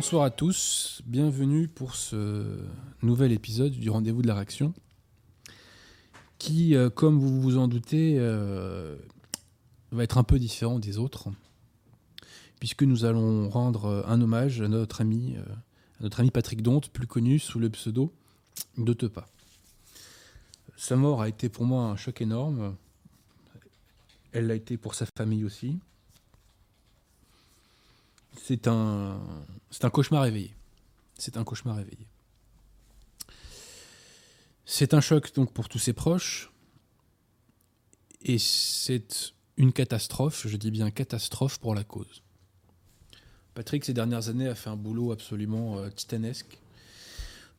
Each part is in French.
Bonsoir à tous, bienvenue pour ce nouvel épisode du Rendez-vous de la Réaction, qui, euh, comme vous vous en doutez, euh, va être un peu différent des autres, puisque nous allons rendre un hommage à notre ami, euh, à notre ami Patrick Donte, plus connu sous le pseudo de Tepa. Sa mort a été pour moi un choc énorme, elle l'a été pour sa famille aussi. C'est un, c'est un cauchemar éveillé. C'est un cauchemar éveillé. C'est un choc donc pour tous ses proches. Et c'est une catastrophe, je dis bien catastrophe pour la cause. Patrick, ces dernières années, a fait un boulot absolument euh, titanesque.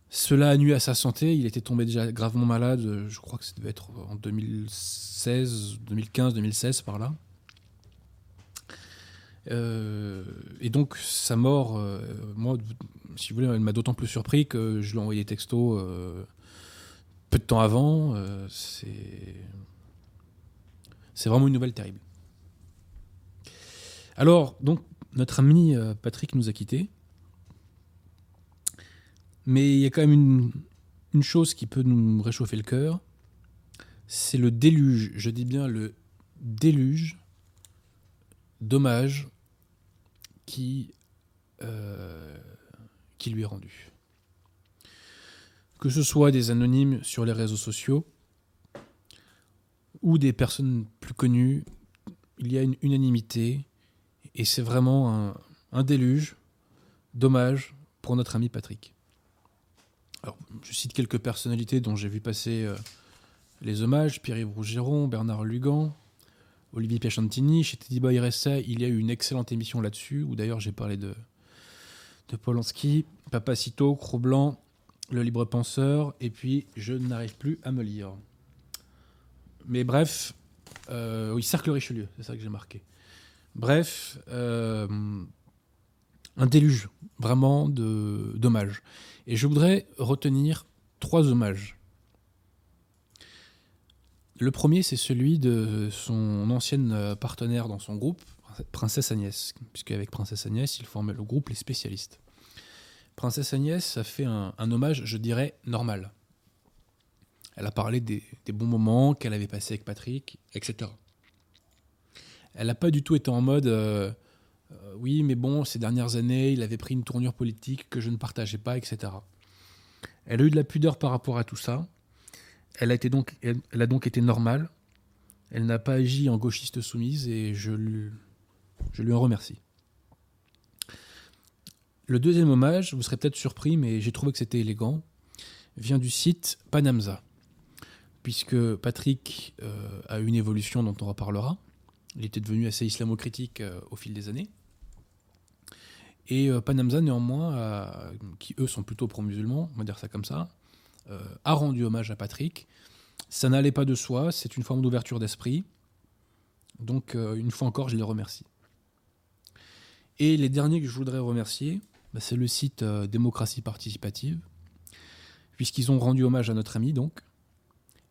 Cela a nuit à sa santé. Il était tombé déjà gravement malade, je crois que ça devait être en 2016, 2015, 2016 par là. Euh, et donc sa mort, euh, moi, si vous voulez, elle m'a d'autant plus surpris que je lui ai envoyé des textos euh, peu de temps avant. C'est c'est vraiment une nouvelle terrible. Alors, donc, notre ami Patrick nous a quittés. Mais il y a quand même une chose qui peut nous réchauffer le cœur. C'est le déluge, je dis bien le déluge d'hommages qui, euh, qui lui est rendu. Que ce soit des anonymes sur les réseaux sociaux ou des personnes plus connues, il y a une unanimité et c'est vraiment un, déluge d'hommages pour notre ami Patrick. Alors, je cite quelques personnalités dont j'ai vu passer euh, les hommages Pierre-Yves Rougeron, Bernard Lugan, Olivier Piachantini. Chez Teddy Boy RSA, il y a eu une excellente émission là-dessus, où d'ailleurs j'ai parlé de, de Polanski, Papacito, Cro-Blanc, Le Libre Penseur, et puis Je n'arrive plus à me lire. Mais bref, euh, oui, Cercle Richelieu, c'est ça que j'ai marqué. Bref, euh, un déluge vraiment d'hommages. Et je voudrais retenir trois hommages. Le premier, c'est celui de son ancienne euh, partenaire dans son groupe, Princesse Agnès, puisque avec Princesse Agnès, il formait le groupe Les Spécialistes. Princesse Agnès a fait un, hommage, je dirais, normal. Elle a parlé des, des bons moments qu'elle avait passés avec Patrick, etc. Elle n'a pas du tout été en mode euh, euh, oui, mais bon, ces dernières années, il avait pris une tournure politique que je ne partageais pas, etc. Elle a eu de la pudeur par rapport à tout ça. Elle a, donc, été normale. Elle n'a pas agi en gauchiste soumise et je lui, en remercie. Le deuxième hommage, vous serez peut-être surpris, mais j'ai trouvé que c'était élégant, vient du site Panamza. Puisque Patrick euh, a eu une évolution dont on reparlera. Il était devenu assez islamo-critique euh, au fil des années. Et euh, Panamza, néanmoins, qui eux sont plutôt pro-musulmans, on va dire ça comme ça, a rendu hommage à Patrick. Ça n'allait pas de soi, c'est une forme d'ouverture d'esprit. Donc, euh, une fois encore, je les remercie. Et les derniers que je voudrais remercier, bah, c'est le site euh, Démocratie Participative, puisqu'ils ont rendu hommage à notre ami, donc.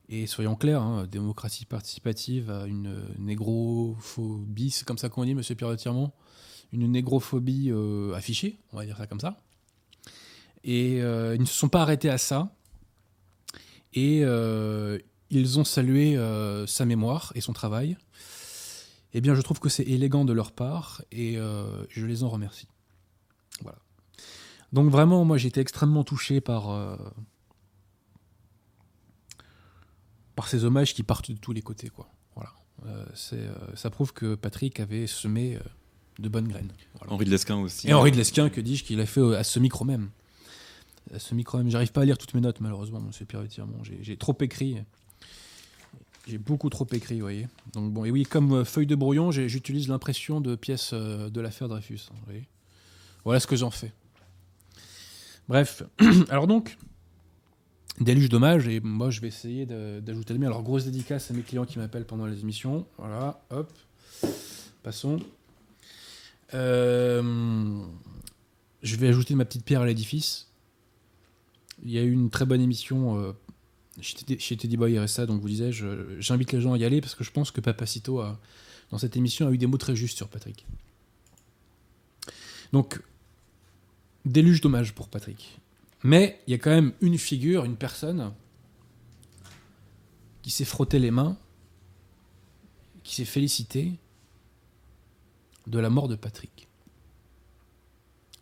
Et soyons clairs, hein, Démocratie Participative a une négrophobie, c'est comme ça qu'on dit, monsieur Pierre de Tirmont une négrophobie euh, affichée, on va dire ça comme ça. Et euh, ils ne se sont pas arrêtés à ça. Et euh, ils ont salué euh, sa mémoire et son travail. Eh bien, je trouve que c'est élégant de leur part et euh, je les en remercie. Voilà. Donc vraiment, moi, été extrêmement touché par par ces hommages qui partent de tous les côtés, quoi. Voilà. Euh, euh, ça prouve que Patrick avait semé euh, de bonnes graines. Voilà. Henri de Lesquin aussi. Et Henri de Lesquin, que dis-je, qu'il a fait à ce micro même. À ce micro. J'arrive pas à lire toutes mes notes, malheureusement, monsieur Pierre Tirmont. J'ai trop écrit. J'ai beaucoup trop écrit, vous voyez. Donc bon, et oui, comme euh, feuille de brouillon, j'utilise l'impression de pièces euh, de l'affaire Dreyfus. hein. Voilà ce que j'en fais. Bref, alors donc, déluge d'hommage, et moi je vais essayer d'ajouter le mien. Alors, grosse dédicace à mes clients qui m'appellent pendant les émissions. Voilà, hop, passons. Euh, je vais ajouter ma petite pierre à l'édifice. Il y a eu une très bonne émission euh, chez, Teddy- Boy RSA, donc vous disais, j'invite les gens à y aller parce que je pense que Papacito, dans cette émission, a eu des mots très justes sur Patrick. Donc, déluge d'hommages pour Patrick. Mais il y a quand même une figure, une personne qui s'est frotté les mains, qui s'est félicité de la mort de Patrick.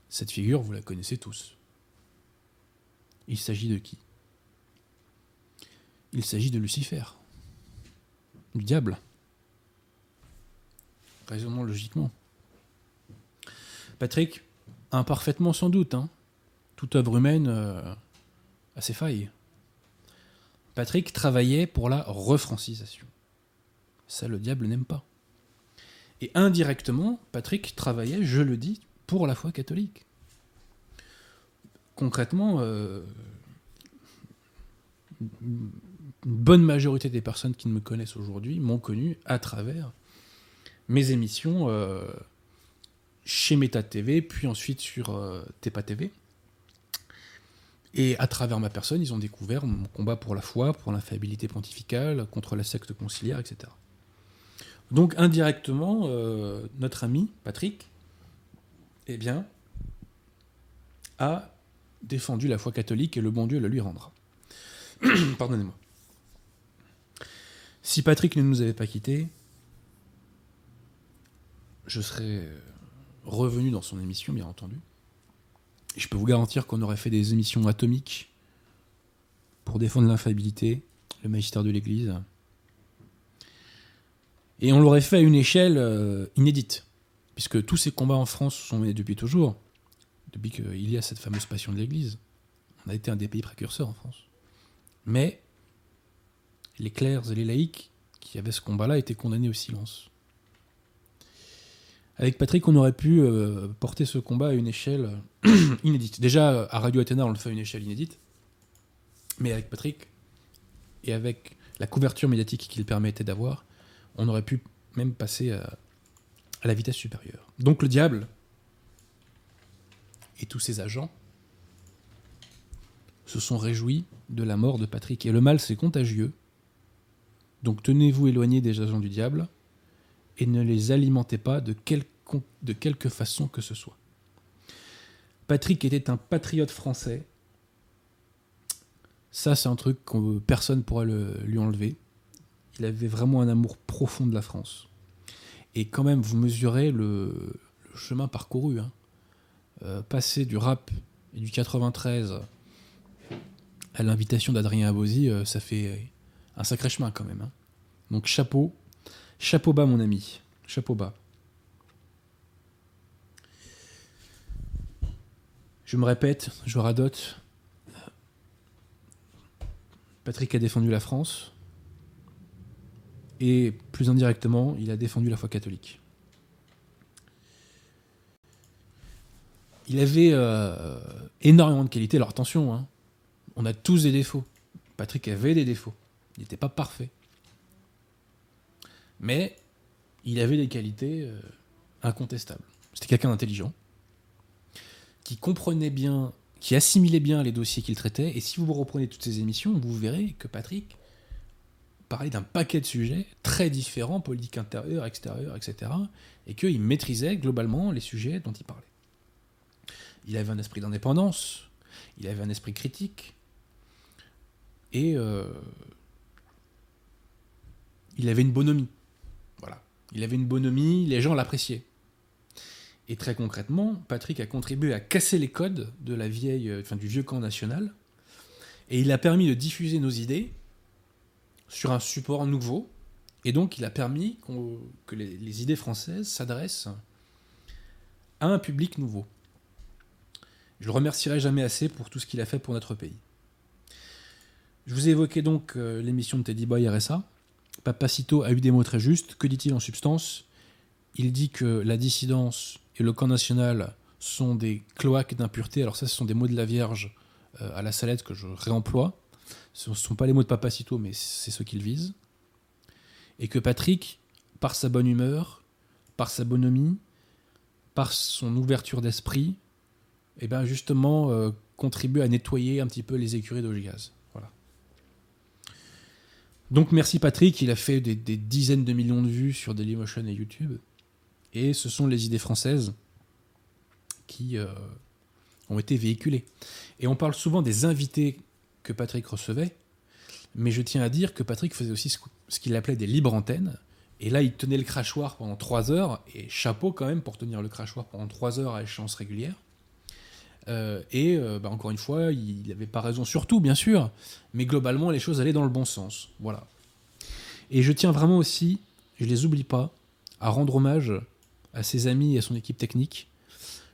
Cette figure, vous la connaissez tous. Il s'agit de qui? Il s'agit de Lucifer, du diable. Raisonnons logiquement. Patrick, imparfaitement sans doute, hein. toute œuvre humaine euh, a ses failles. Patrick travaillait pour la refrancisation. Ça, le diable n'aime pas. Et indirectement, Patrick travaillait, je le dis, pour la foi catholique. Concrètement, euh, une bonne majorité des personnes qui me connaissent aujourd'hui m'ont connu à travers mes émissions euh, chez Meta TV, puis ensuite sur euh, Tepa TV. Et à travers ma personne, ils ont découvert mon combat pour la foi, pour l'infaillibilité pontificale, contre la secte conciliaire, etc. Donc indirectement, euh, notre ami Patrick, eh bien, a défendu la foi catholique et le bon Dieu le lui rendra. Pardonnez-moi. Si Patrick ne nous avait pas quittés, je serais revenu dans son émission, bien entendu. Je peux vous garantir qu'on aurait fait des émissions atomiques pour défendre l'infaillibilité, le magistère de l'Église. Et on l'aurait fait à une échelle euh, inédite, puisque tous ces combats en France sont menés depuis toujours, depuis qu'il y a cette fameuse passion de l'Église. On a été un des pays précurseurs en France. Mais les clercs et les laïcs qui avaient ce combat-là étaient condamnés au silence. Avec Patrick, on aurait pu euh, porter ce combat à une échelle inédite. Déjà, à Radio Athéna, on le fait à une échelle inédite. Mais avec Patrick, et avec la couverture médiatique qu'il permettait d'avoir, on aurait pu même passer à, à, la vitesse supérieure. Donc le diable et tous ses agents se sont réjouis de la mort de Patrick. Et le mal, c'est contagieux. Donc tenez-vous éloignés des agents du diable et ne les alimentez pas de quelque, de quelque façon que ce soit. Patrick était un patriote français. Ça, c'est un truc que personne ne pourra le, lui enlever. Il avait vraiment un amour profond de la France. Et quand même, vous mesurez le, le chemin parcouru. Hein. Euh, passer du rap et du 93 à l'invitation d'Adrien Abosi, euh, ça fait un sacré chemin quand même. Hein. Donc chapeau, Chapeau bas, mon ami. Chapeau bas. Je me répète, je radote. Patrick a défendu la France. Et plus indirectement, il a défendu la foi catholique. Il avait euh, énormément de qualités. Alors attention, hein, on a tous des défauts. Patrick avait des défauts. Il n'était pas parfait. Mais il avait des qualités euh, incontestables. C'était quelqu'un d'intelligent, qui comprenait bien, qui assimilait bien les dossiers qu'il traitait. Et si vous reprenez toutes ces émissions, vous verrez que Patrick parlait d'un paquet de sujets très différents, politique intérieure, extérieure, etc. Et qu'il maîtrisait globalement les sujets dont il parlait. Il avait un esprit d'indépendance, il avait un esprit critique, et euh, il avait une bonhomie. Il avait une bonhomie, les gens l'appréciaient. Et très concrètement, Patrick a contribué à casser les codes de la vieille, euh, enfin, du vieux camp national, et il a permis de diffuser nos idées sur un support nouveau, et donc il a permis que les idées françaises s'adressent à un public nouveau. Je le remercierai jamais assez pour tout ce qu'il a fait pour notre pays. Je vous ai évoqué donc euh, l'émission de Teddy Boy RSA. Papacito a eu des mots très justes. Que dit-il en substance? Il dit que la dissidence et le camp national sont des cloaques d'impureté. Alors ça, ce sont des mots de la Vierge euh, à la salette que je réemploie. Ce ne sont pas les mots de Papacito, mais c'est ce qu'il vise. Et que Patrick, par sa bonne humeur, par sa bonhomie, par son ouverture d'esprit, eh ben justement, euh, contribue à nettoyer un petit peu les écuries d'Ogigaz. Donc merci Patrick, il a fait des, dizaines de millions de vues sur Dailymotion et YouTube. Et ce sont les idées françaises qui euh, ont été véhiculés. Et on parle souvent des invités que Patrick recevait, mais je tiens à dire que Patrick faisait aussi ce qu'il appelait des libres antennes. Et là, il tenait le crachoir pendant trois heures, et chapeau quand même pour tenir le crachoir pendant trois heures à échéance régulière. Euh, et euh, bah, encore une fois, il n'avait pas raison sur tout, bien sûr, mais globalement, les choses allaient dans le bon sens. Voilà. Et je tiens vraiment aussi, je les oublie pas, à rendre hommage à ses amis et à son équipe technique.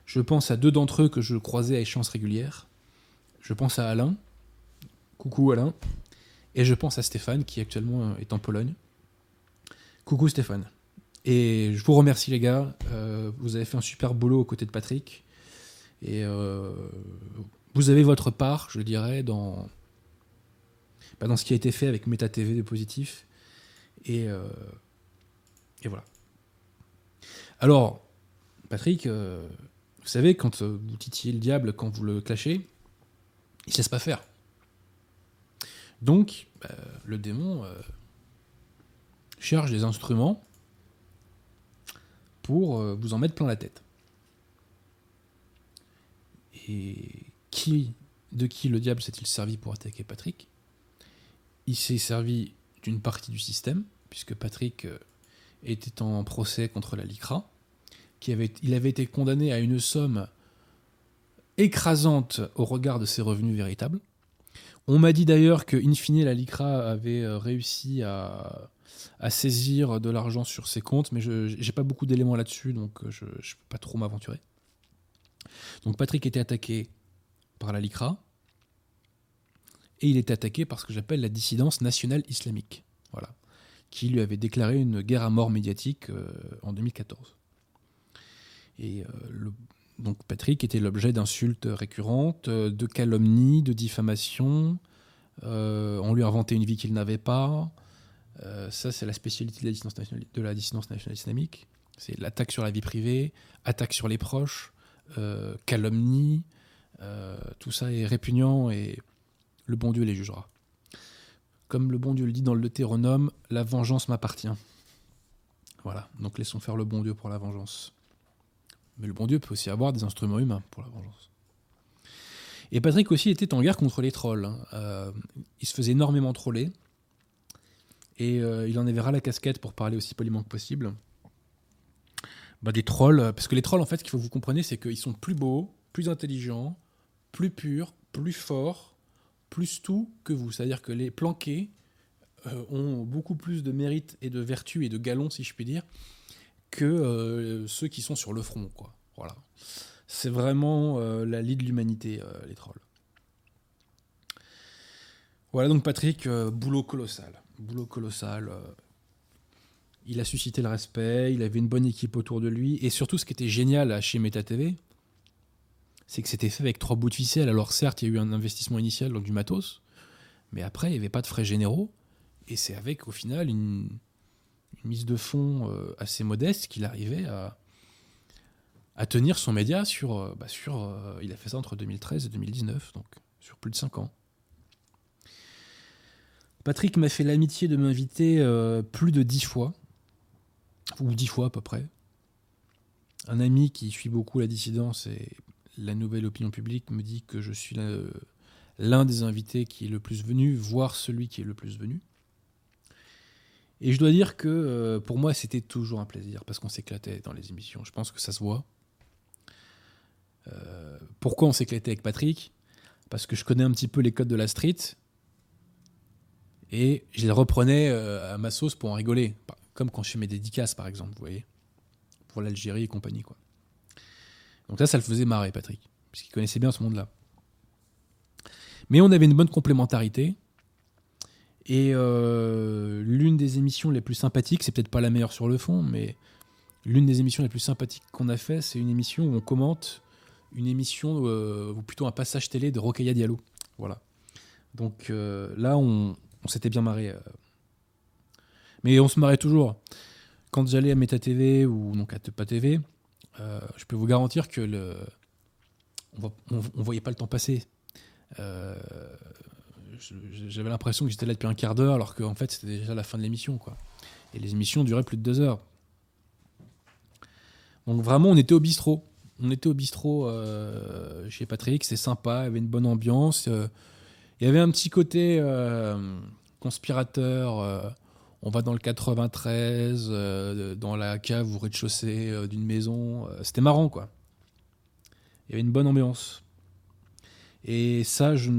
Je pense à deux d'entre eux que je croisais à échéance régulière. Je pense à Alain. Coucou Alain. Et je pense à Stéphane qui actuellement est en Pologne. Coucou Stéphane. Et je vous remercie les gars. Euh, vous avez fait un super boulot aux côtés de Patrick. Et euh, vous avez votre part, je dirais, dans, bah, dans ce qui a été fait avec Meta TV de positif. Et, euh, et voilà. Alors, Patrick, euh, vous savez, quand vous titillez le diable, quand vous le clashez, il ne se laisse pas faire. Donc, bah, le démon cherche des instruments pour vous en mettre plein la tête. Et de qui le diable s'est-il servi pour attaquer Patrick? Il s'est servi d'une partie du système, puisque Patrick euh, était en procès contre la LICRA. Qui avait, il avait été condamné à une somme écrasante au regard de ses revenus véritables. On m'a dit d'ailleurs que, in fine, la LICRA avait euh, réussi à, saisir de l'argent sur ses comptes, mais je n'ai pas beaucoup d'éléments là-dessus, donc euh, je ne peux pas trop m'aventurer. Donc Patrick était attaqué par la LICRA, et il était attaqué par ce que j'appelle la dissidence nationale islamique, voilà, qui lui avait déclaré une guerre à mort médiatique euh, en 2014. Et euh, donc Patrick était l'objet d'insultes récurrentes, euh, de calomnies, de diffamations. on lui a inventé une vie qu'il n'avait pas. ça, c'est la spécialité de la dissidence nationale, de la dissidence nationale islamique. C'est l'attaque sur la vie privée, attaque sur les proches, euh, calomnie, euh, tout ça est répugnant et le bon Dieu les jugera. Comme le bon Dieu le dit dans le Deutéronome, la vengeance m'appartient. Voilà, donc laissons faire le bon Dieu pour la vengeance. Mais le bon Dieu peut aussi avoir des instruments humains pour la vengeance. Et Patrick aussi était en guerre contre les trolls. Hein. Euh, il se faisait énormément troller. Et il en avait la casquette pour parler aussi poliment que possible. Bah, des trolls. Euh, parce que les trolls, en fait, ce qu'il faut vous compreniez, c'est qu'ils sont plus beaux, plus intelligents, plus purs, plus forts, plus tout que vous. C'est-à-dire que les planqués euh, ont beaucoup plus de mérite et de vertu et de galon, si je puis dire, que euh, ceux qui sont sur le front. Quoi. Voilà. C'est vraiment la lie de l'humanité, les trolls. Voilà donc Patrick, boulot colossal. Boulot colossal il a suscité le respect, il avait une bonne équipe autour de lui, et surtout ce qui était génial chez Meta TV, c'est que c'était fait avec trois bouts de ficelle. Alors certes, il y a eu un investissement initial, donc du matos, mais après, il n'y avait pas de frais généraux, et c'est avec au final une, mise de fonds euh, assez modeste qu'il arrivait à, tenir son média sur... Euh, bah, euh, il a fait ça entre 2013 et 2019, donc sur plus de cinq ans. Patrick m'a fait l'amitié de m'inviter plus de dix fois ou dix fois à peu près. Un ami qui suit beaucoup la dissidence et la nouvelle opinion publique me dit que je suis l'un des invités qui est le plus venu, voire celui qui est le plus venu. Et je dois dire que euh, pour moi, c'était toujours un plaisir parce qu'on s'éclatait dans les émissions. Je pense que ça se voit. Euh, pourquoi on s'éclatait avec Patrick? Parce que je connais un petit peu les codes de la street et je les reprenais euh, à ma sauce pour en rigoler. Comme quand je fais mes dédicaces, par exemple, vous voyez, pour l'Algérie et compagnie. Quoi. Donc là, ça le faisait marrer, Patrick, puisqu'il connaissait bien ce monde-là. Mais on avait une bonne complémentarité. Et euh, l'une des émissions les plus sympathiques, c'est peut-être pas la meilleure sur le fond, mais l'une des émissions les plus sympathiques qu'on a fait, c'est une émission où on commente une émission, euh, ou plutôt un passage télé de Rokhaya Diallo. Voilà. Donc euh, là, on, on s'était bien marré mais on se marrait toujours. Quand j'allais à Meta TV ou donc à Tepa TV, euh, je peux vous garantir que le, on, voyait pas le temps passer. Euh, j'avais l'impression que j'étais là depuis un quart d'heure, alors qu'en fait c'était déjà la fin de l'émission, quoi. Et les émissions duraient plus de deux heures. Donc vraiment, on était au bistrot. on était au bistrot chez Patrick, c'est sympa, il y avait une bonne ambiance. il y avait un petit côté conspirateur. On va dans le 93, dans la cave ou rez-de-chaussée d'une maison. C'était marrant, quoi. Il y avait une bonne ambiance. Et ça, je,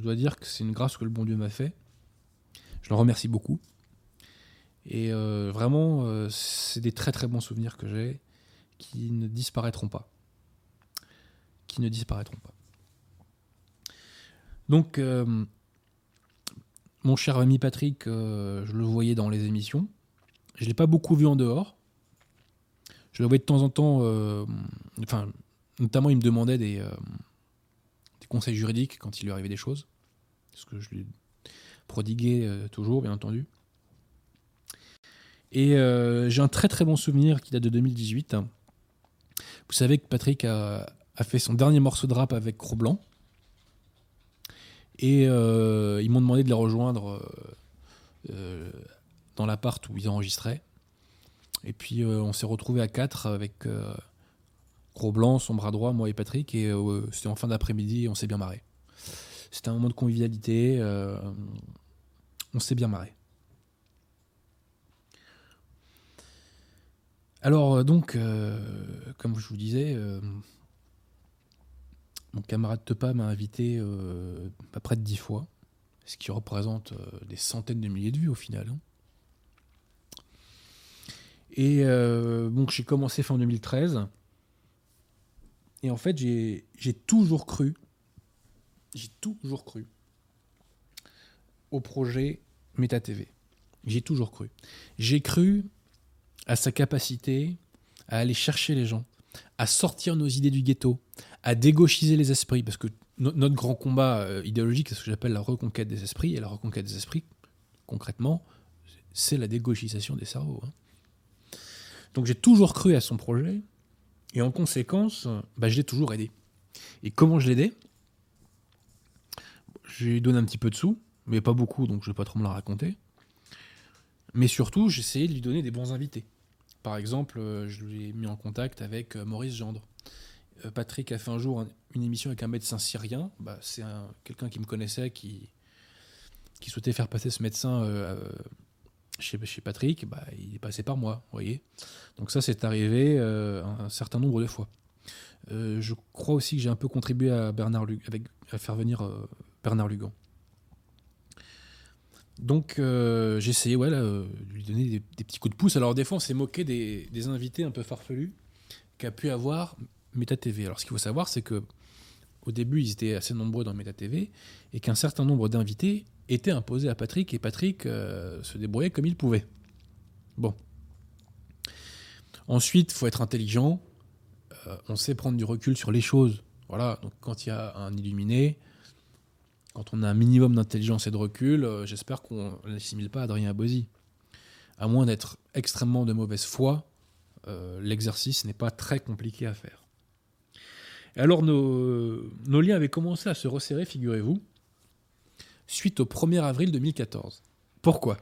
dois dire que c'est une grâce que le bon Dieu m'a fait. Je le remercie beaucoup. Et euh, vraiment, euh, c'est des très très bons souvenirs que j'ai qui ne disparaîtront pas. Qui ne disparaîtront pas. Donc, euh, mon cher ami Patrick, je le voyais dans les émissions. Je ne l'ai pas beaucoup vu en dehors. Je le voyais de temps en temps. enfin, notamment, il me demandait des, des, conseils juridiques quand il lui arrivait des choses. Ce que je lui prodiguais toujours, bien entendu. Et euh, j'ai un très très bon souvenir qui date de 2018. Vous savez que Patrick a, fait son dernier morceau de rap avec Cro-Blanc. Et euh, ils m'ont demandé de les rejoindre euh, dans l'appart où ils enregistraient. Et puis on s'est retrouvés à quatre avec Cro-Blanc, son bras droit, moi et Patrick. Et c'était en fin d'après-midi et on s'est bien marré. C'était un moment de convivialité. on s'est bien marré. Alors, euh, donc, euh, comme je vous disais, euh, mon camarade Tepa m'a invité pas près de dix fois, ce qui représente des centaines de milliers de vues au final. Hein. Et donc, j'ai commencé fin 2013. Et en fait, j'ai toujours cru, j'ai toujours cru au projet MetaTV. J'ai toujours cru. J'ai cru à sa capacité à aller chercher les gens, à sortir nos idées du ghetto, à dégauchiser les esprits, parce que notre grand combat euh, idéologique, c'est ce que j'appelle la reconquête des esprits, et la reconquête des esprits, concrètement, c'est la dégauchisation des cerveaux. Hein. Donc j'ai toujours cru à son projet, et en conséquence, bah, je l'ai toujours aidé. Et comment je l'ai aidé? J'ai donné un petit peu de sous, mais pas beaucoup, donc je ne vais pas trop me la raconter. Mais surtout, j'ai essayé de lui donner des bons invités. Par exemple, euh, je lui ai mis en contact avec euh, Maurice Gendre. Euh, Patrick a fait un jour une émission avec un médecin syrien. Bah, c'est quelqu'un qui me connaissait, qui, souhaitait faire passer ce médecin chez, chez, Patrick. Bah, il est passé par moi, voyez. Donc ça, c'est arrivé un certain nombre de fois. je crois aussi que j'ai un peu contribué à, Bernard faire venir Bernard Lugan. Donc euh, j'ai essayé ouais, de lui donner des, petits coups de pouce. Alors des fois on s'est moqué des, invités un peu farfelus qu'a pu avoir Meta TV. Alors ce qu'il faut savoir c'est que au début ils étaient assez nombreux dans Meta TV et qu'un certain nombre d'invités étaient imposés à Patrick et Patrick euh, se débrouillait comme il pouvait. Bon. Ensuite, il faut être intelligent. Euh, on sait prendre du recul sur les choses. Voilà, donc quand il y a un illuminé, quand on a un minimum d'intelligence et de recul, euh, j'espère qu'on n'assimile pas Adrien Abosi. À moins d'être extrêmement de mauvaise foi, l'exercice n'est pas très compliqué à faire. Et alors nos, liens avaient commencé à se resserrer, figurez-vous, suite au 1er avril 2014. Pourquoi?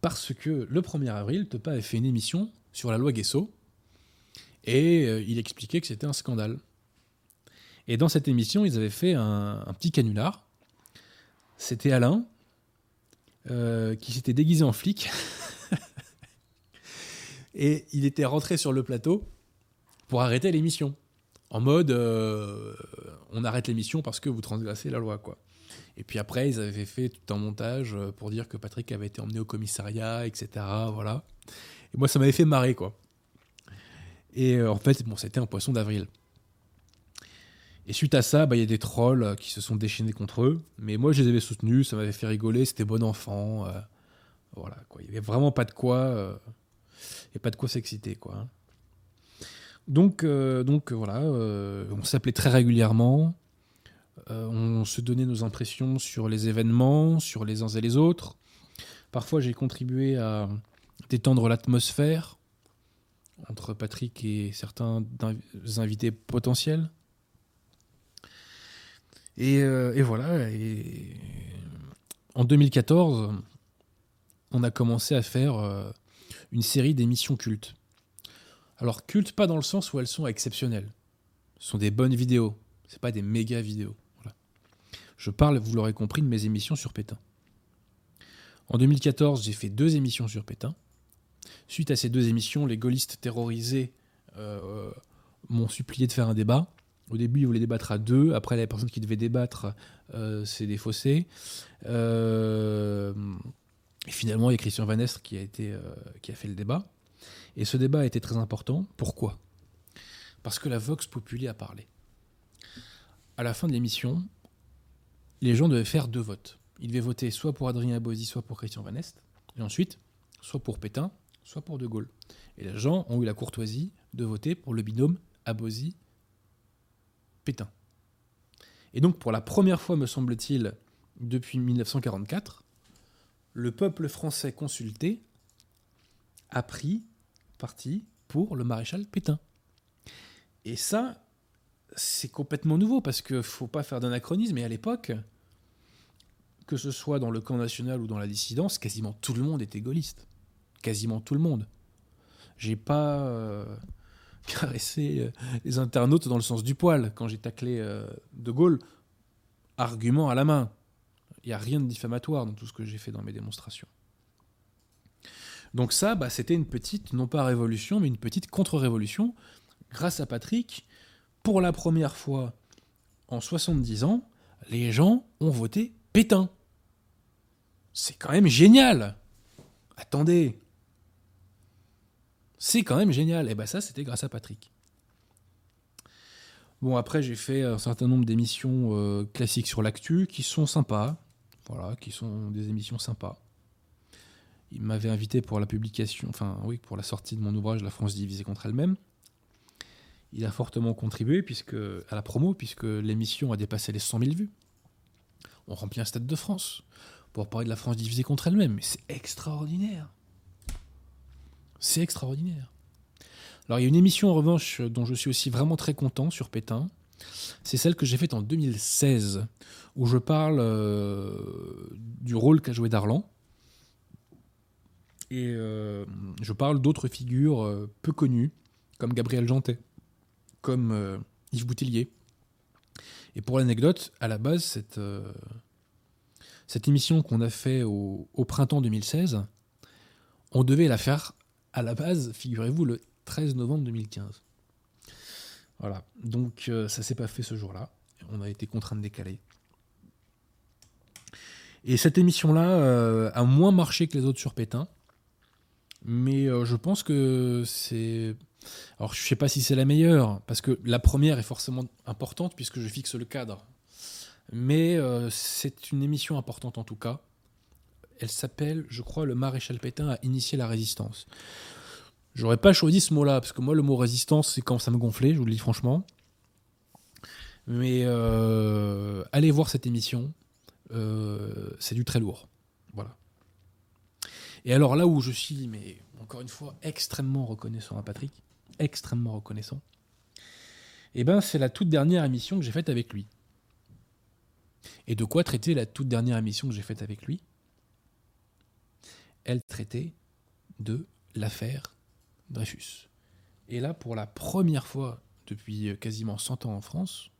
Parce que le 1er avril, Tepa avait fait une émission sur la loi Guesso, et euh, il expliquait que c'était un scandale. Et dans cette émission, ils avaient fait un, petit canular. C'était Alain, euh, qui s'était déguisé en flic. et il était rentré sur le plateau pour arrêter l'émission. En mode, euh, on arrête l'émission parce que vous transgressez la loi, quoi. Et puis après, ils avaient fait tout un montage pour dire que Patrick avait été emmené au commissariat, etc. Voilà. Et moi, ça m'avait fait marrer, quoi. Et euh, en fait, bon, c'était un poisson d'avril. Et suite à ça, bah, il y a des trolls euh, qui se sont déchaînés contre eux. Mais moi, je les avais soutenus, ça m'avait fait rigoler, c'était bon enfant. Euh, voilà, quoi. Il n'y avait vraiment pas de quoi. Euh, et pas de quoi s'exciter, quoi. Donc, donc voilà, on s'appelait très régulièrement. on se donnait nos impressions sur les événements, sur les uns et les autres. Parfois, j'ai contribué à détendre l'atmosphère entre Patrick et certains invités potentiels. Euh, et, voilà. En 2014, on a commencé à faire euh, une série d'émissions cultes. Alors culte pas dans le sens où elles sont exceptionnelles. Ce sont des bonnes vidéos, c'est pas des méga vidéos. Je parle, vous l'aurez compris, de mes émissions sur Pétain. En 2014, j'ai fait deux émissions sur Pétain. Suite à ces deux émissions, les gaullistes terrorisés euh, m'ont supplié de faire un débat. Au début, ils voulaient débattre à deux. Après, la personne qui devait débattre euh, s'est défaussée. Euh, et finalement, il y a Christian Van Estre qui été, qui a fait le débat. Et ce débat été très important. Pourquoi? Parce que la Vox Populi a parlé. À la fin de l'émission, les gens devaient faire deux votes. Ils devaient voter soit pour Adrien Abosi, soit pour Christian Van Est, et ensuite, soit pour Pétain, soit pour De Gaulle. Et les gens ont eu la courtoisie de voter pour le binôme Abosi-Pétain. Et donc, pour la première fois, me semble-t-il, depuis 1944, le peuple français consulté a pris parti pour le maréchal Pétain. Et ça, c'est complètement nouveau parce qu'il ne faut pas faire d'anachronisme. Mais à l'époque, que ce soit dans le camp national ou dans la dissidence, quasiment tout le monde était gaulliste. Quasiment tout le monde. J'ai pas euh, caressé euh, les internautes dans le sens du poil quand j'ai taclé euh, De Gaulle. Argument à la main. Il n'y a rien de diffamatoire dans tout ce que j'ai fait dans mes démonstrations. Donc ça, bah, c'était une petite, non pas révolution, mais une petite contre-révolution, grâce à Patrick, pour la première fois en 70 ans, les gens ont voté Pétain. C'est quand même génial. Attendez. C'est quand même génial. Et bien ça, c'était grâce à Patrick. Bon, après, j'ai fait un certain nombre d'émissions euh, classiques sur l'actu qui sont sympas. Voilà, qui sont des émissions sympas. Il m'avait invité pour la publication, enfin oui, pour la sortie de mon ouvrage La France divisée contre elle-même il a fortement contribué puisque, à la promo, puisque l'émission a dépassé les 100 000 vues. On remplit un stade de France pour parler de la France divisée contre elle-même. C'est extraordinaire. C'est extraordinaire. Alors il y a une émission en revanche dont je suis aussi vraiment très content sur Pétain. C'est celle que j'ai faite en 2016, où je parle euh, du rôle qu'a joué Darlan. Et euh, je parle d'autres figures euh, peu connues, comme Gabriel Jantet comme euh, Yves Boutillier. Et pour l'anecdote, à la base, cette, cette émission qu'on a fait au, printemps 2016, on devait la faire à la base, figurez-vous, le 13 novembre 2015. Voilà, donc euh, ça s'est pas fait ce jour-là. On a été contraint de décaler. Et cette émission-là a moins marché que les autres sur Pétain. Mais je pense que c'est alors je sais pas si c'est la meilleure, parce que la première est forcément importante puisque je fixe le cadre. Mais euh, c'est une émission importante en tout cas. Elle s'appelle, je crois, Le maréchal Pétain a initié la résistance. J'aurais pas choisi ce mot-là, parce que moi le mot résistance, c'est quand ça me gonflait, je vous le dis franchement. Mais euh, allez voir cette émission, euh, c'est du très lourd. Voilà. Et alors là où je suis, mais encore une fois, extrêmement reconnaissant à Patrick, extrêmement reconnaissant, eh ben c'est la toute dernière émission que j'ai faite avec lui. Et de quoi traiter la toute dernière émission que j'ai faite avec lui? Elle traitait de l'affaire Dreyfus. Et là, pour la première fois depuis quasiment 100 ans en France,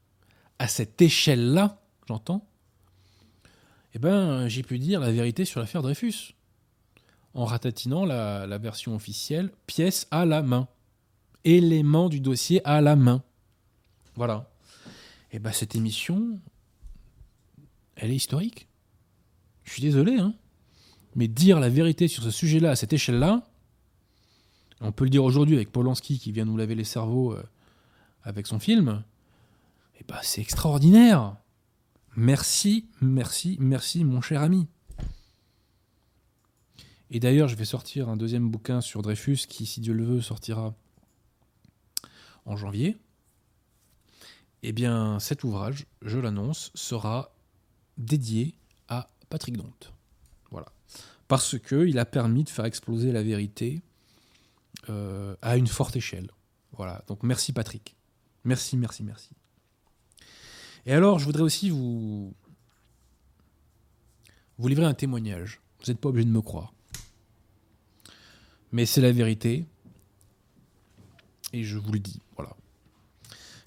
à cette échelle-là, j'entends, eh ben, j'ai pu dire la vérité sur l'affaire Dreyfus, en ratatinant la, version officielle, pièce à la main éléments du dossier à la main. Voilà. Et eh bien cette émission, elle est historique. Je suis désolé, hein. Mais dire la vérité sur ce sujet-là, à cette échelle-là, on peut le dire aujourd'hui avec Polanski qui vient nous laver les cerveaux euh, avec son film, et eh ben c'est extraordinaire. Merci, merci, merci mon cher ami. Et d'ailleurs, je vais sortir un deuxième bouquin sur Dreyfus qui, si Dieu le veut, sortira en janvier, eh bien cet ouvrage, je l'annonce, sera dédié à Patrick Dont. Voilà. Parce qu'il a permis de faire exploser la vérité euh, à une forte échelle. Voilà. Donc merci Patrick. Merci, merci, merci. Et alors, je voudrais aussi vous, vous livrer un témoignage. Vous n'êtes pas obligé de me croire. Mais c'est la vérité. Et je vous le dis, voilà.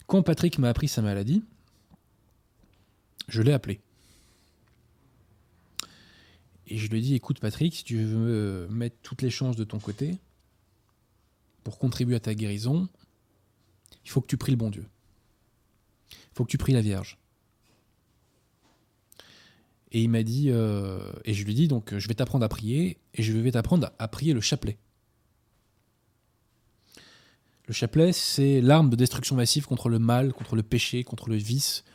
Quand Patrick m'a appris sa maladie, je l'ai appelé. Et je lui ai dit, écoute Patrick, si tu veux mettre toutes les chances de ton côté pour contribuer à ta guérison, il faut que tu pries le bon Dieu. Il faut que tu pries la Vierge. Et il m'a dit, euh, et je lui ai dit, donc je vais t'apprendre à prier, et je vais t'apprendre à prier le chapelet. Le chapelet, c'est l'arme de destruction massive contre le mal, contre le péché, contre le vice.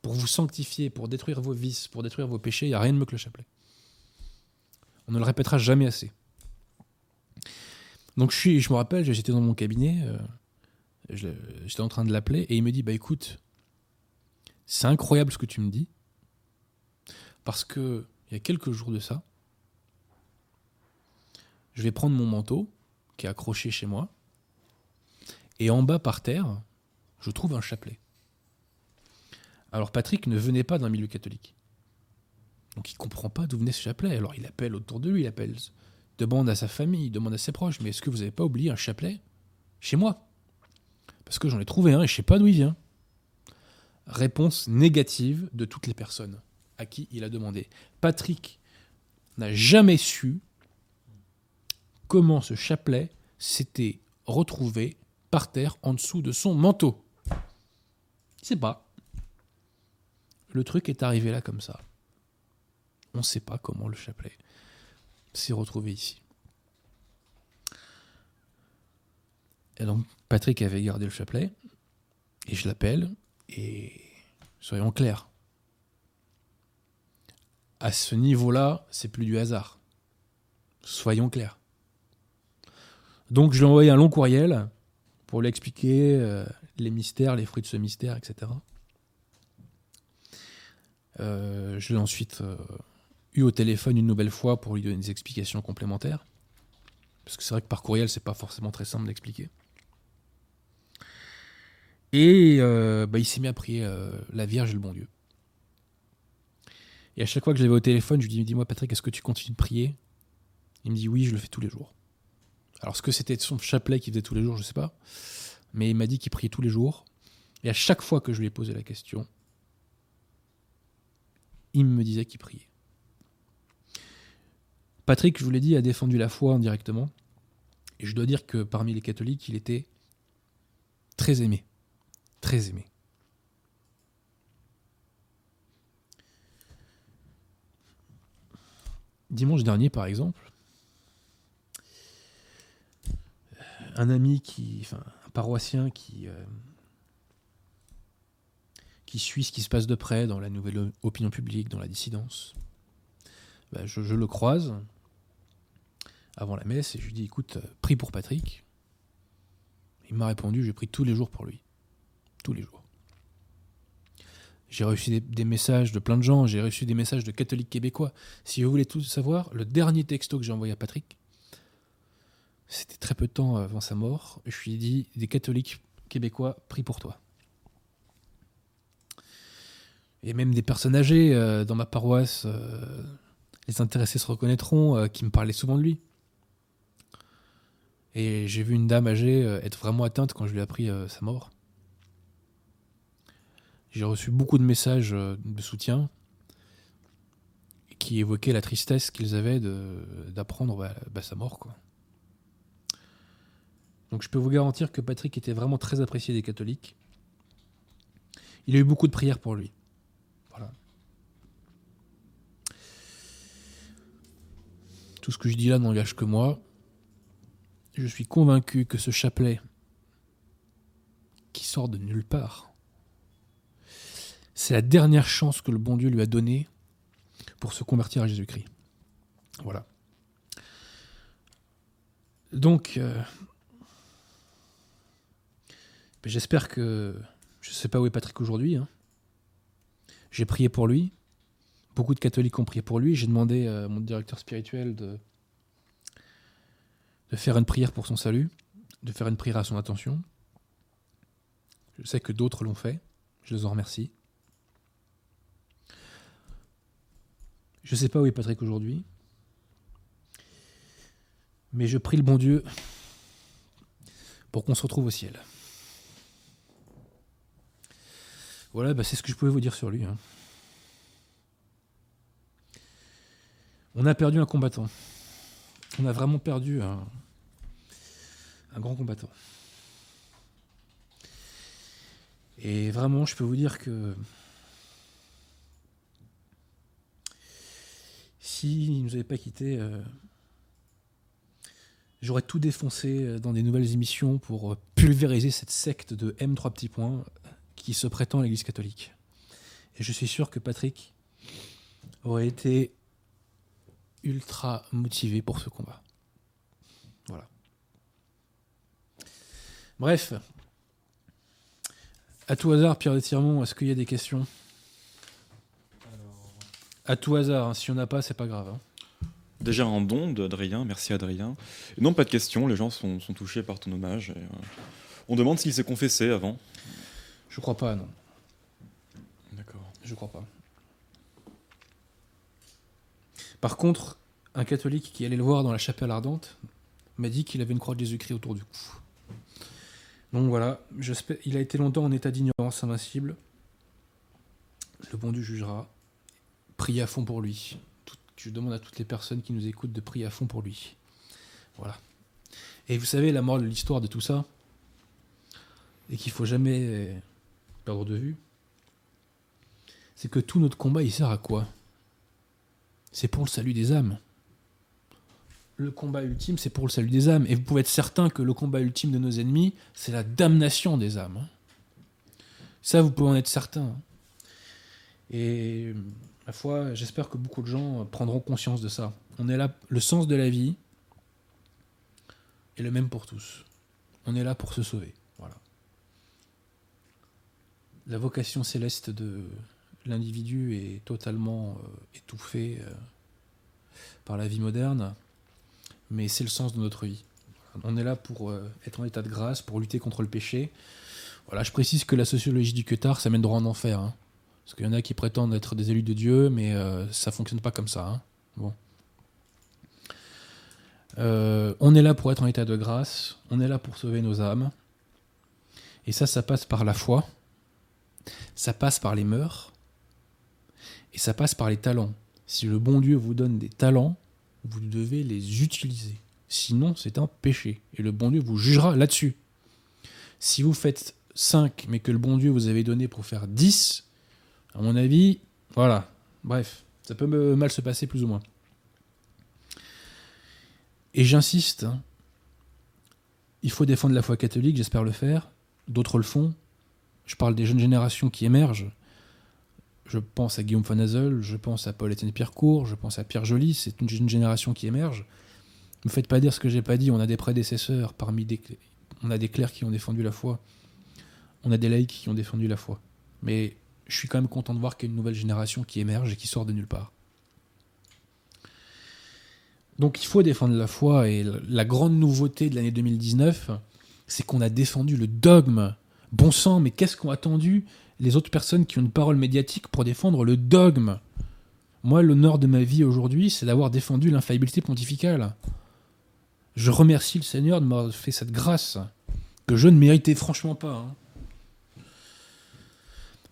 Pour vous sanctifier, pour détruire vos vices, pour détruire vos péchés, il n'y a rien de mieux que le chapelet. On ne le répétera jamais assez. Donc je, me rappelle, j'étais dans mon cabinet, euh, j'étais en train de l'appeler, et il me dit, bah écoute, c'est incroyable ce que tu me dis, parce que il y a quelques jours de ça, je vais prendre mon manteau qui est accroché chez moi, et en bas par terre, je trouve un chapelet. Alors Patrick ne venait pas d'un milieu catholique. Donc il comprend pas d'où venait ce chapelet. Alors il appelle autour de lui, il appelle, demande à sa famille, demande à ses proches, mais est-ce que vous n'avez pas oublié un chapelet chez moi? Parce que j'en ai trouvé un et je sais pas d'où il vient. Réponse négative de toutes les personnes à qui il a demandé. Patrick n'a jamais su comment ce chapelet s'était retrouvé par terre en dessous de son manteau. Il sait pas. Le truc est arrivé là comme ça. On ne sait pas comment le chapelet s'est retrouvé ici. Et donc Patrick avait gardé le chapelet, et je l'appelle, et soyons clairs, à ce niveau-là, c'est plus du hasard. Soyons clairs. Donc je lui ai envoyé un long courriel pour lui expliquer euh, les mystères, les fruits de ce mystère, etc. Euh, je l'ai ensuite euh, eu au téléphone une nouvelle fois pour lui donner des explications complémentaires. Parce que c'est vrai que par courriel, c'est pas forcément très simple d'expliquer. Et bah, il s'est mis à prier la Vierge et le bon Dieu. Et à chaque fois que je l'avais au téléphone, je lui dis Dis-moi, Patrick, est-ce que tu continues de prier? Il me dit Oui, je le fais tous les jours. Alors, ce que c'était son chapelet qu'il faisait tous les jours, je ne sais pas. Mais il m'a dit qu'il priait tous les jours. Et à chaque fois que je lui ai posé la question, il me disait qu'il priait. Patrick, je vous l'ai dit, a défendu la foi indirectement. Et je dois dire que parmi les catholiques, il était très aimé. Très aimé. Dimanche dernier, par exemple, un ami qui, enfin, un paroissien qui, euh, qui suit ce qui se passe de près dans la nouvelle opinion publique, dans la dissidence, bah, je, le croise avant la messe et je lui dis écoute, euh, prie pour Patrick. Il m'a répondu je prie tous les jours pour lui. Tous les jours. J'ai reçu des, messages de plein de gens, j'ai reçu des messages de catholiques québécois. Si vous voulez tout savoir, le dernier texto que j'ai envoyé à Patrick, c'était très peu de temps avant sa mort. Je lui ai dit des catholiques québécois prient pour toi. Et même des personnes âgées euh, dans ma paroisse, euh, les intéressés se reconnaîtront, euh, qui me parlaient souvent de lui. Et j'ai vu une dame âgée être vraiment atteinte quand je lui ai appris sa mort. J'ai reçu beaucoup de messages de soutien qui évoquaient la tristesse qu'ils avaient d'apprendre bah, bah, sa mort. Quoi. Donc je peux vous garantir que Patrick était vraiment très apprécié des catholiques. Il a eu beaucoup de prières pour lui. Voilà. Tout ce que je dis là n'engage que moi. Je suis convaincu que ce chapelet qui sort de nulle part c'est la dernière chance que le bon Dieu lui a donnée pour se convertir à Jésus-Christ. Voilà. Donc, euh, j'espère que... Je ne sais pas où est Patrick aujourd'hui. Hein. J'ai prié pour lui. Beaucoup de catholiques ont prié pour lui. J'ai demandé à mon directeur spirituel de, de faire une prière pour son salut, de faire une prière à son attention. Je sais que d'autres l'ont fait. Je les en remercie. Je ne sais pas où est Patrick aujourd'hui. Mais je prie le bon Dieu pour qu'on se retrouve au ciel. Voilà, bah, c'est ce que je pouvais vous dire sur lui. hein. On a perdu un combattant. On a vraiment perdu un, grand combattant. Et vraiment, je peux vous dire que s'il ne nous avait pas quittés, euh, j'aurais tout défoncé euh, dans des nouvelles émissions pour euh, pulvériser cette secte de M3 petits points qui se prétend l'Église catholique. Et je suis sûr que Patrick aurait été ultra motivé pour ce combat. Voilà. Bref. À tout hasard, Pierre de Tirmont, est-ce qu'il y a des questions? À tout hasard, hein, si on n'a pas, c'est pas grave. hein. Déjà un don d'Adrien, merci Adrien. Non, pas de questions, les gens sont, touchés par ton hommage. euh, on demande s'il s'est confessé avant. Je crois pas, non. D'accord. Je crois pas. Par contre, un catholique qui allait le voir dans la chapelle ardente m'a dit qu'il avait une croix de Jésus-Christ autour du cou. Donc voilà, j'espère- il a été longtemps en état d'ignorance invincible. Le bon Dieu jugera. Priez à fond pour lui. Tout- je demande à toutes les personnes qui nous écoutent de prier à fond pour lui. Voilà. Et vous savez, la morale de l'histoire de tout ça, et qu'il faut jamais perdre de vue, c'est que tout notre combat, il sert à quoi? C'est pour le salut des âmes. Le combat ultime, c'est pour le salut des âmes. Et vous pouvez être certain que le combat ultime de nos ennemis, c'est la damnation des âmes. Ça, vous pouvez en être certain. Et ma foi, j'espère que beaucoup de gens prendront conscience de ça. On est là, le sens de la vie est le même pour tous. On est là pour se sauver. La vocation céleste de l'individu est totalement euh, étouffée euh, par la vie moderne, mais c'est le sens de notre vie. On est là pour euh, être en état de grâce, pour lutter contre le péché. Voilà, je précise que la sociologie du Queutard, ça mène droit en enfer. hein. Parce qu'il y en a qui prétendent être des élus de Dieu, mais euh, ça fonctionne pas comme ça. hein. On est là pour être en état de grâce, on est là pour sauver nos âmes. Et ça, ça passe par la foi, ça passe par les mœurs, et ça passe par les talents. Si le bon Dieu vous donne des talents, vous devez les utiliser. Sinon, c'est un péché. Et le bon Dieu vous jugera là-dessus. Si vous faites 5, mais que le bon Dieu vous avait donné pour faire 10, à mon avis, voilà. Bref, ça peut mal se passer plus ou moins. Et j'insiste, hein, il faut défendre la foi catholique, j'espère le faire. D'autres le font. Je parle des jeunes générations qui émergent. Je pense à Guillaume von Hazel, je pense à Paul-Étienne Pierrecourt, je pense à Pierre Joly, c'est une jeune génération qui émerge. Ne me faites pas dire ce que j'ai pas dit, on a des prédécesseurs, parmi des, on a des clercs qui ont défendu la foi, on a des laïcs qui ont défendu la foi. Mais je suis quand même content de voir qu'il y a une nouvelle génération qui émerge et qui sort de nulle part. Donc il faut défendre la foi et la grande nouveauté de l'année 2019, c'est qu'on a défendu le dogme. Bon sang, mais qu'est-ce qu'ont attendu les autres personnes qui ont une parole médiatique pour défendre le dogme? Moi, l'honneur de ma vie aujourd'hui, c'est d'avoir défendu l'infaillibilité pontificale. Je remercie le Seigneur de m'avoir fait cette grâce que je ne méritais franchement pas. hein.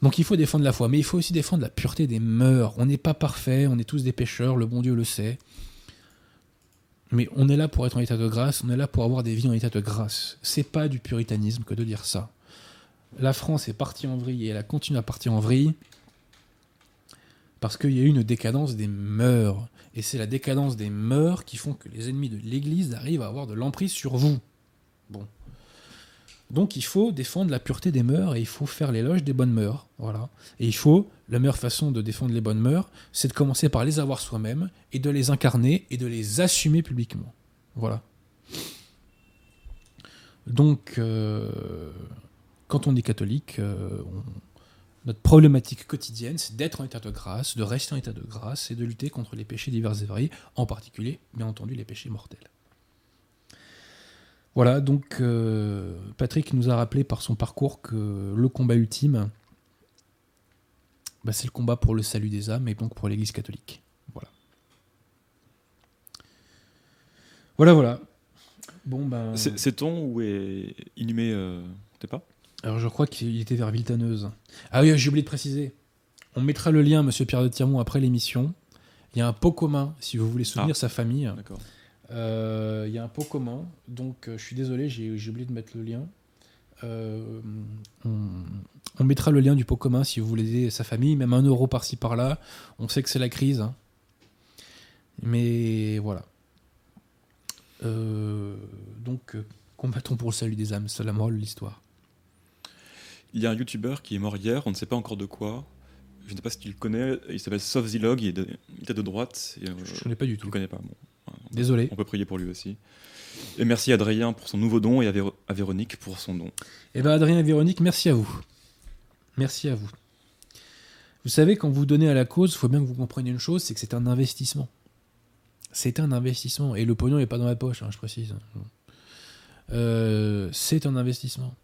Donc il faut défendre la foi, mais il faut aussi défendre la pureté des mœurs. On n'est pas parfait, on est tous des pécheurs, le bon Dieu le sait. Mais on est là pour être en état de grâce, on est là pour avoir des vies en état de grâce. C'est pas du puritanisme que de dire ça. La France est partie en vrille et elle a continué à partir en vrille parce qu'il y a eu une décadence des mœurs. Et c'est la décadence des mœurs qui font que les ennemis de l'Église arrivent à avoir de l'emprise sur vous. Bon. Donc il faut défendre la pureté des mœurs et il faut faire l'éloge des bonnes mœurs. Voilà. Et il faut, la meilleure façon de défendre les bonnes mœurs, c'est de commencer par les avoir soi-même et de les incarner et de les assumer publiquement. Voilà. Donc, euh, quand on est catholique, euh, notre problématique quotidienne, c'est d'être en état de grâce, de rester en état de grâce et de lutter contre les péchés divers et variés, en particulier, bien entendu, les péchés mortels. Voilà, donc euh, Patrick nous a rappelé par son parcours que le combat ultime, bah, c'est le combat pour le salut des âmes et donc pour l'Église catholique. Voilà. Voilà, voilà. Bon, ben. C'est ton où est inhumé euh, T'es pas Alors, je crois qu'il était vers Villetaneuse. Ah oui, j'ai oublié de préciser. On mettra le lien, monsieur Pierre de Tirmont, après l'émission. Il y a un pot commun, si vous voulez soutenir sa famille. D'accord. Euh, Il y a un pot commun. Donc, euh, je suis désolé, j'ai j'ai oublié de mettre le lien. Euh, on, on mettra le lien du pot commun si vous voulez aider sa famille, même un euro par-ci par-là. On sait que c'est la crise. hein. Mais voilà. Euh, donc, combattons pour le salut des âmes, c'est la morale de l'histoire. Il y a un youtubeur qui est mort hier, on ne sait pas encore de quoi. Je ne sais pas si tu le connais, il s'appelle Sofzilog, il, il était de droite. et, euh, Je ne connais pas du tout. connais pas, bon. Désolé. On peut prier pour lui aussi. Et merci à Adrien pour son nouveau don et à, Véro- à Véronique pour son don. Eh bien, Adrien et Véronique, merci à vous. Merci à vous. Vous savez, quand vous donnez à la cause, il faut bien que vous compreniez une chose, c'est que c'est un investissement. C'est un investissement. Et le pognon n'est pas dans la poche, hein, je précise. Euh, c'est un investissement.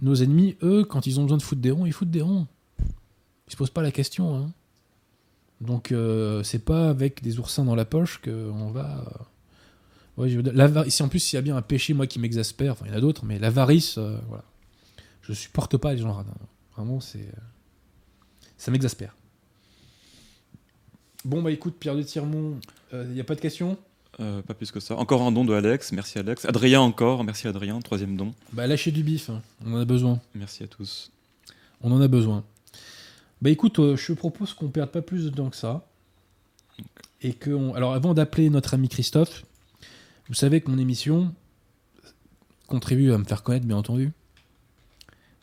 Nos ennemis, eux, quand ils ont besoin de foutre des ronds, ils foutent des ronds. Ils se posent pas la question. hein. Donc, euh, c'est pas avec des oursins dans la poche qu'on va... euh, en plus, s'il y a bien un péché, moi, qui m'exaspère, enfin, il y en a d'autres, mais l'avarice, euh, voilà. Je supporte pas les gens radins. Vraiment, c'est. Ça m'exaspère. Bon, bah écoute, Pierre de Tirmont, il n'y a pas de questions? Euh, pas plus que ça. Encore un don de Alex, merci Alex. Adrien encore, merci Adrien, troisième don. Bah lâchez du bif, hein. on en a besoin. Merci à tous. On en a besoin. Bah écoute, euh, je propose qu'on perde pas plus de temps que ça. Et que. on- Alors avant d'appeler notre ami Christophe, vous savez que mon émission contribue à me faire connaître, bien entendu.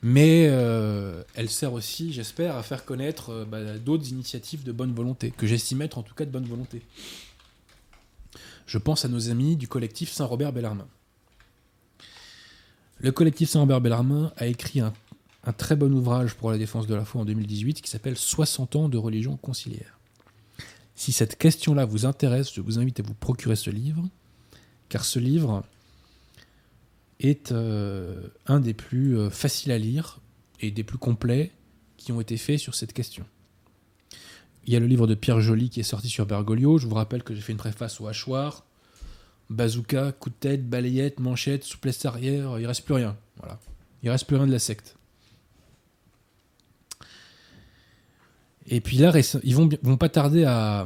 Mais euh, elle sert aussi, j'espère, à faire connaître bah, d'autres initiatives de bonne volonté, que j'estime être en tout cas de bonne volonté. Je pense à nos amis du collectif Saint-Robert Bellarmin. Le collectif Saint-Robert Bellarmin a écrit un un très bon ouvrage pour la défense de la foi en 2018 qui s'appelle 60 ans de religion conciliaire. Si cette question-là vous intéresse, je vous invite à vous procurer ce livre, car ce livre est euh, un des plus euh, faciles à lire et des plus complets qui ont été faits sur cette question. Il y a le livre de Pierre Joly qui est sorti sur Bergoglio. Je vous rappelle que j'ai fait une préface au hachoir. Bazooka, coup de tête, balayette, manchette, souplesse arrière, il reste plus rien. Voilà. Il reste plus rien de la secte. Et puis là, ils vont, vont pas tarder à,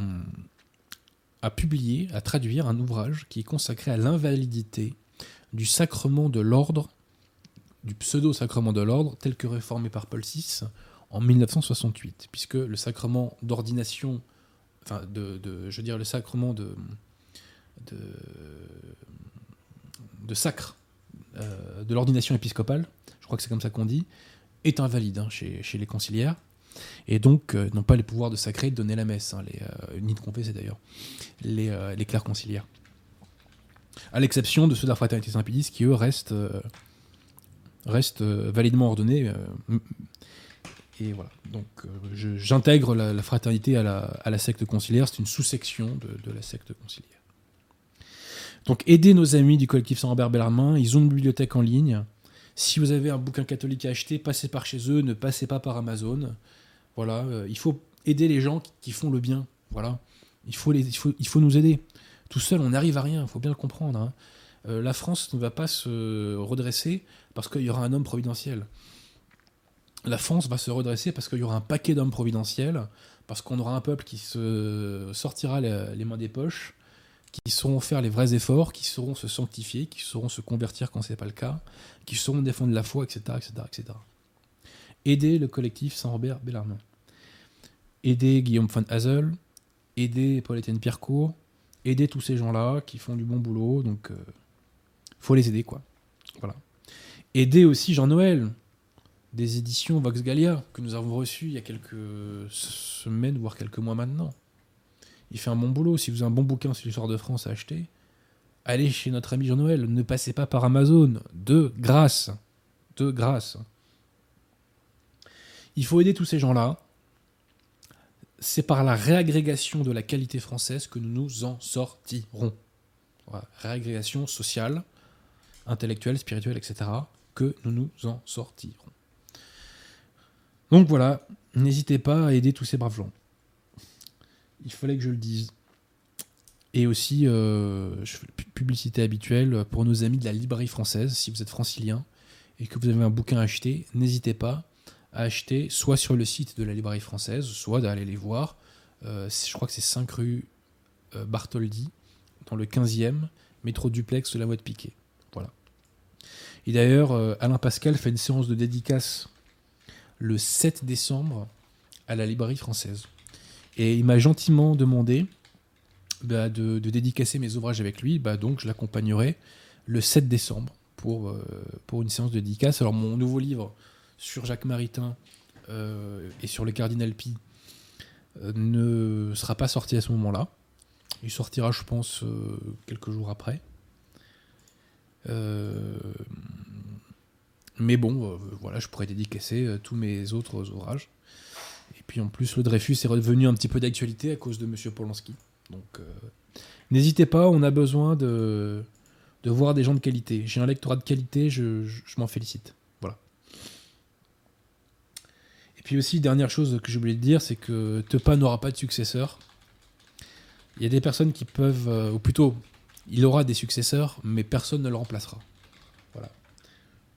à publier, à traduire un ouvrage qui est consacré à l'invalidité du sacrement de l'ordre, du pseudo-sacrement de l'ordre, tel que réformé par Paul VI en 1968, puisque le sacrement d'ordination, enfin, de, je veux dire, le sacrement de, de, sacre euh, de l'ordination épiscopale, je crois que c'est comme ça qu'on dit, est invalide hein, chez, chez les conciliaires et donc euh, n'ont pas les pouvoirs de sacrer de donner la messe, hein, les, euh, ni de confesser d'ailleurs, les, les clercs conciliaires. À l'exception de ceux de la fraternité Saint-Pédis qui eux restent, restent validement ordonnés. Voilà. Donc euh, j'intègre la, fraternité à la, secte conciliaire, c'est une sous-section de, la secte conciliaire. Donc aidez nos amis du collectif Saint-Robert Bellarmin, ils ont une bibliothèque en ligne. Si vous avez un bouquin catholique à acheter, passez par chez eux, ne passez pas par Amazon. Voilà, euh, il faut aider les gens qui, font le bien. Voilà, il faut nous aider. Tout seul, on n'arrive à rien, il faut bien le comprendre. hein. Euh, la France ne va pas se redresser parce qu'il y aura un homme providentiel. La France va se redresser parce qu'il y aura un paquet d'hommes providentiels, parce qu'on aura un peuple qui se sortira les, mains des poches, qui sauront faire les vrais efforts, qui sauront se sanctifier, qui sauront se convertir quand ce n'est pas le cas, qui sauront défendre la foi, etc. etc., etc. Aider le collectif Saint-Robert Bellarmin. Aider Guillaume van Hazel, aider Paul-Étienne Pierrecourt, aider tous ces gens-là qui font du bon boulot, donc euh, faut les aider, quoi. Voilà. Aider aussi Jean-Noël, des éditions Vox Gallia, que nous avons reçues il y a quelques semaines, voire quelques mois maintenant. Il fait un bon boulot. Si vous avez un bon bouquin sur l'histoire de France à acheter, allez chez notre ami Jean-Noël. Ne passez pas par Amazon. De grâce. De grâce. Il faut aider tous ces gens-là. C'est par la réagrégation de la qualité française que nous nous en sortirons. Voilà. Réagrégation sociale, intellectuelle, spirituelle, etc. Que nous nous en sortirons. Donc voilà, n'hésitez pas à aider tous ces braves gens. Il fallait que je le dise. Et aussi, euh, publicité habituelle pour nos amis de la librairie française. Si vous êtes francilien et que vous avez un bouquin à acheter, n'hésitez pas à acheter soit sur le site de la librairie française, soit d'aller les voir. Euh, je crois que c'est 5 rue euh, Bartholdi, dans le 15e, métro duplex de la Voie de Piquet. Voilà. Et d'ailleurs, Alain Pascal fait une séance de dédicace le 7 décembre à la librairie française. Et il m'a gentiment demandé bah, de, dédicacer mes ouvrages avec lui, bah, donc je l'accompagnerai le 7 décembre pour, euh, pour une séance de dédicace. Alors mon nouveau livre sur Jacques Maritain euh, et sur le cardinal Pi euh, ne sera pas sorti à ce moment-là. Il sortira, je pense, quelques jours après. Mais bon, euh, voilà, je pourrais dédicacer euh, tous mes autres ouvrages. Et puis en plus, le Dreyfus est redevenu un petit peu d'actualité à cause de Monsieur Polanski. Donc euh, n'hésitez pas, on a besoin de, voir des gens de qualité. J'ai un lectorat de qualité, je, m'en félicite. Voilà. Et puis aussi, dernière chose que j'ai oublié de dire, c'est que Tepa n'aura pas de successeur. Il y a des personnes qui peuvent, ou plutôt, il aura des successeurs, mais personne ne le remplacera.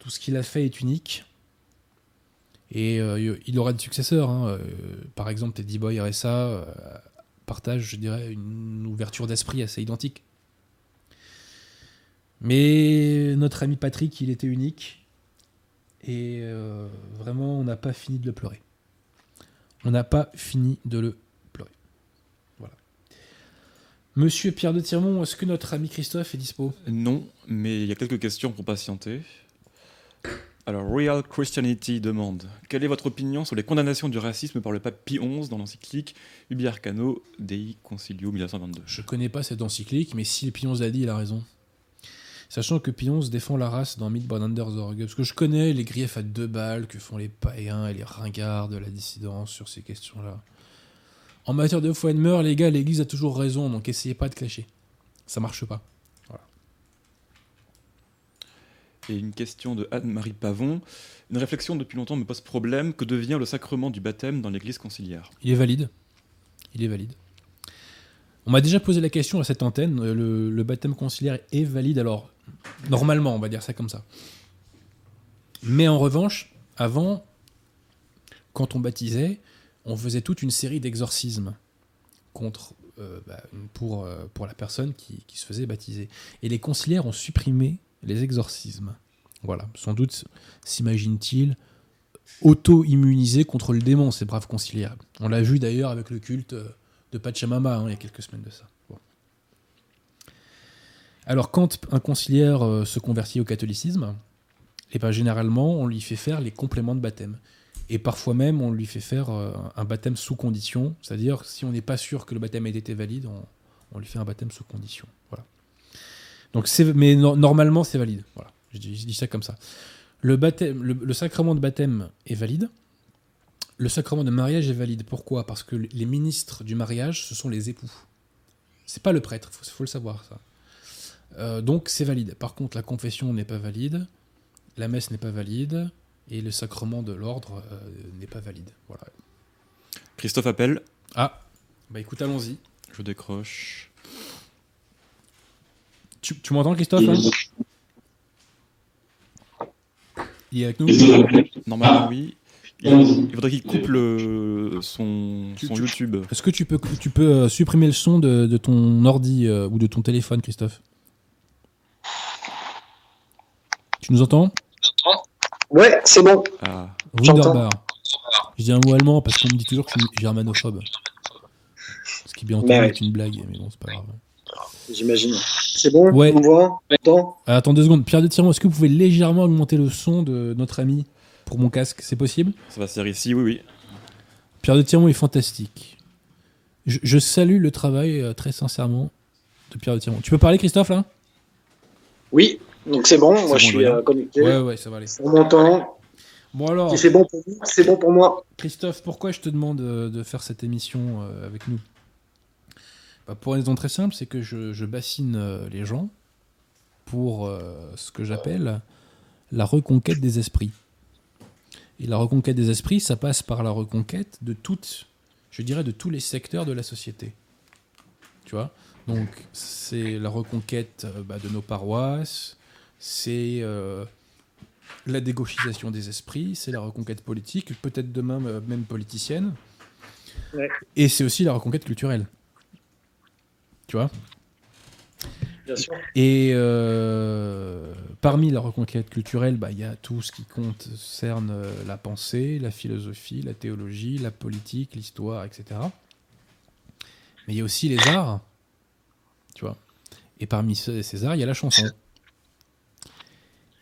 Tout ce qu'il a fait est unique. Et euh, il aura des successeurs. hein. Euh, par exemple, Teddy Boy RSA euh, partage, je dirais, une ouverture d'esprit assez identique. Mais notre ami Patrick, il était unique. Et euh, vraiment, on n'a pas fini de le pleurer. On n'a pas fini de le pleurer. Voilà. Monsieur Pierre de Tirmont, est-ce que notre ami Christophe est dispo? Non, mais il y a quelques questions pour patienter. Alors, Real Christianity demande Quelle est votre opinion sur les condamnations du racisme par le pape Pie XI dans l'encyclique Ubi Arcano Dei Concilio 1922 Je connais pas cette encyclique, mais si Pion l'a dit, il a raison. Sachant que Pion défend la race dans Midborn Under the Orgue, parce que je connais les griefs à deux balles que font les païens et les ringards de la dissidence sur ces questions-là. En matière de foi et de mœurs, les gars, l'Église a toujours raison, donc essayez pas de clasher. Ça marche pas. Et une question de Anne-Marie Pavon Une réflexion depuis longtemps me pose problème. Que devient le sacrement du baptême dans l'église conciliaire? Il est valide. Il est valide. On m'a déjà posé la question à cette antenne. euh, Le, baptême conciliaire est valide, alors normalement, on va dire ça comme ça. Mais en revanche, avant, quand on baptisait, on faisait toute une série d'exorcismes contre euh, bah, pour, euh, pour la personne qui, qui se faisait baptiser. Et les conciliaires ont supprimé les exorcismes. Voilà, sans doute s'imagine-t-il auto-immunisés contre le démon, ces braves conciliaires. On l'a vu d'ailleurs avec le culte euh, de Pachamama hein, il y a quelques semaines de ça. Alors quand un conciliaire euh, se convertit au catholicisme, et ben, généralement on lui fait faire les compléments de baptême. Et parfois même on lui fait faire euh, un baptême sous condition, c'est-à-dire si on n'est pas sûr que le baptême ait été valide, on, on lui fait un baptême sous condition. Donc mais no- normalement c'est valide. Voilà. Je dis, je dis ça comme ça. Le, baptême, le, le sacrement de baptême est valide. Le sacrement de mariage est valide. Pourquoi? Parce que les ministres du mariage, ce sont les époux. C'est pas le prêtre, il faut, faut le savoir ça. Euh, donc c'est valide. Par contre, la confession n'est pas valide, la messe n'est pas valide, et le sacrement de l'ordre euh, n'est pas valide. Voilà. Christophe appelle. Ah, bah écoute, allons-y. Je décroche. Tu, tu m'entends, Christophe hein Il est avec nous Normalement, oui. Il, il faudrait qu'il coupe le, son, Tu- son tu- YouTube. Est-ce que tu peux, tu peux euh, supprimer le son de, de ton ordi euh, ou de ton téléphone, Christophe Tu nous entends Ouais, c'est bon. Ah, Wunderbar. Je dis un mot allemand parce qu'on me dit toujours que je suis germanophobe. Ce qui, bien entendu, ouais. est une blague, mais bon, c'est pas grave. J'imagine. C'est bon Ouais. On voit On m'entend Ah, attends deux secondes. Pierre de Tiron, est-ce que vous pouvez légèrement augmenter le son de notre ami pour mon casque? C'est possible? Ça va se faire ici, oui, oui. Pierre de Tiron est fantastique. Je, je salue le travail euh, très sincèrement de Pierre de Tiron. Tu peux parler, Christophe, là? Oui, donc c'est bon. Moi, bon, je suis euh, connecté. Ouais, ouais, ça va aller. On m'entend. Bon, alors, Si c'est bon pour vous, c'est bon pour moi. Christophe, pourquoi je te demande euh, de faire cette émission euh, avec nous? Bah, Pour une raison très simple, c'est que je, je bassine euh, les gens pour euh, ce que j'appelle la reconquête des esprits. Et la reconquête des esprits, ça passe par la reconquête de toutes, je dirais, de tous les secteurs de la société. Tu vois? Donc, c'est la reconquête euh, bah, de nos paroisses, c'est euh, la dégauchisation des esprits, c'est la reconquête politique, peut-être demain même politicienne. Ouais. Et c'est aussi la reconquête culturelle. Tu vois Bien sûr. Et euh, parmi la reconquête culturelle, bah, il y a tout ce qui concerne euh, la pensée, la philosophie, la théologie, la politique, l'histoire, etc. Mais il y a aussi les arts, tu vois. Et parmi ce- ces arts, il y a la chanson.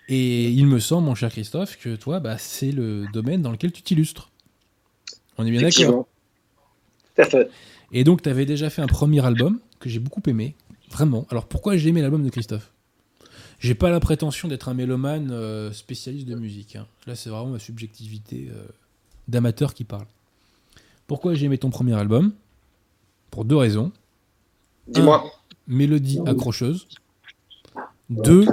Et il me semble, mon cher Christophe, que toi, bah, c'est le domaine dans lequel tu t'illustres. On est bien d'accord et donc, tu avais déjà fait un premier album que j'ai beaucoup aimé, vraiment. Alors, pourquoi j'ai aimé l'album de Christophe? J'ai pas la prétention d'être un mélomane euh, spécialiste de musique. hein. Là, c'est vraiment ma subjectivité euh, d'amateur qui parle. Pourquoi j'ai aimé ton premier album? Pour deux raisons. Dis-moi. Mélodie accrocheuse. Deux,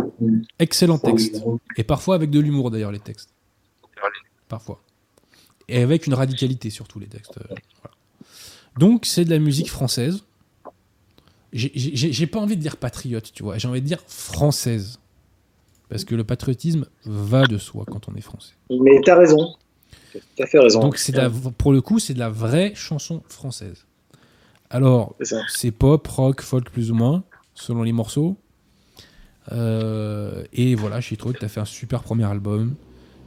excellent texte. Et parfois avec de l'humour, d'ailleurs, les textes. Parfois. Et avec une radicalité, surtout, les textes. euh, voilà. Donc, c'est de la musique française. J'ai- pas envie de dire patriote, tu vois. J'ai envie de dire française. Parce que le patriotisme va de soi quand on est français. Mais t'as raison. T'as fait raison. Donc, c'est pour le coup, c'est de la vraie chanson française. Alors, C'est pop, rock, folk plus ou moins, selon les morceaux. Euh, et voilà, j'ai trouvé que tu as fait un super premier album.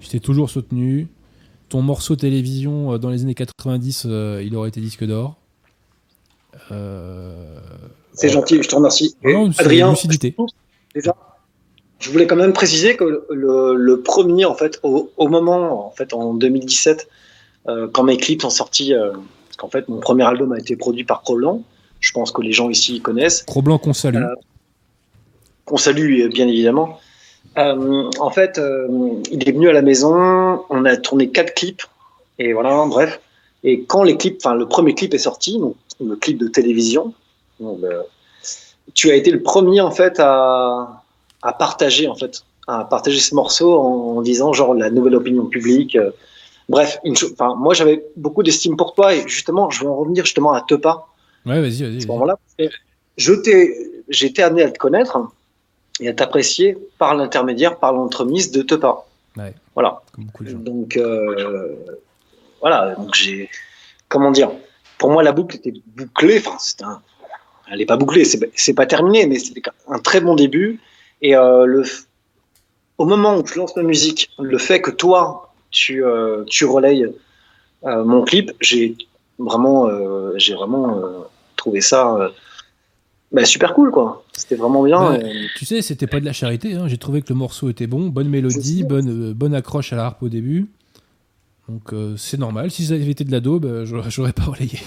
Je t'ai toujours soutenu. Ton morceau télévision euh, dans les années 90, euh, il aurait été disque d'or. Euh, C'est gentil, je te remercie. Non, Adrien, déjà, je voulais quand même préciser que le, le- le premier, en fait, au, au moment, en fait, en 2017, euh, quand mes clips sont sortis, euh, parce qu'en fait, mon premier album a été produit par Croblanc. Je pense que les gens ici connaissent. Cro-Blanc qu'on salue. Euh, qu'on salue bien évidemment. Euh, en fait, euh, il est venu à la maison, on a tourné quatre clips, et voilà, bref. Et quand les clips, enfin le premier clip est sorti, donc le clip de télévision, euh, tu as été le premier en fait à, à partager en fait, à partager ce morceau en, en disant genre la nouvelle opinion publique. euh, bref, une enfin moi j'avais beaucoup d'estime pour toi et justement je veux en revenir justement à Tepa Ouais, vas-y, vas-y. que Je t'ai, été amené à te connaître et à t'apprécier par l'intermédiaire, par l'entremise de Tepa. Ouais. Voilà. Comme beaucoup de gens. Donc, euh, voilà. Donc, j'ai, comment dire, pour moi, la boucle était bouclée. Enfin, c'est un, elle n'est pas bouclée, c'est, c'est pas terminé, mais c'était un très bon début. Et euh, le, au moment où je lance ma musique, le fait que toi, tu, euh, tu relayes euh, mon clip, j'ai vraiment, j'ai vraiment trouvé ça bah, super cool, quoi. C'était vraiment bien. Et- Tu sais, c'était pas de la charité. hein. J'ai trouvé que le morceau était bon, bonne mélodie, bonne, bonne accroche à la harpe au début. Donc c'est normal. Si ça avait été de la daube, j'aurais pas relayé.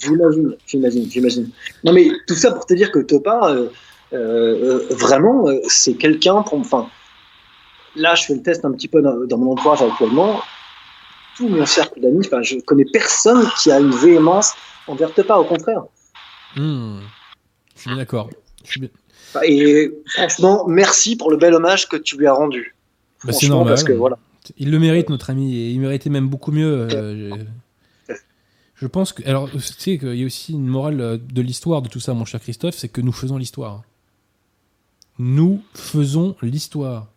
J'imagine, j'imagine, j'imagine. Non, mais tout ça pour te dire que Topa, euh, euh, vraiment, euh, c'est quelqu'un pour. Enfin, là, je fais le test un petit peu dans, dans mon entourage actuellement. Tout mon cercle d'amis, enfin, je connais personne qui a une véhémence envers Topa, au contraire. Hmm. Je suis bien d'accord. Bien- Et franchement, merci pour le bel hommage que tu lui as rendu. Bah, c'est normal. Parce que voilà. Il le mérite, notre ami, et il méritait même beaucoup mieux. euh, je- pense que. Alors, tu sais qu'il y a aussi une morale euh, de l'histoire de tout ça, mon cher Christophe, c'est que nous faisons l'histoire. Nous faisons l'histoire.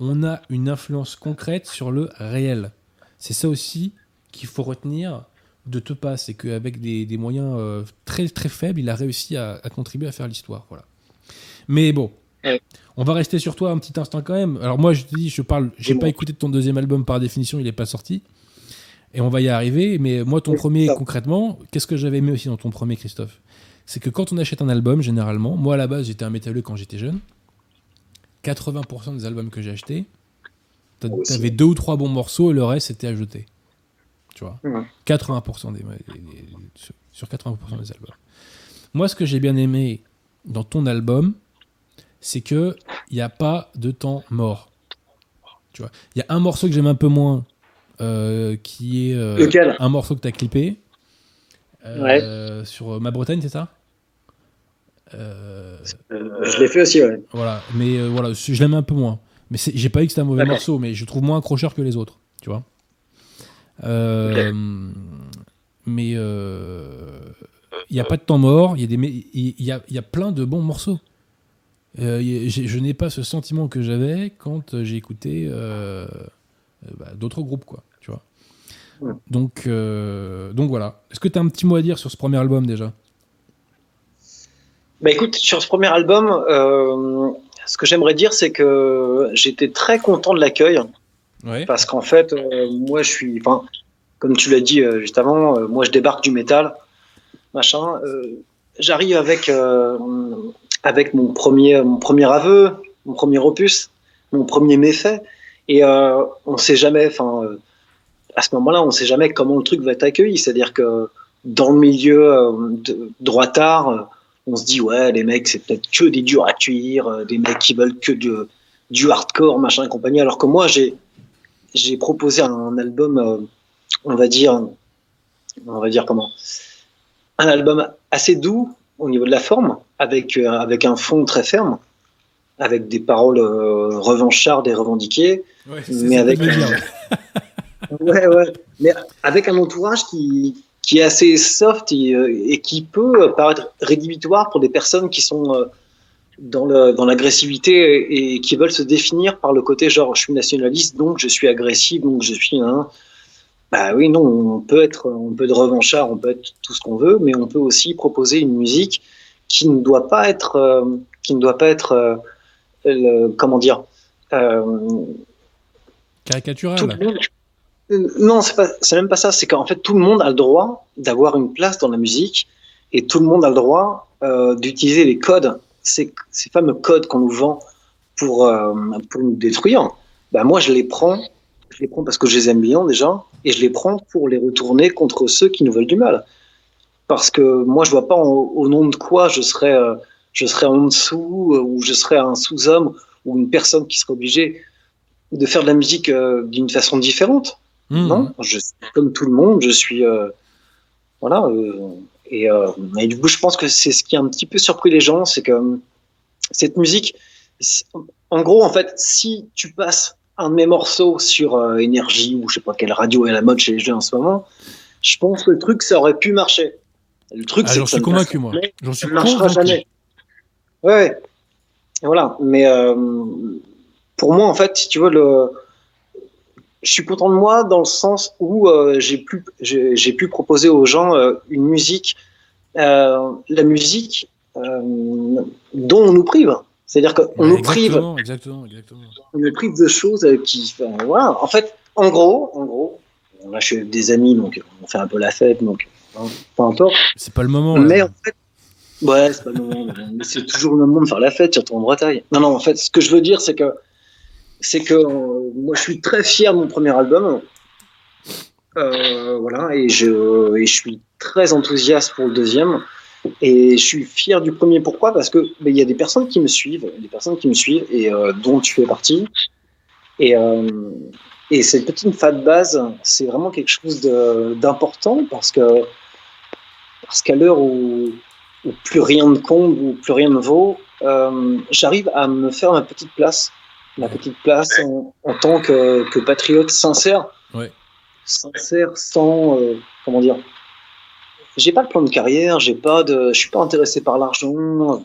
On a une influence concrète sur le réel. C'est ça aussi qu'il faut retenir de Tepa, c'est qu'avec des, des moyens euh, très très faibles, il a réussi à, à contribuer à faire l'histoire. Voilà. Mais bon, on va rester sur toi un petit instant quand même. Alors moi, je te dis, je parle, j'ai pas écouté ton deuxième album par définition, il est pas sorti. Et on va y arriver. Mais moi, ton premier, concrètement, qu'est-ce que j'avais aimé aussi dans ton premier, Christophe? C'est que quand on achète un album, généralement, moi à la base, j'étais un métalleux quand j'étais jeune. 80% des albums que j'ai achetés, t'avais deux ou trois bons morceaux et le reste c'était à jeter. Tu vois? Ouais. 80% des, des- des- sur- sur 80% des albums. Moi, ce que j'ai bien aimé dans ton album, c'est que il n'y a pas de temps mort. Tu vois, il y a un morceau que j'aime un peu moins, qui est euh, un morceau que tu as clippé euh, sur Ma Bretagne, c'est ça? Euh, Euh, je l'ai fait aussi, ouais. Voilà, mais euh, voilà, je l'aime un peu moins. Mais j'ai pas dit que c'était un mauvais morceau, mais je trouve moins accrocheur que les autres, tu vois. Euh, Mais euh, il n'y a pas de temps mort, il y, a des, y a, y a plein de bons morceaux. Euh, je n'ai pas ce sentiment que j'avais quand j'ai écouté euh, bah, d'autres groupes, quoi. Tu vois. Donc, euh, donc voilà. Est-ce que tu as un petit mot à dire sur ce premier album déjà? Bah écoute, sur ce premier album, ce que j'aimerais dire, c'est que j'étais très content de l'accueil. Parce qu'en fait, moi, je suis. Enfin, comme tu l'as dit juste avant, moi, je débarque du métal. Machin. J'arrive avec avec mon premier, mon premier aveu, mon premier opus, mon premier méfait. Et euh, on ne sait jamais, enfin, euh, à ce moment-là, on ne sait jamais comment le truc va être accueilli. C'est-à-dire que dans le milieu euh, de, droitard, on se dit, ouais, les mecs, c'est peut-être que des durs à cuire, des mecs qui veulent que de, du hardcore, machin et compagnie. Alors que moi, j'ai, j'ai proposé un album, on va dire, on va dire comment, un album assez doux au niveau de la forme, avec, euh, avec un fond très ferme, avec des paroles euh, revanchardes et revendiquées, mais avec ouais, ouais. mais avec un entourage qui, qui est assez soft et, euh, qui peut paraître rédhibitoire pour des personnes qui sont dans, le, dans l'agressivité et qui veulent se définir par le côté genre je suis nationaliste donc je suis agressif donc je suis un bah oui non on peut être on peut être revanchard on peut être tout ce qu'on veut mais on peut aussi proposer une musique qui ne doit pas être, euh, qui ne doit pas être, euh, comment dire, euh, caricatural. non, c'est même pas ça. C'est qu'en fait, tout le monde a le droit d'avoir une place dans la musique et tout le monde a le droit d'utiliser les codes, ces, fameux codes qu'on nous vend pour, pour nous détruire. Bah, moi, je les prends, je les prends parce que je les aime bien déjà, et je les prends pour les retourner contre ceux qui nous veulent du mal parce que moi je vois pas au nom de quoi je serais euh, je serais en dessous euh, ou je serais un sous-homme ou une personne qui serait obligée de faire de la musique euh, d'une façon différente. Hmm. Non, je suis comme tout le monde, je suis voilà et, et, du coup je pense que c'est ce qui a un petit peu surpris les gens, c'est que cette musique, en gros en fait, si tu passes un de mes morceaux sur énergie ou je sais pas quelle radio est à la mode chez les jeux en ce moment, je pense que le truc ça aurait pu marcher. Le truc, ah, c'est j'en suis convaincu, moi. J'en suis marchera jamais. Ouais, voilà. Mais euh, pour moi, en fait, si tu veux, le... je suis content de moi dans le sens où euh, j'ai pu, j'ai pu proposer aux gens euh, une musique, la musique dont on nous prive. C'est-à-dire qu'on nous prive, exactement, exactement. on nous prive de choses qui, voilà. En fait, en gros, en gros, là, je suis des amis, donc on fait un peu la fête, donc c'est pas le moment. Mais en fait, ouais, c'est pas le moment. c'est toujours le moment de faire la fête, surtout en Bretagne. Non, non, en fait, ce que je veux dire, c'est que, c'est que euh, moi, je suis très fier de mon premier album. Euh, voilà, et je, suis très enthousiaste pour le deuxième. Et je suis fier du premier. Pourquoi? Parce que ben, il y a des personnes qui me suivent, des personnes qui me suivent et euh, dont tu fais partie. Et, et cette petite fat base, c'est vraiment quelque chose d'important parce que parce qu'à l'heure où, plus rien ne compte, où plus rien ne vaut, j'arrive à me faire ma petite place, ma petite place en, tant que, patriote sincère, sincère sans euh, comment dire. J'ai pas de plan de carrière, j'ai pas de, je suis pas intéressé par l'argent.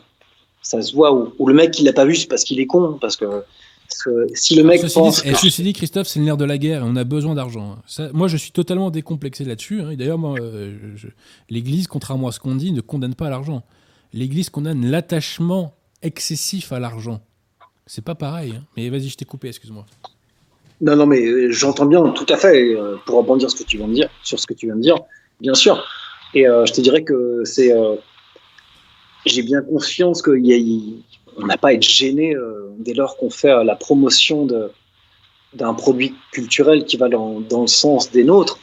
Ça se voit où, le mec il l'a pas vu, c'est parce qu'il est con, parce que si le mec pense. Dit, que... dit, Christophe, c'est le nerf de la guerre et on a besoin d'argent. moi, je suis totalement décomplexé là-dessus. Hein. D'ailleurs, euh, l'Église, contrairement à ce qu'on dit, ne condamne pas l'argent. L'Église condamne l'attachement excessif à l'argent. C'est pas pareil. Hein. Mais vas-y, je t'ai coupé, excuse-moi. Non, non, mais euh, j'entends bien, tout à fait, euh, pour rebondir ce que tu viens de dire, sur ce que tu viens de dire, bien sûr. Et je te dirais que c'est. J'ai bien conscience qu'il y a on n'a pas à être gêné euh, dès lors qu'on fait euh, la promotion d'un produit culturel qui va dans, le sens des nôtres,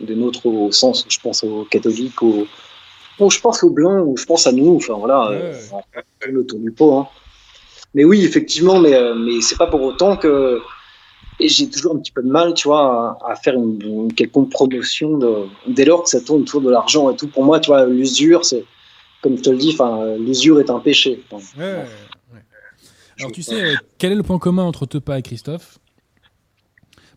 des nôtres au sens je pense aux catholiques, aux, je pense aux blancs, ou je pense à nous, enfin voilà, ouais. euh, le tour du pot. Hein. Mais oui, effectivement, mais, euh, mais c'est pas pour autant que. Et j'ai toujours un petit peu de mal, tu vois, à, faire une, quelconque promotion de, dès lors que ça tourne autour de l'argent et tout. Pour moi, tu vois, l'usure, c'est, comme je te le dis, l'usure est un péché. ouais. Alors tu sais, euh, quel est le point commun entre Tepa et Christophe?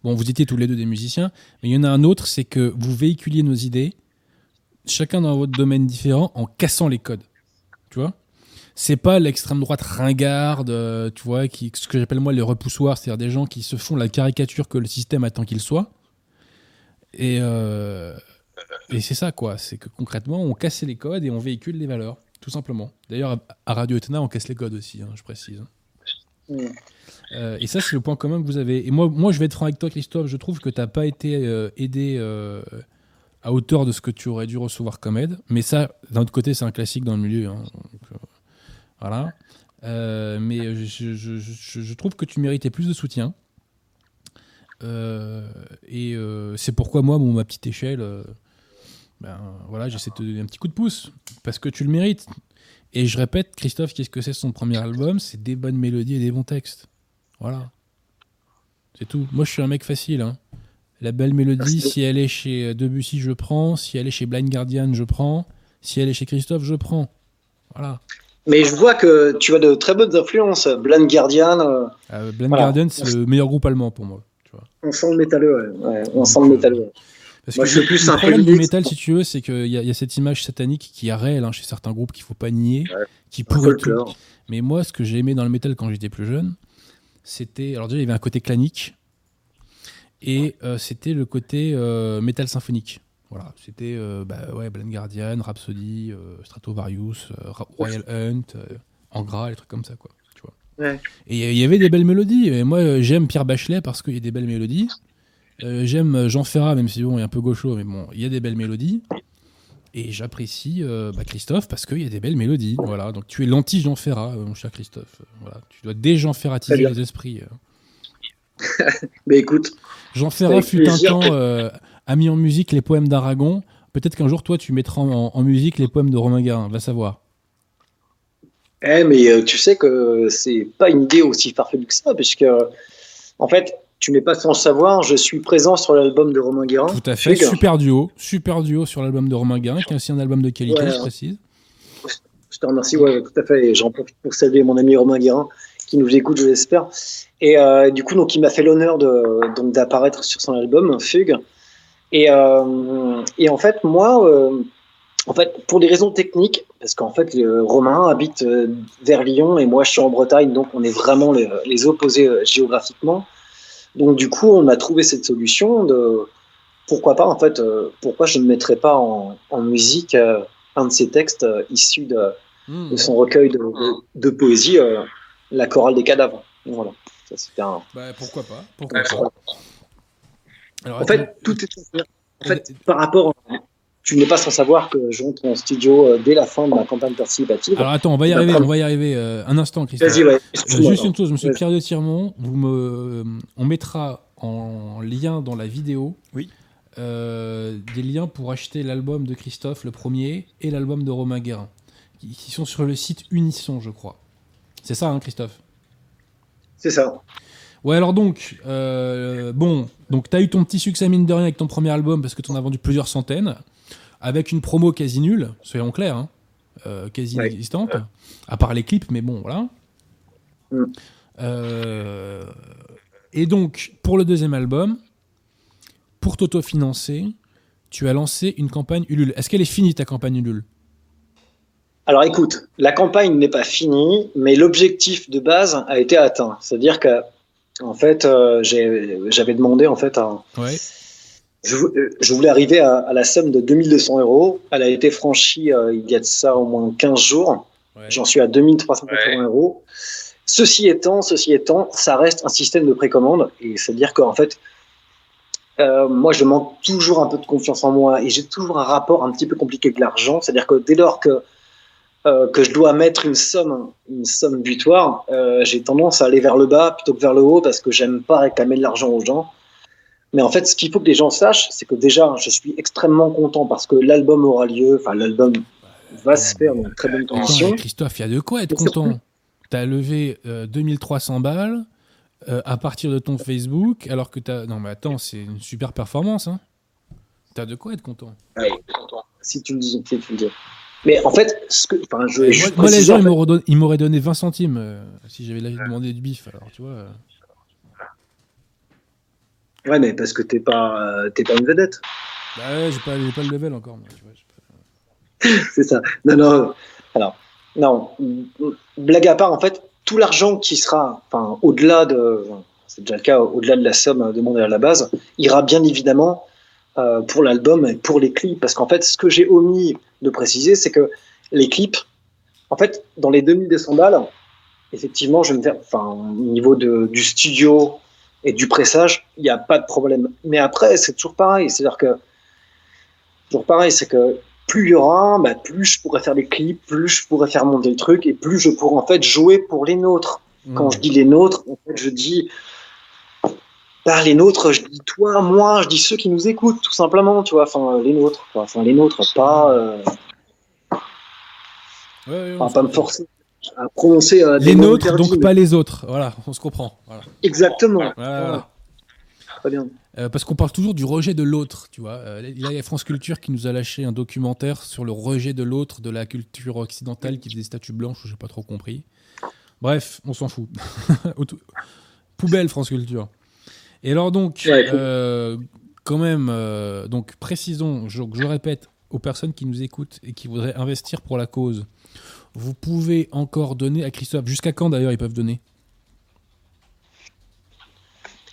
Bon, vous étiez tous les deux des musiciens, mais il y en a un autre, c'est que vous véhiculiez nos idées chacun dans votre domaine différent en cassant les codes. Tu vois? C'est pas l'extrême droite ringarde, euh, tu vois, qui, ce que j'appelle moi les repoussoirs, c'est-à-dire des gens qui se font la caricature que le système attend qu'il soit. Et, euh, et c'est ça, quoi. C'est que concrètement, on casse les codes et on véhicule les valeurs, tout simplement. D'ailleurs, à Radio Etna, on casse les codes aussi, hein, je précise. Euh, et ça, c'est le point commun que vous avez. Et moi, moi, je vais être franc avec toi, Christophe. Je trouve que tu n'as pas été aidé à hauteur de ce que tu aurais dû recevoir comme aide. Mais ça, d'un autre côté, c'est un classique dans le milieu. hein. Donc, voilà. Euh, mais je, je- je- je trouve que tu méritais plus de soutien. Euh, et euh, c'est pourquoi moi, mon, ma petite échelle, ben, voilà, j'essaie de te donner un petit coup de pouce. Parce que tu le mérites. Et je répète, Christophe, qu'est-ce que c'est son premier album? C'est des bonnes mélodies et des bons textes. Voilà. C'est tout. Moi, je suis un mec facile. hein. La belle mélodie, si elle est chez Debussy, je prends. Si elle est chez Blind Guardian, je prends. Si elle est chez Christophe, je prends. Voilà. Mais je vois que tu as de très bonnes influences. Blind Guardian, euh, Euh, Blind Voilà. Guardian, c'est le meilleur groupe allemand pour moi. Tu vois. on sent le métalleux. Ouais. Ouais, on sent le métalleux. Parce Moi, que je suis plus le problème du métal, si tu veux, c'est qu'il y, a- il y a cette image satanique qui est réelle hein, chez certains groupes qu'il faut pas nier, Ouais. qui pourrait tout. folklore. Mais moi, ce que j'ai aimé dans le métal quand j'étais plus jeune, c'était. Alors, déjà, il y avait un côté clanique. Et euh, c'était le côté euh, métal symphonique. Voilà. C'était euh, bah, ouais, Blind Guardian, Rhapsody, euh, Stratovarius, euh, Royal Hunt, euh, Angra, les trucs comme ça, quoi. Tu vois. Ouais. Et il y avait des belles mélodies. Et moi, euh, j'aime Pierre Bachelet parce qu'il y a des belles mélodies. J'aime Jean Ferrat, même si bon, il est un peu gaucho, mais bon, il y a des belles mélodies. Et j'apprécie bah, Christophe parce qu'il y a des belles mélodies. Voilà, donc tu es l'anti-Jean Ferrat, mon cher Christophe. Voilà, tu dois déjà ferratiser Très bien. les esprits. Mais écoute, Jean Ferrat fut un temps a mis en musique les poèmes d'Aragon. Peut-être qu'un jour, toi, tu mettras en, en musique les poèmes de Romain Garin. Va savoir. eh, mais euh, tu sais que c'est pas une idée aussi farfelue que ça, puisque en fait, tu n'es pas sans savoir, je suis présent sur l'album de Romain Guérin. Tout à fait. Super duo. Super duo sur l'album de Romain Garin, qui est aussi un album de qualité, Ouais. je précise. Je te remercie, ouais, tout à fait. Et j'en profite pour saluer mon ami Romain Guérin, qui nous écoute, je l'espère. Et euh, du coup, donc, il m'a fait l'honneur de, donc, d'apparaître sur son album, Fugue. Et, euh, et en fait, moi, euh, en fait, pour des raisons techniques, parce qu'en fait, Romain habite euh, vers Lyon et moi, je suis en Bretagne, donc on est vraiment les, les opposés euh, géographiquement. Donc, du coup, on a trouvé cette solution de pourquoi pas, en fait, euh, pourquoi je ne mettrais pas en, en musique euh, un de ces textes euh, issus de, Mmh. de son recueil de, de- de poésie, euh, La chorale des cadavres. Voilà. Ça, c'était un... Bah, pourquoi pas Pourquoi pas Alors, En fait, tout est. En fait, par rapport. Tu n'es pas sans savoir que j'entre en studio euh, dès la fin de ma campagne participative. Alors attends, on va y arriver, on va y arriver. euh, un instant, Christophe. Vas-y, ouais. Euh, juste une chose, monsieur. Pierre de Tirmont, vous me, on mettra en lien dans la vidéo Oui. euh, des liens pour acheter l'album de Christophe, le premier, et l'album de Romain Guérin, qui, qui sont sur le site Unisson, je crois. C'est ça, hein, Christophe? C'est ça. Ouais, alors donc, euh, bon, donc t'as eu ton petit succès mine de rien avec ton premier album parce que t'en as vendu plusieurs centaines, avec une promo quasi nulle, soyons clairs, hein, euh, quasi Ouais. inexistante, à part les clips, mais bon, voilà. Mm. Euh, et donc, pour le deuxième album, pour t'autofinancer, tu as lancé une campagne Ulule. Est-ce qu'elle est finie ta campagne Ulule? Alors écoute, la campagne n'est pas finie, mais l'objectif de base a été atteint. C'est-à-dire que, en fait, euh, j'avais demandé en fait un, Ouais. Je, vou- euh, je voulais arriver à, à la somme de 2200 euros. Elle a été franchie euh, il y a de ça au moins 15 jours. ouais. J'en suis à 2380 euros. Ceci étant, ceci étant, ça reste un système de précommande. Et c'est-à-dire qu'en fait, euh, moi, je manque toujours un peu de confiance en moi et j'ai toujours un rapport un petit peu compliqué avec l'argent. C'est-à-dire que dès lors que, euh, que je dois mettre une somme, une somme butoir, euh, j'ai tendance à aller vers le bas plutôt que vers le haut parce que j'aime pas réclamer de l'argent aux gens. Mais en fait, ce qu'il faut que les gens sachent, c'est que déjà, je suis extrêmement content parce que l'album aura lieu, enfin, l'album va se faire dans de très conditions. mais Christophe, il y a de quoi être content. T'as levé euh, 2300 balles euh, à partir de ton Facebook, alors que t'as. Non, mais attends, c'est une super performance. Hein. T'as de quoi être content. Ouais, si tu le dis, si tu le dis. Mais en fait, ce que, enfin, je Moi, juste moi, les gens, en ils fait- m'auraient don- ils m'auraient donné 20 centimes euh, si j'avais demandé du bif. Alors, tu vois. euh. Ouais, mais parce que t'es pas, euh, t'es pas une vedette. Bah ouais, j'ai pas, pas le level encore. Pas- c'est ça. Non, non. Alors, non. Blague à part, en fait, tout l'argent qui sera, enfin, au-delà de, c'est déjà le cas, au-delà de la somme demandée à la base, ira bien évidemment euh, pour l'album et pour les clips. Parce qu'en fait, ce que j'ai omis de préciser, c'est que les clips, en fait, dans les 2200 balles, effectivement, je me faire, enfin, au niveau de, du studio et du pressage, il n'y a pas de problème. Mais après, c'est toujours pareil. C'est-à-dire que, toujours pareil, c'est que plus il y aura, bah, plus je pourrais faire des clips, plus je pourrais faire monter le truc et plus je pourrais en fait jouer pour les nôtres. Quand Mmh. je dis les nôtres, en fait, je dis les nôtres, je dis toi, moi, je dis ceux qui nous écoutent, tout simplement, tu vois, enfin les nôtres, quoi. enfin les nôtres, pas, euh, Ouais, ouais, enfin, pas me forcer à prononcer euh, des Les nôtres, interdits, donc mais- pas les autres. Voilà, on se comprend. Voilà. Exactement. Voilà, Voilà. Très bien. Euh, parce qu'on parle toujours du rejet de l'autre, tu vois. Là, il y a France Culture qui nous a lâché un documentaire sur le rejet de l'autre, de la culture occidentale qui faisait des statues blanches, j'ai pas trop compris. Bref, on s'en fout. Poubelle France Culture. Et alors donc, Ouais, euh, quand même, euh, donc précisons, je, je répète aux personnes qui nous écoutent et qui voudraient investir pour la cause, vous pouvez encore donner à Christophe. Jusqu'à quand d'ailleurs ils peuvent donner?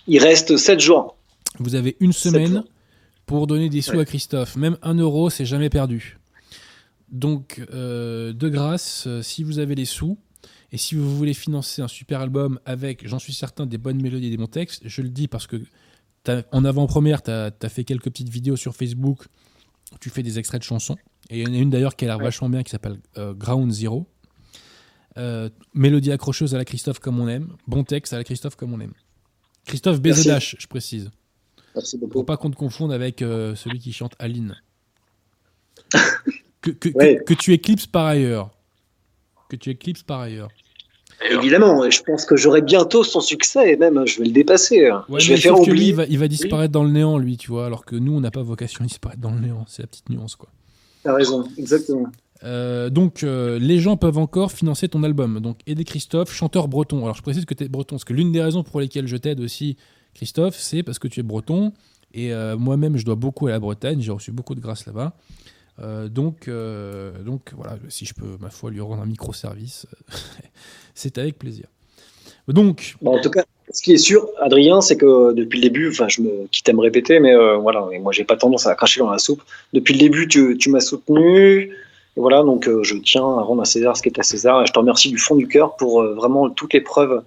Il reste 7 jours. Vous avez une semaine pour donner des sous Ouais. à Christophe. Même un euro, c'est jamais perdu. Donc, euh, de grâce, si vous avez les sous, et si vous voulez financer un super album avec, j'en suis certain, des bonnes mélodies et des bons textes, je le dis parce que en avant-première, tu as, fait quelques petites vidéos sur Facebook tu fais des extraits de chansons. Et il y en a une d'ailleurs qui a l'air Ouais. vachement bien qui s'appelle euh, Ground Zero. Euh, mélodie accrocheuse à la Christophe comme on aime, bon texte à la Christophe comme on aime. Christophe. BZH, je précise. Merci Faut beaucoup. pas qu'on te confonde avec euh, celui qui chante Aline. que, que, que- Ouais. que tu éclipses par ailleurs. Que tu éclipses par ailleurs. Évidemment, je pense que j'aurai bientôt son succès et même je vais le dépasser. Ouais, je vais faire que lui, oublier. il va, il va disparaître dans le néant, lui, tu vois, alors que nous, on n'a pas vocation à disparaître dans le néant. C'est la petite nuance, quoi. T'as raison, exactement. Euh, donc, euh, les gens peuvent encore financer ton album. Donc, aider Christophe, chanteur breton. Alors, je précise que tu es breton, parce que l'une des raisons pour lesquelles je t'aide aussi, Christophe, c'est parce que tu es breton. Et euh, moi-même, je dois beaucoup à la Bretagne. J'ai reçu beaucoup de grâce là-bas. Euh, donc, euh, donc, voilà, si je peux, ma foi, lui rendre un micro-service, c'est avec plaisir. Donc, en tout cas, ce qui est sûr, Adrien, c'est que depuis le début, enfin, je me quitte à me répéter, mais euh, voilà, et moi, j'ai pas tendance à cracher dans la soupe. Depuis le début, tu, tu m'as soutenu. Et voilà, donc euh, je tiens à rendre à César ce qui est à César. Et je te remercie du fond du cœur pour vraiment toutes les preuves,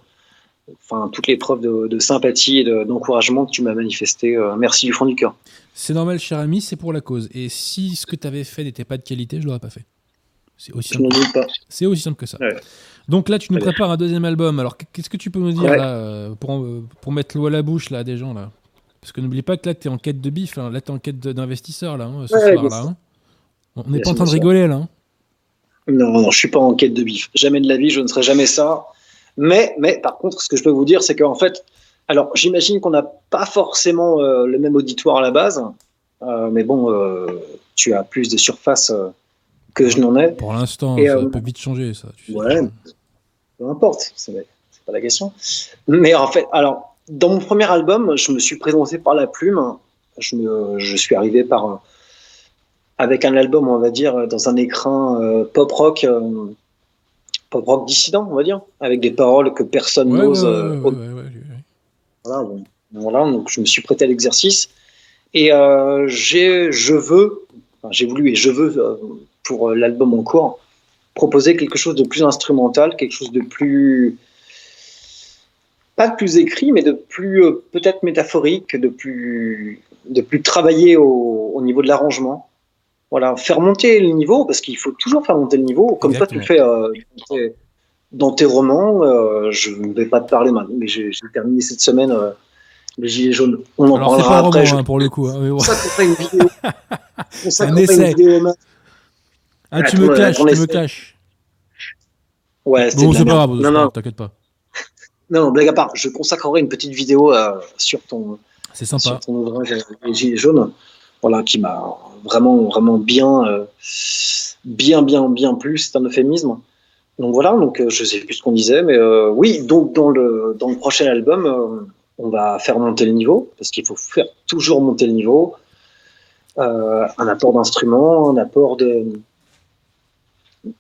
enfin toutes les preuves de, sympathie et de- d'encouragement que tu m'as manifesté. Merci du fond du cœur. C'est normal, cher ami, c'est pour la cause. Et si ce que tu avais fait n'était pas de qualité, je l'aurais pas fait. C'est aussi simple n'en doute pas. C'est aussi simple que ça. Ouais. Donc là, tu nous prépares un deuxième album. Alors, qu'est-ce que tu peux nous dire Ouais. là euh, pour, euh, pour mettre l'eau à la bouche là à des gens là? Parce que n'oublie pas que là, tu es en quête de bif. Là, là tu es en quête d'investisseurs là, hein, ce Ouais, soir là. hein. On n'est pas en train de rigoler là. hein. Non, non, je suis pas en quête de bif. Jamais de la vie, je ne serai jamais ça. Mais, mais par contre, ce que je peux vous dire, c'est qu'en fait, alors j'imagine qu'on n'a pas forcément euh, le même auditoire à la base, euh, mais bon, euh, tu as plus de surface que je n'en ai. Pour l'instant, ça peut vite changer ça. tu sais. Ouais, peu importe, c'est pas la question. Mais en fait, alors, dans mon premier album, je me suis présenté par la plume. Je, me, je suis arrivé par avec un album, on va dire, dans un écrin pop rock, pop rock dissident, on va dire, avec des paroles que personne Ouais, n'ose ouais, ouais, ouais, ouais. Voilà, bon. Voilà, donc je me suis prêté à l'exercice. Et euh, j'ai, je veux, enfin, j'ai voulu et je veux, euh, pour euh, l'album en cours, proposer quelque chose de plus instrumental, quelque chose de plus. Pas de plus écrit, mais de plus euh, peut-être métaphorique, de plus, de plus travaillé au, au niveau de l'arrangement. Voilà, faire monter le niveau, parce qu'il faut toujours faire monter le niveau, comme toi tu le fais euh, dans tes- romans. euh, je ne vais pas te parler maintenant, mais j'ai terminé cette semaine euh, les Gilets jaunes. On en Alors, parlera pas un après. roman je- hein, pour le coup. hein, mais bon. ça fera une vidéo. ça Un essai. une vidéo. Ah, tu Attends, me caches, tu me caches. Ouais, Bon, c'est pas grave, Non, non, t'inquiète pas. non, blague à part, je consacrerai une petite vidéo euh, sur ton, C'est sur sympa. ton ouvrage euh, Les Gilets jaunes, voilà, qui m'a vraiment, vraiment bien, bien, bien, bien plu. C'est un euphémisme. Donc voilà, donc euh, je sais plus ce qu'on disait, mais euh, oui, donc dans le, dans le prochain album, euh, on va faire monter le niveau, parce qu'il faut faire toujours monter le niveau. Euh, un apport d'instruments, un apport de,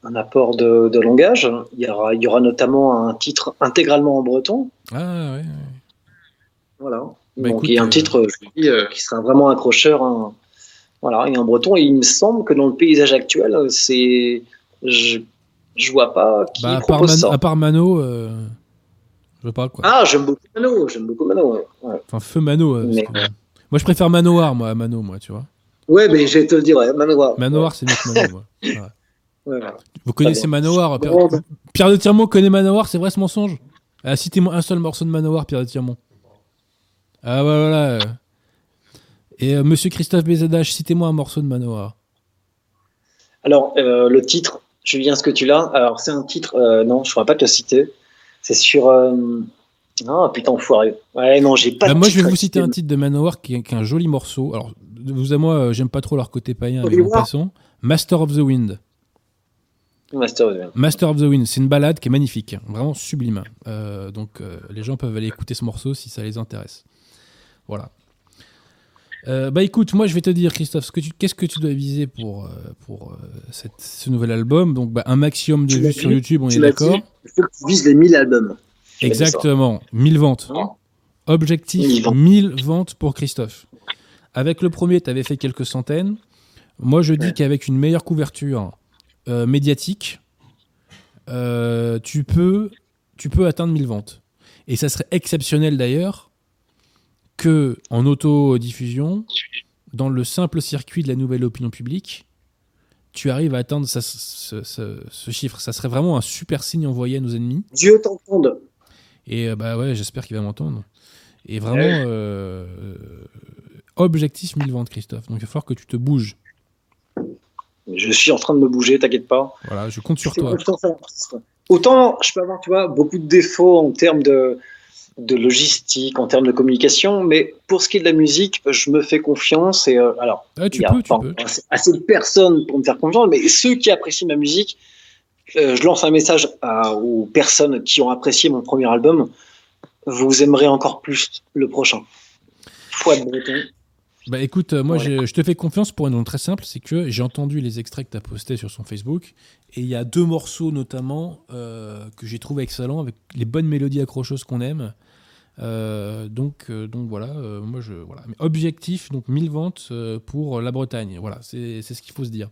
un apport de, de langage. Il y, aura, il y aura notamment un titre intégralement en breton. Ah ouais. Voilà. Bah, Donc écoute, il y a un titre dis, qui sera vraiment accrocheur. hein. Voilà, et un breton. Et il me semble que dans le paysage actuel, c'est. Je, vois pas qui Bah, à, part propose Man- ça. à part Mano, euh, je pas quoi. Ah, j'aime beaucoup Mano. J'aime beaucoup Mano. Ouais, ouais. Enfin, feu Mano. euh, Mais- Moi, je préfère Manoir, moi, à Mano, moi, tu vois. Ouais, mais je vais te le dire, ouais, Manoir. Manoir, c'est que Mano, moi. Vous connaissez. Manoir Pierre, Bon, bah. Pierre de Tirmont connaît Manoir, c'est vrai ce mensonge? Ah, Citez-moi un seul morceau de Manoir, Pierre de Tirmont. Ah, voilà. euh. Et euh, monsieur Christophe Bézadache, citez-moi un morceau de Manoir. Alors, euh, le titre, Julien, ce que tu l'as? Alors, c'est un titre, euh, non, je ne pourrais pas te le citer. C'est sur. euh, Ah, putain, enfoiré. Ouais, non, j'ai pas Bah, de moi, je vais vous citer un titre de Manowar qui est, qui est un joli morceau. Alors, vous à moi, euh, j'aime pas trop leur côté païen, en passant. Master of the Wind. Master of the Wind. Master of the Wind, c'est une balade qui est magnifique, vraiment sublime. Euh, donc, les gens peuvent aller écouter ce morceau si ça les intéresse. Voilà. Euh, bah écoute, moi je vais te dire, Christophe, ce que tu- qu'est-ce que tu dois viser pour, euh, pour euh, cette- ce nouvel album? Donc, bah, un maximum de Tu vues sur dit- YouTube, on est d'accord? Il faut que tu vises les 1000 albums. Exactement, 1000 ventes. Hein? Objectif 1000 ventes. 1000 ventes pour Christophe. Avec le premier, tu avais fait quelques centaines. Moi, je dis Ouais. qu'avec une meilleure couverture euh, médiatique, euh, tu, peux, tu peux atteindre 1000 ventes. Et ça serait exceptionnel d'ailleurs que en autodiffusion, dans le simple circuit de la nouvelle opinion publique, tu arrives à atteindre ça- ce, ce- ce chiffre. Ça serait vraiment un super signe envoyé à nos ennemis. Dieu t'entende. Et euh, bah ouais, j'espère qu'il va m'entendre. Et vraiment, Ouais. euh, objectif 1000 ventes, Christophe. Donc il va falloir que tu te bouges. Je suis en train de me bouger, t'inquiète pas. Voilà, je compte sur toi. l'artiste. Autant je peux avoir, tu vois, beaucoup de défauts en termes de, de logistique, en termes de communication, mais pour ce qui est de la musique, je me fais confiance. Et euh, alors, Ah, il tu y a peux, assez, assez de personnes pour me faire confiance, mais ceux qui apprécient ma musique, euh, je lance un message à- aux personnes qui ont apprécié mon premier album. Vous aimerez encore plus le prochain. De breton. Bah écoute, euh, moi Ouais. je te fais confiance pour une raison très simple, c'est que j'ai entendu les extraits que tu as postés sur son Facebook, et il y a deux morceaux notamment euh, que j'ai trouvé excellents, avec les bonnes mélodies accrocheuses qu'on aime. Euh, donc, euh, donc voilà, euh, moi je voilà. Mais objectif donc 1000 ventes euh, pour la Bretagne. Voilà, c'est c'est ce qu'il faut se dire.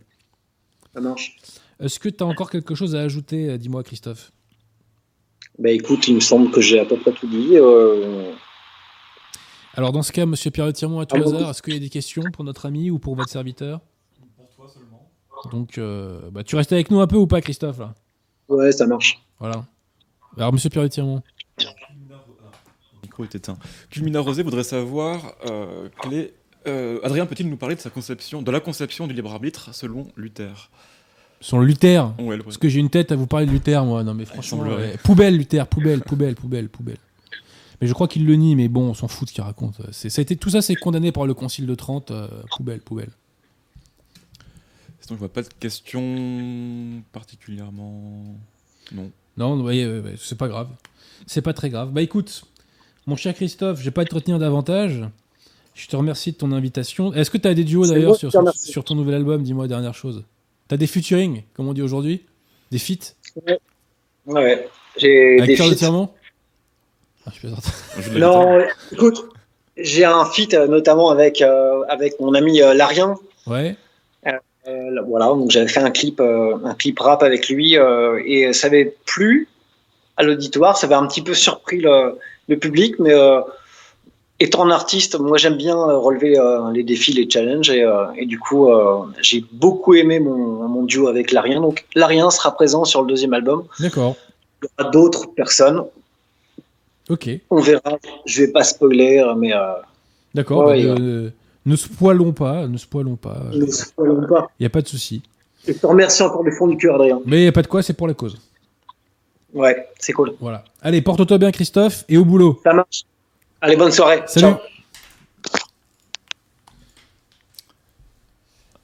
Ça marche. Est-ce que tu as encore quelque chose à ajouter Dis-moi, Christophe? Bah écoute, il me semble que j'ai à peu près tout dit. Alors, dans ce cas, monsieur Pierre Tirmont, à tout Ah hasard, est-ce qu'il y a des questions pour notre ami ou pour votre serviteur? Pour toi seulement. Donc, euh, bah, tu restes avec nous un peu ou pas, Christophe? Là ouais, ça marche. Voilà. Alors, monsieur Pierre Tirmont. Le micro est éteint. Culmina Rosé voudrait savoir euh, quel est. euh, Adrien peut-il nous parler de sa conception, de la conception du libre arbitre selon Luther? Son Luther? Ouais, le- Parce que j'ai une tête à vous parler de Luther, moi. Non, mais franchement. ouais. Poubelle, Luther, poubelle, poubelle, poubelle, poubelle. Mais je crois qu'il le nie, mais bon, on s'en fout de ce qu'il raconte. C'est, ça a été, tout ça, c'est condamné par le Concile de Trente. euh, poubelle, poubelle. Sinon, je vois pas de questions particulièrement. Non. Non, ouais, ouais, ouais, c'est pas grave. C'est pas très grave. Bah écoute, mon cher Christophe, je vais pas te retenir davantage. Je te remercie de ton invitation. Est-ce que tu as des duos d'ailleurs sur, sur ton nouvel album? Dis-moi dernière chose. Tu as des featuring, comme on dit aujourd'hui? Des feats? Ouais. J'ai Avec des Pierre de. Ah, je Non, écoute, j'ai un feat euh, notamment avec, euh, avec mon ami euh, Larien. Ouais. Euh, là, voilà, donc j'avais fait un clip, euh, un clip rap avec lui euh, et ça avait plu à l'auditoire, ça avait un petit peu surpris le, le public, mais euh, étant un artiste, moi j'aime bien relever euh, les défis, les challenges et, euh, et du coup euh, j'ai beaucoup aimé mon, mon duo avec Larien. Donc Larien sera présent sur le deuxième album. D'accord. Il y aura d'autres personnes, Ok. on verra. Je vais pas spoiler, mais euh, D'accord. Ouais, bah, ouais. ne, ne spoilons pas. Ne spoilons pas. ne spoilons pas. Il n'y a pas de souci. Je te remercie encore du fond du cœur, Adrien. Mais il n'y a pas de quoi, c'est pour la cause. Ouais, c'est cool. Voilà. Allez, porte-toi bien, Christophe, et au boulot. Ça marche. Allez, bonne soirée. Salut. Ciao.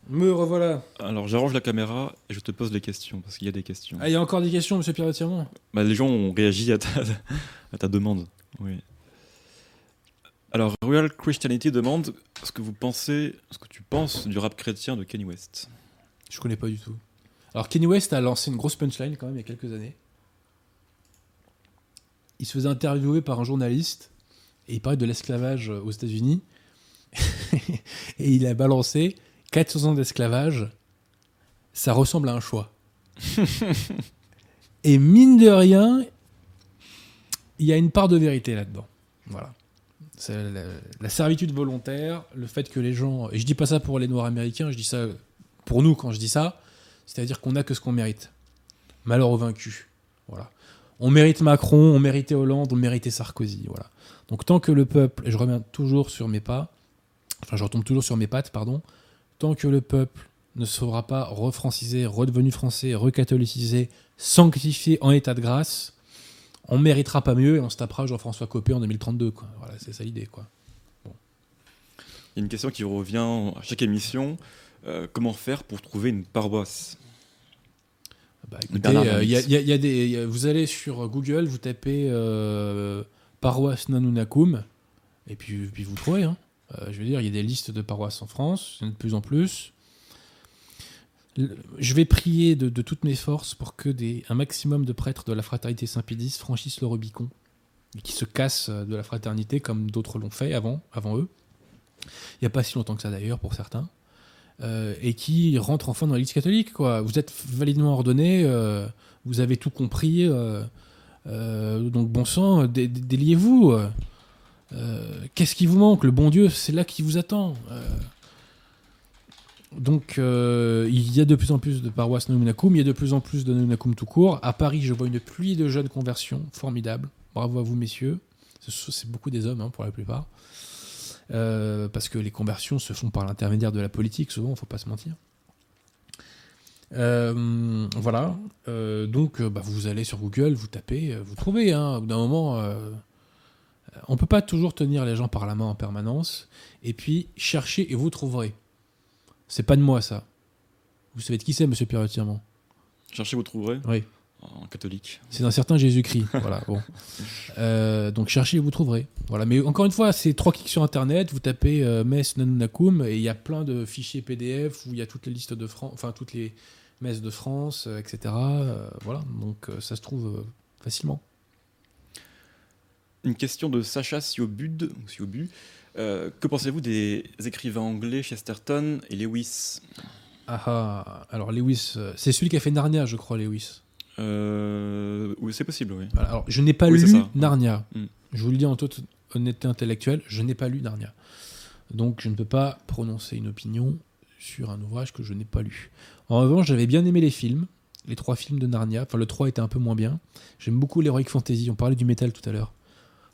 Me revoilà. Alors, j'arrange la caméra et je te pose des questions, parce qu'il y a des questions. Ah, il y a encore des questions, monsieur Pierre Tirmont? Bah, les gens ont réagi à ta, à ta demande. Oui. Alors, Royal Christianity demande ce que vous pensez, ce que tu penses du rap chrétien de Kanye West. Je connais pas du tout. Alors Kenny West a lancé une grosse punchline quand même il y a quelques années. Il se faisait interviewer par un journaliste et il parlait de l'esclavage aux États-Unis. et il a balancé 400 ans d'esclavage, ça ressemble à un choix. et mine de rien, il y a une part de vérité là-dedans. Voilà. C'est la, la servitude volontaire, le fait que les gens. Et je dis pas ça pour les Noirs américains, je dis ça pour nous quand je dis ça. C'est-à-dire qu'on n'a que ce qu'on mérite. Malheur aux vaincus. Voilà. On mérite Macron, on méritait Hollande, on méritait Sarkozy. Voilà. Donc tant que le peuple, et je reviens toujours sur mes pas, enfin je retombe toujours sur mes pattes, pardon, tant que le peuple ne sera pas refrancisé, redevenu français, recatholicisé, sanctifié en état de grâce, on méritera pas mieux et on se tapera Jean-François Copé en 2032. Quoi. Voilà, c'est ça l'idée. Quoi. Il y a une question qui revient à chaque émission. Euh, comment faire pour trouver une paroisse? Bah, écoutez, euh, y a, y a des, y a, vous allez sur Google, vous tapez euh, paroisse Nanunakum, et puis, puis vous trouvez. Hein. Euh, je veux dire, il y a des listes de paroisses en France, il y en a de plus en plus. Je vais prier de, toutes mes forces pour que des, un maximum de prêtres de la fraternité Saint-Pédis franchissent le Rubicon, et qui se cassent de la fraternité comme d'autres l'ont fait avant, avant eux. Il n'y a pas si longtemps que ça d'ailleurs pour certains. Euh, et qui rentre enfin dans l'Église catholique. Vous êtes validement ordonné, euh, vous avez tout compris, euh, donc bon sang, dé déliez-vous. Qu'est-ce qui vous manque? Le bon Dieu, c'est là qui vous attend. donc il y a de plus en plus de paroisses Nanunakum, il y a de plus en plus de Nanunakum tout court. À Paris, je vois une pluie de jeunes conversions, formidable. Bravo à vous, messieurs. C'est beaucoup des hommes hein, pour la plupart. Euh, parce que les conversions se font par l'intermédiaire de la politique, souvent, il ne faut pas se mentir. Euh, voilà. Euh, donc, bah, vous allez sur Google, vous tapez, vous trouvez. Hein, au bout d'un moment, on ne peut pas toujours tenir les gens par la main en permanence. Et puis, cherchez et vous trouverez. C'est pas de moi, ça. Vous savez de qui c'est, monsieur Pierre Retirement Cherchez, vous trouverez? Oui en catholique. C'est un certain Jésus-Christ. voilà, bon. Euh, donc cherchez, vous trouverez. Voilà, mais encore une fois, c'est trois clics sur Internet, vous tapez euh, Messe Nanunakum et il y a plein de fichiers PDF où il y a toutes les listes de France, enfin toutes les messes de France, euh, etc. Euh, voilà, donc ça se trouve facilement. Une question de Sacha Siobud. Siobu. que pensez-vous des écrivains anglais Chesterton et Lewis? Ah, ah alors Lewis, c'est celui qui a fait Narnia, je crois, Lewis. Euh, oui, c'est possible, oui. Voilà, alors, je n'ai pas Oui, lu. Narnia. Mm. Je vous le dis en toute honnêteté intellectuelle, je n'ai pas lu Narnia. Donc je ne peux pas prononcer une opinion sur un ouvrage que je n'ai pas lu. En revanche, j'avais bien aimé les films, les trois films de Narnia. Enfin, le 3 était un peu moins bien. J'aime beaucoup l'Heroic Fantasy. On parlait du métal tout à l'heure.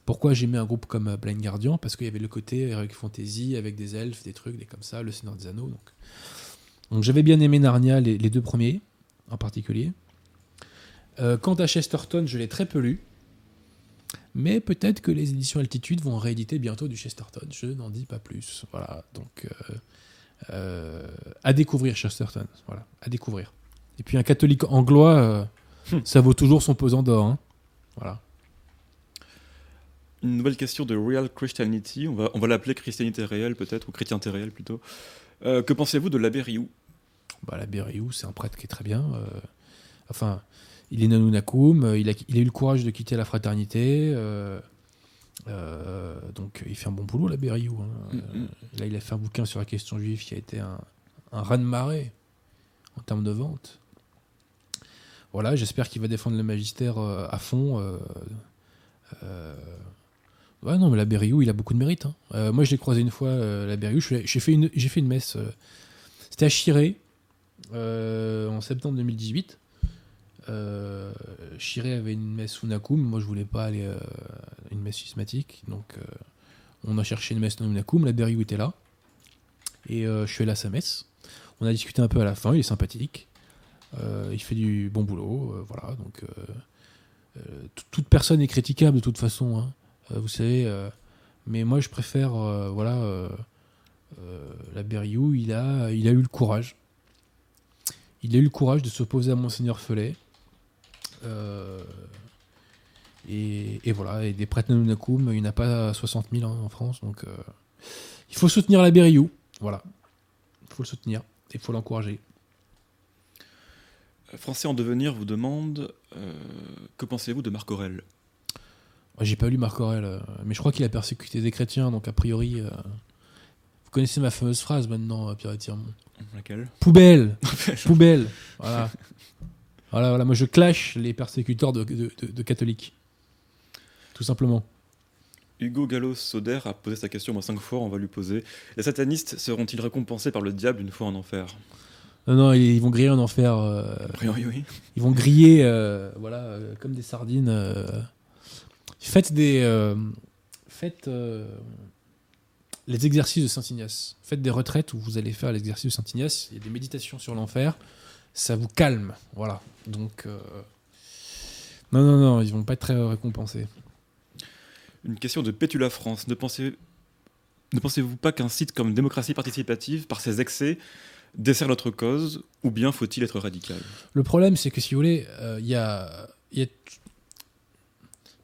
Pourquoi j'aimais un groupe comme euh, Blind Guardian? Parce qu'il y avait le côté Heroic Fantasy avec des elfes, des trucs, des comme ça, le Seigneur des Anneaux. Donc, donc j'avais bien aimé Narnia, les, les deux premiers en particulier. Euh, quant à Chesterton, je l'ai très peu lu. Mais peut-être que les éditions Altitude vont rééditer bientôt du Chesterton. Je n'en dis pas plus. Voilà. Donc, euh, euh, à découvrir Chesterton. Voilà. À découvrir. Et puis un catholique anglois, euh, ça vaut toujours son pesant d'or. hein. Voilà. Une nouvelle question de Real Christianity. On va, on va l'appeler Christianité réelle, peut-être, ou chrétienté réelle plutôt. Euh, que pensez-vous de l'abbé Rioux Bah, l'abbé Rioux, c'est un prêtre qui est très bien. euh, enfin, il est Nanunakum, euh, il a, il a eu le courage de quitter la fraternité. euh, donc, il fait un bon boulot, l'abbé Rioux. hein. Mm, mm. Là, il a fait un bouquin sur la question juive qui a été un, un raz-de-marée en termes de vente. Voilà, j'espère qu'il va défendre le magistère à fond. euh, Ouais, non, mais la Berriou, il a beaucoup de mérite. hein. Euh, moi, je l'ai croisé une fois, euh, la Berriou. J'ai fait, une- messe. euh, C'était à Chiré, en septembre 2018. Euh, Chiré avait une messe sous Nakum. Moi, je voulais pas aller à une messe schismatique. Donc, on a cherché une messe sous Nakum. La Berriou était là. Et je suis allé à sa messe. On a discuté un peu à la fin. Il est sympathique. Il fait du bon boulot. voilà. Donc, toute personne est critiquable de toute façon. hein. Euh, vous savez. euh, mais moi, je préfère. euh, voilà. la Berriou, il a, eu le courage. Il a eu le courage de s'opposer à Monseigneur Felet. Et, voilà, et des prêtres Nanunakum, il n'y en a pas 60 000 hein, en France, donc il faut soutenir la Berriou. Voilà, il faut le soutenir, et il faut l'encourager. Français en devenir vous demande que pensez-vous de Marc Moi, J'ai pas lu Marc Aurèle, euh, mais je crois qu'il a persécuté des chrétiens, donc a priori. euh, Vous connaissez ma fameuse phrase maintenant, euh, Pierre Tirmont Laquelle? Poubelle Poubelle Voilà. Voilà, voilà. Moi, je clash les persécuteurs de, de- de- de catholiques. Tout simplement. Hugo Gallos Soder a posé sa question moi cinq fois, on va lui poser. Les satanistes seront-ils récompensés par le diable une fois en enfer? Non, non, ils, ils vont griller en enfer. euh, A priori, oui. Ils vont griller, euh, voilà, comme des sardines. Faites des, euh, faites euh, les exercices de Saint Ignace. Faites des retraites où vous allez faire l'exercice de Saint Ignace. Il y a des méditations sur l'enfer. Ça vous calme, voilà. Donc, euh, non, non, non, ils vont pas être très récompensés. Une question de Pétula France. Ne pensez- ne pensez-vous pas qu'un site comme Démocratie participative, par ses excès, dessert notre cause, ou bien faut-il être radical? Le problème, c'est que si vous voulez, euh, il y, a, il y, a,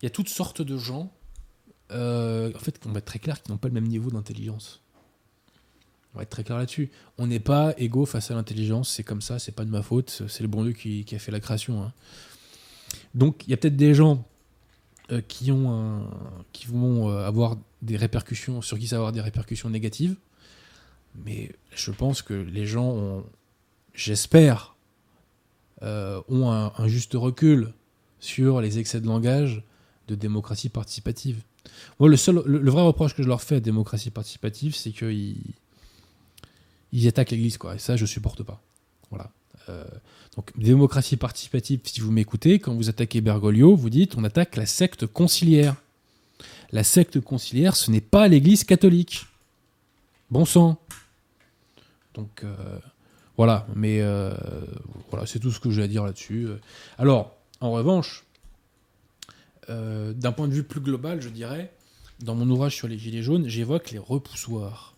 il y a toutes sortes de gens, euh, en fait, on va être très clair, qui n'ont pas le même niveau d'intelligence. On va être très clair là-dessus. On n'est pas égaux face à l'intelligence, c'est comme ça, c'est pas de ma faute, c'est le bon Dieu qui, a fait la création. hein. Donc, il y a peut-être des gens euh, qui, ont un- qui vont euh, avoir des répercussions, sur qui ça va avoir des répercussions négatives, mais je pense que les gens ont, j'espère, ont un juste recul sur les excès de langage de démocratie participative. Le, seul, le, vrai reproche que je leur fais à démocratie participative, c'est qu'ils ils attaquent l'Église, quoi. Et ça, je supporte pas. Voilà. Euh, donc, démocratie participative, si vous m'écoutez, quand vous attaquez Bergoglio, vous dites on attaque la secte conciliaire. La secte conciliaire, ce n'est pas l'Église catholique. Bon sang. Donc, euh, voilà, mais euh, voilà, c'est tout ce que j'ai à dire là-dessus. Alors, en revanche, euh, d'un point de vue plus global, je dirais, dans mon ouvrage sur les gilets jaunes, j'évoque les repoussoirs.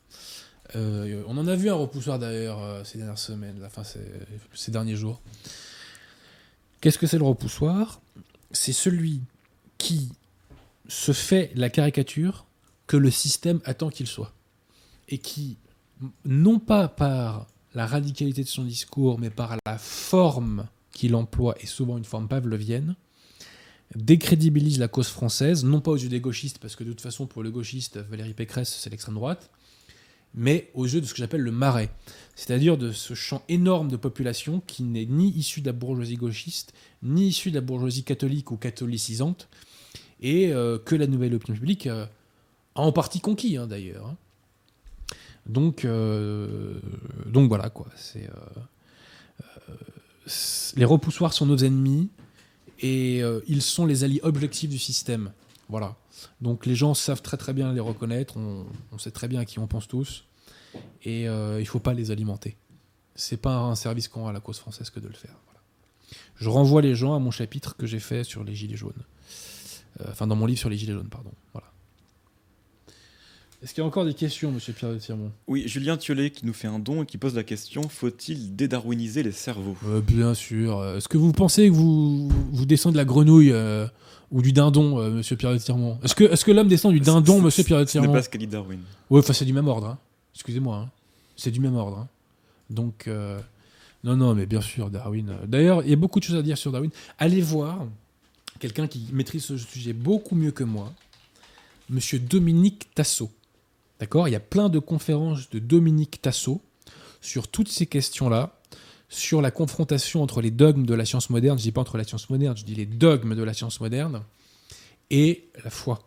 Euh, on en a vu un repoussoir d'ailleurs euh, ces dernières semaines, enfin ces, ces derniers jours. Qu'est-ce que c'est le repoussoir? C'est celui qui se fait la caricature que le système attend qu'il soit. Et qui, non pas par la radicalité de son discours, mais par la forme qu'il emploie, et souvent une forme pavlovienne, décrédibilise la cause française, non pas aux yeux des gauchistes, parce que de toute façon, pour le gauchiste, Valérie Pécresse, c'est l'extrême droite, mais aux yeux de ce que j'appelle le marais, c'est-à-dire de ce champ énorme de population qui n'est ni issu de la bourgeoisie gauchiste, ni issu de la bourgeoisie catholique ou catholicisante, et euh, que la nouvelle opinion publique euh, a en partie conquis, hein, d'ailleurs. hein. Donc, euh, donc voilà, quoi. C'est, les repoussoirs sont nos ennemis et euh, ils sont les alliés objectifs du système. Voilà. Donc les gens savent très très bien les reconnaître, on, sait très bien à qui on pense tous, et euh, il faut pas les alimenter. C'est pas un service qu'on rend à la cause française que de le faire. Je renvoie les gens à mon chapitre que j'ai fait sur les gilets jaunes. Euh, enfin, dans mon livre sur les gilets jaunes, pardon. Voilà. Est-ce qu'il y a encore des questions, monsieur Pierre de Tirmont? Oui, Julien Thiollet qui nous fait un don et qui pose la question faut-il dédarwiniser les cerveaux? Euh, Bien sûr. Est-ce que vous pensez que vous, vous descendez de la grenouille euh, ou du dindon, euh, monsieur Pierre de Tirmont? Est-ce que, est que l'homme descend du dindon, monsieur Pierre de Ce n'est Tirmont? pas ce qu'a dit Darwin. Ouais, enfin, c'est du même ordre. hein. Excusez-moi. hein. C'est du même ordre. hein. Donc, euh, non, non, mais bien sûr, Darwin. D'ailleurs, il y a beaucoup de choses à dire sur Darwin. Allez voir quelqu'un qui maîtrise ce sujet beaucoup mieux que moi, monsieur Dominique Tassot. D'accord? Il y a plein de conférences de Dominique Tassot sur toutes ces questions-là, sur la confrontation entre les dogmes de la science moderne, je dis pas entre la science moderne, je dis les dogmes de la science moderne, et la foi.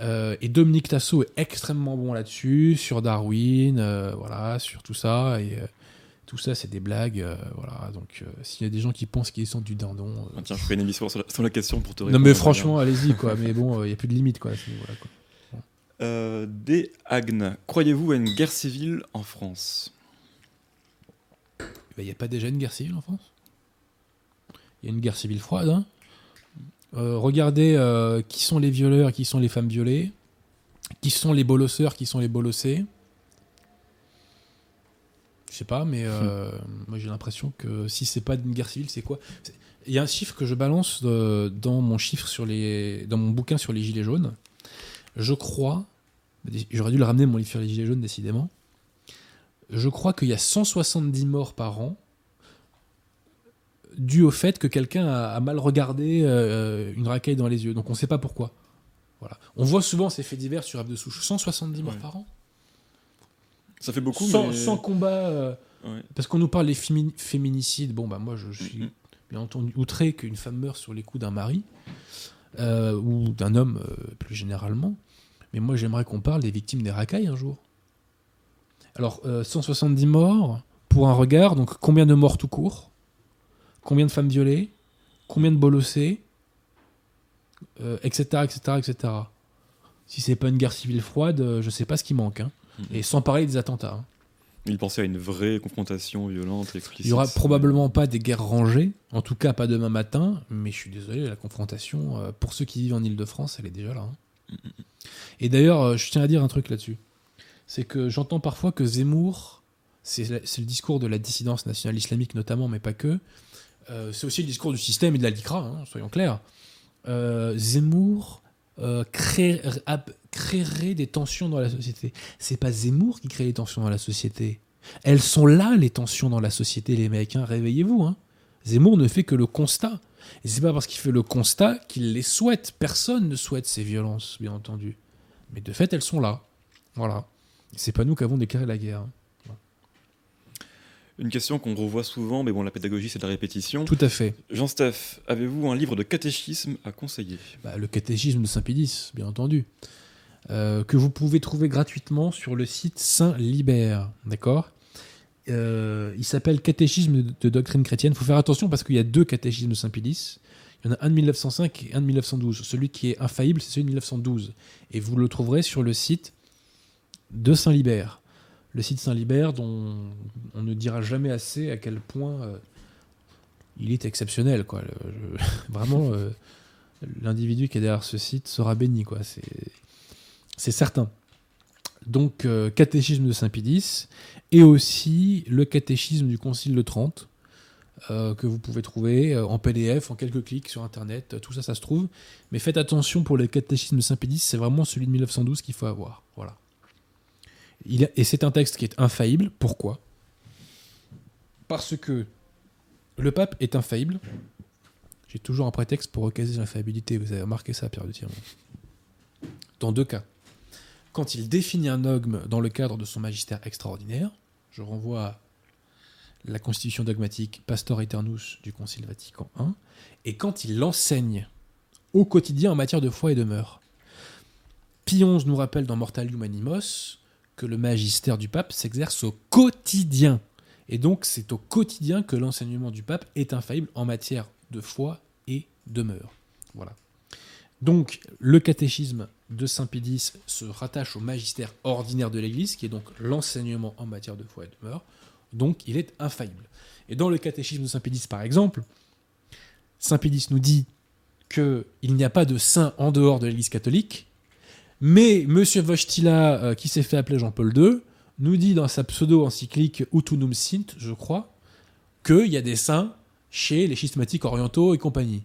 Euh, et Dominique Tassot est extrêmement bon là-dessus, sur Darwin, euh, voilà, sur tout ça. Et euh, tout ça, c'est des blagues. voilà, donc s'il y a des gens qui pensent qu'ils sont du dindon. Ah, tiens, je ferai une émission sur la, sur la question pour te non, répondre. mais franchement, allez-y, quoi. mais bon, il n'y a plus de limite, quoi, à ce niveau-là, quoi. Euh, D. Agne, croyez-vous à une guerre civile en France? Il n'y a pas déjà une guerre civile en France? Il y a une guerre civile froide. hein? Euh, regardez euh, qui sont les violeurs qui sont les femmes violées? Qui sont les bolosseurs, qui sont les bolossés? Je sais pas, mais euh, moi j'ai l'impression que si c'est pas une guerre civile, c'est quoi? Il y a un chiffre que je balance dans mon chiffre sur les, dans mon bouquin sur les gilets jaunes. Je crois, j'aurais dû le ramener mon livre sur les gilets jaunes décidément. Je crois qu'il y a 170 morts par an dû au fait que quelqu'un a, mal regardé euh, une racaille dans les yeux. Donc on ne sait pas pourquoi. Voilà. On voit souvent ces faits divers sur F de souche. 170 morts Ouais. par an. Ça fait beaucoup, Sans, mais... sans combat. euh, Ouais. parce qu'on nous parle des fémini- féminicides. Bon, bah moi, je, je suis bien entendu outré qu'une femme meure sur les coups d'un mari euh, ou d'un homme euh, plus généralement. Mais moi, j'aimerais qu'on parle des victimes des racailles un jour. Alors, euh, 170 morts pour un regard. Donc, combien de morts tout court? Combien de femmes violées? Combien de bolossés Euh, Etc. Etc. Etc. Si c'est pas une guerre civile froide, euh, je sais pas ce qui manque. hein. Mhm. Et sans parler des attentats. hein. Il pensait à une vraie confrontation violente explicite. Il y aura probablement pas des guerres rangées, en tout cas pas demain matin, mais je suis désolé, la confrontation, euh, pour ceux qui vivent en Ile-de-France, elle est déjà là. hein. Et d'ailleurs, euh, je tiens à dire un truc là-dessus. C'est que j'entends parfois que Zemmour, c'est le discours de la dissidence nationale islamique notamment, mais pas que, euh, c'est aussi le discours du système et de la LICRA, hein, soyons clairs. Euh, Zemmour crée- créerait des tensions dans la société. C'est pas Zemmour qui crée les tensions dans la société. Elles sont là, les tensions dans la société, les mecs. hein. Réveillez-vous. hein. Zemmour ne fait que le constat. Et c'est pas parce qu'il fait le constat qu'il les souhaite. Personne ne souhaite ces violences, bien entendu. Mais de fait, elles sont là. Voilà. C'est pas nous qui avons déclaré la guerre. Une question qu'on revoit souvent, mais bon, la pédagogie, c'est de la répétition. Tout à fait. Jean-Steph, avez-vous un livre de catéchisme à conseiller? Bah, le catéchisme de Saint-Pédis, bien entendu. Euh, que vous pouvez trouver gratuitement sur le site Saint-Libère. D'accord? Euh, Il s'appelle Catéchisme de, doctrine chrétienne. Il faut faire attention parce qu'il y a deux catéchismes de Saint-Pédis. Il y en a un de 1905 et un de 1912. Celui qui est infaillible, c'est celui de 1912. Et vous le trouverez sur le site de Saint-Libère. Le site Saint-Libère dont on ne dira jamais assez à quel point euh, il est exceptionnel. Quoi. Vraiment, euh, l'individu qui est derrière ce site sera béni. Quoi. C'est certain. Donc, euh, catéchisme de Saint-Pédis et aussi le catéchisme du Concile de Trente. euh, que vous pouvez trouver euh, en PDF, en quelques clics sur Internet, tout ça, ça se trouve. Mais faites attention pour le catéchisme de Saint-Pédis, c'est vraiment celui de 1912 qu'il faut avoir. Voilà. Et c'est un texte qui est infaillible. Pourquoi? Parce que le pape est infaillible. J'ai toujours un prétexte pour recaser l'infaillibilité. Vous avez remarqué ça, Pierre de Tirmont. Dans deux cas. Quand il définit un dogme dans le cadre de son magistère extraordinaire, je renvoie à la constitution dogmatique Pastor Eternus du Concile Vatican I, et quand il l'enseigne au quotidien en matière de foi et de mœurs. XI nous rappelle dans Mortalium Animos que le magistère du pape s'exerce au quotidien. Et donc c'est au quotidien que l'enseignement du pape est infaillible en matière de foi et de mœurs. Voilà. Donc le catéchisme de Saint-Pédis se rattache au magistère ordinaire de l'Église, qui est donc l'enseignement en matière de foi et de mœurs. Donc il est infaillible. Et dans le catéchisme de Saint-Pédis, par exemple, Saint-Pédis nous dit qu'il n'y a pas de saint en dehors de l'Église catholique, mais Monsieur Wojtyla, euh, qui s'est fait appeler Jean-Paul II, nous dit dans sa pseudo-encyclique Utunum Sint, je crois, qu'il y a des saints chez les schismatiques orientaux et compagnie.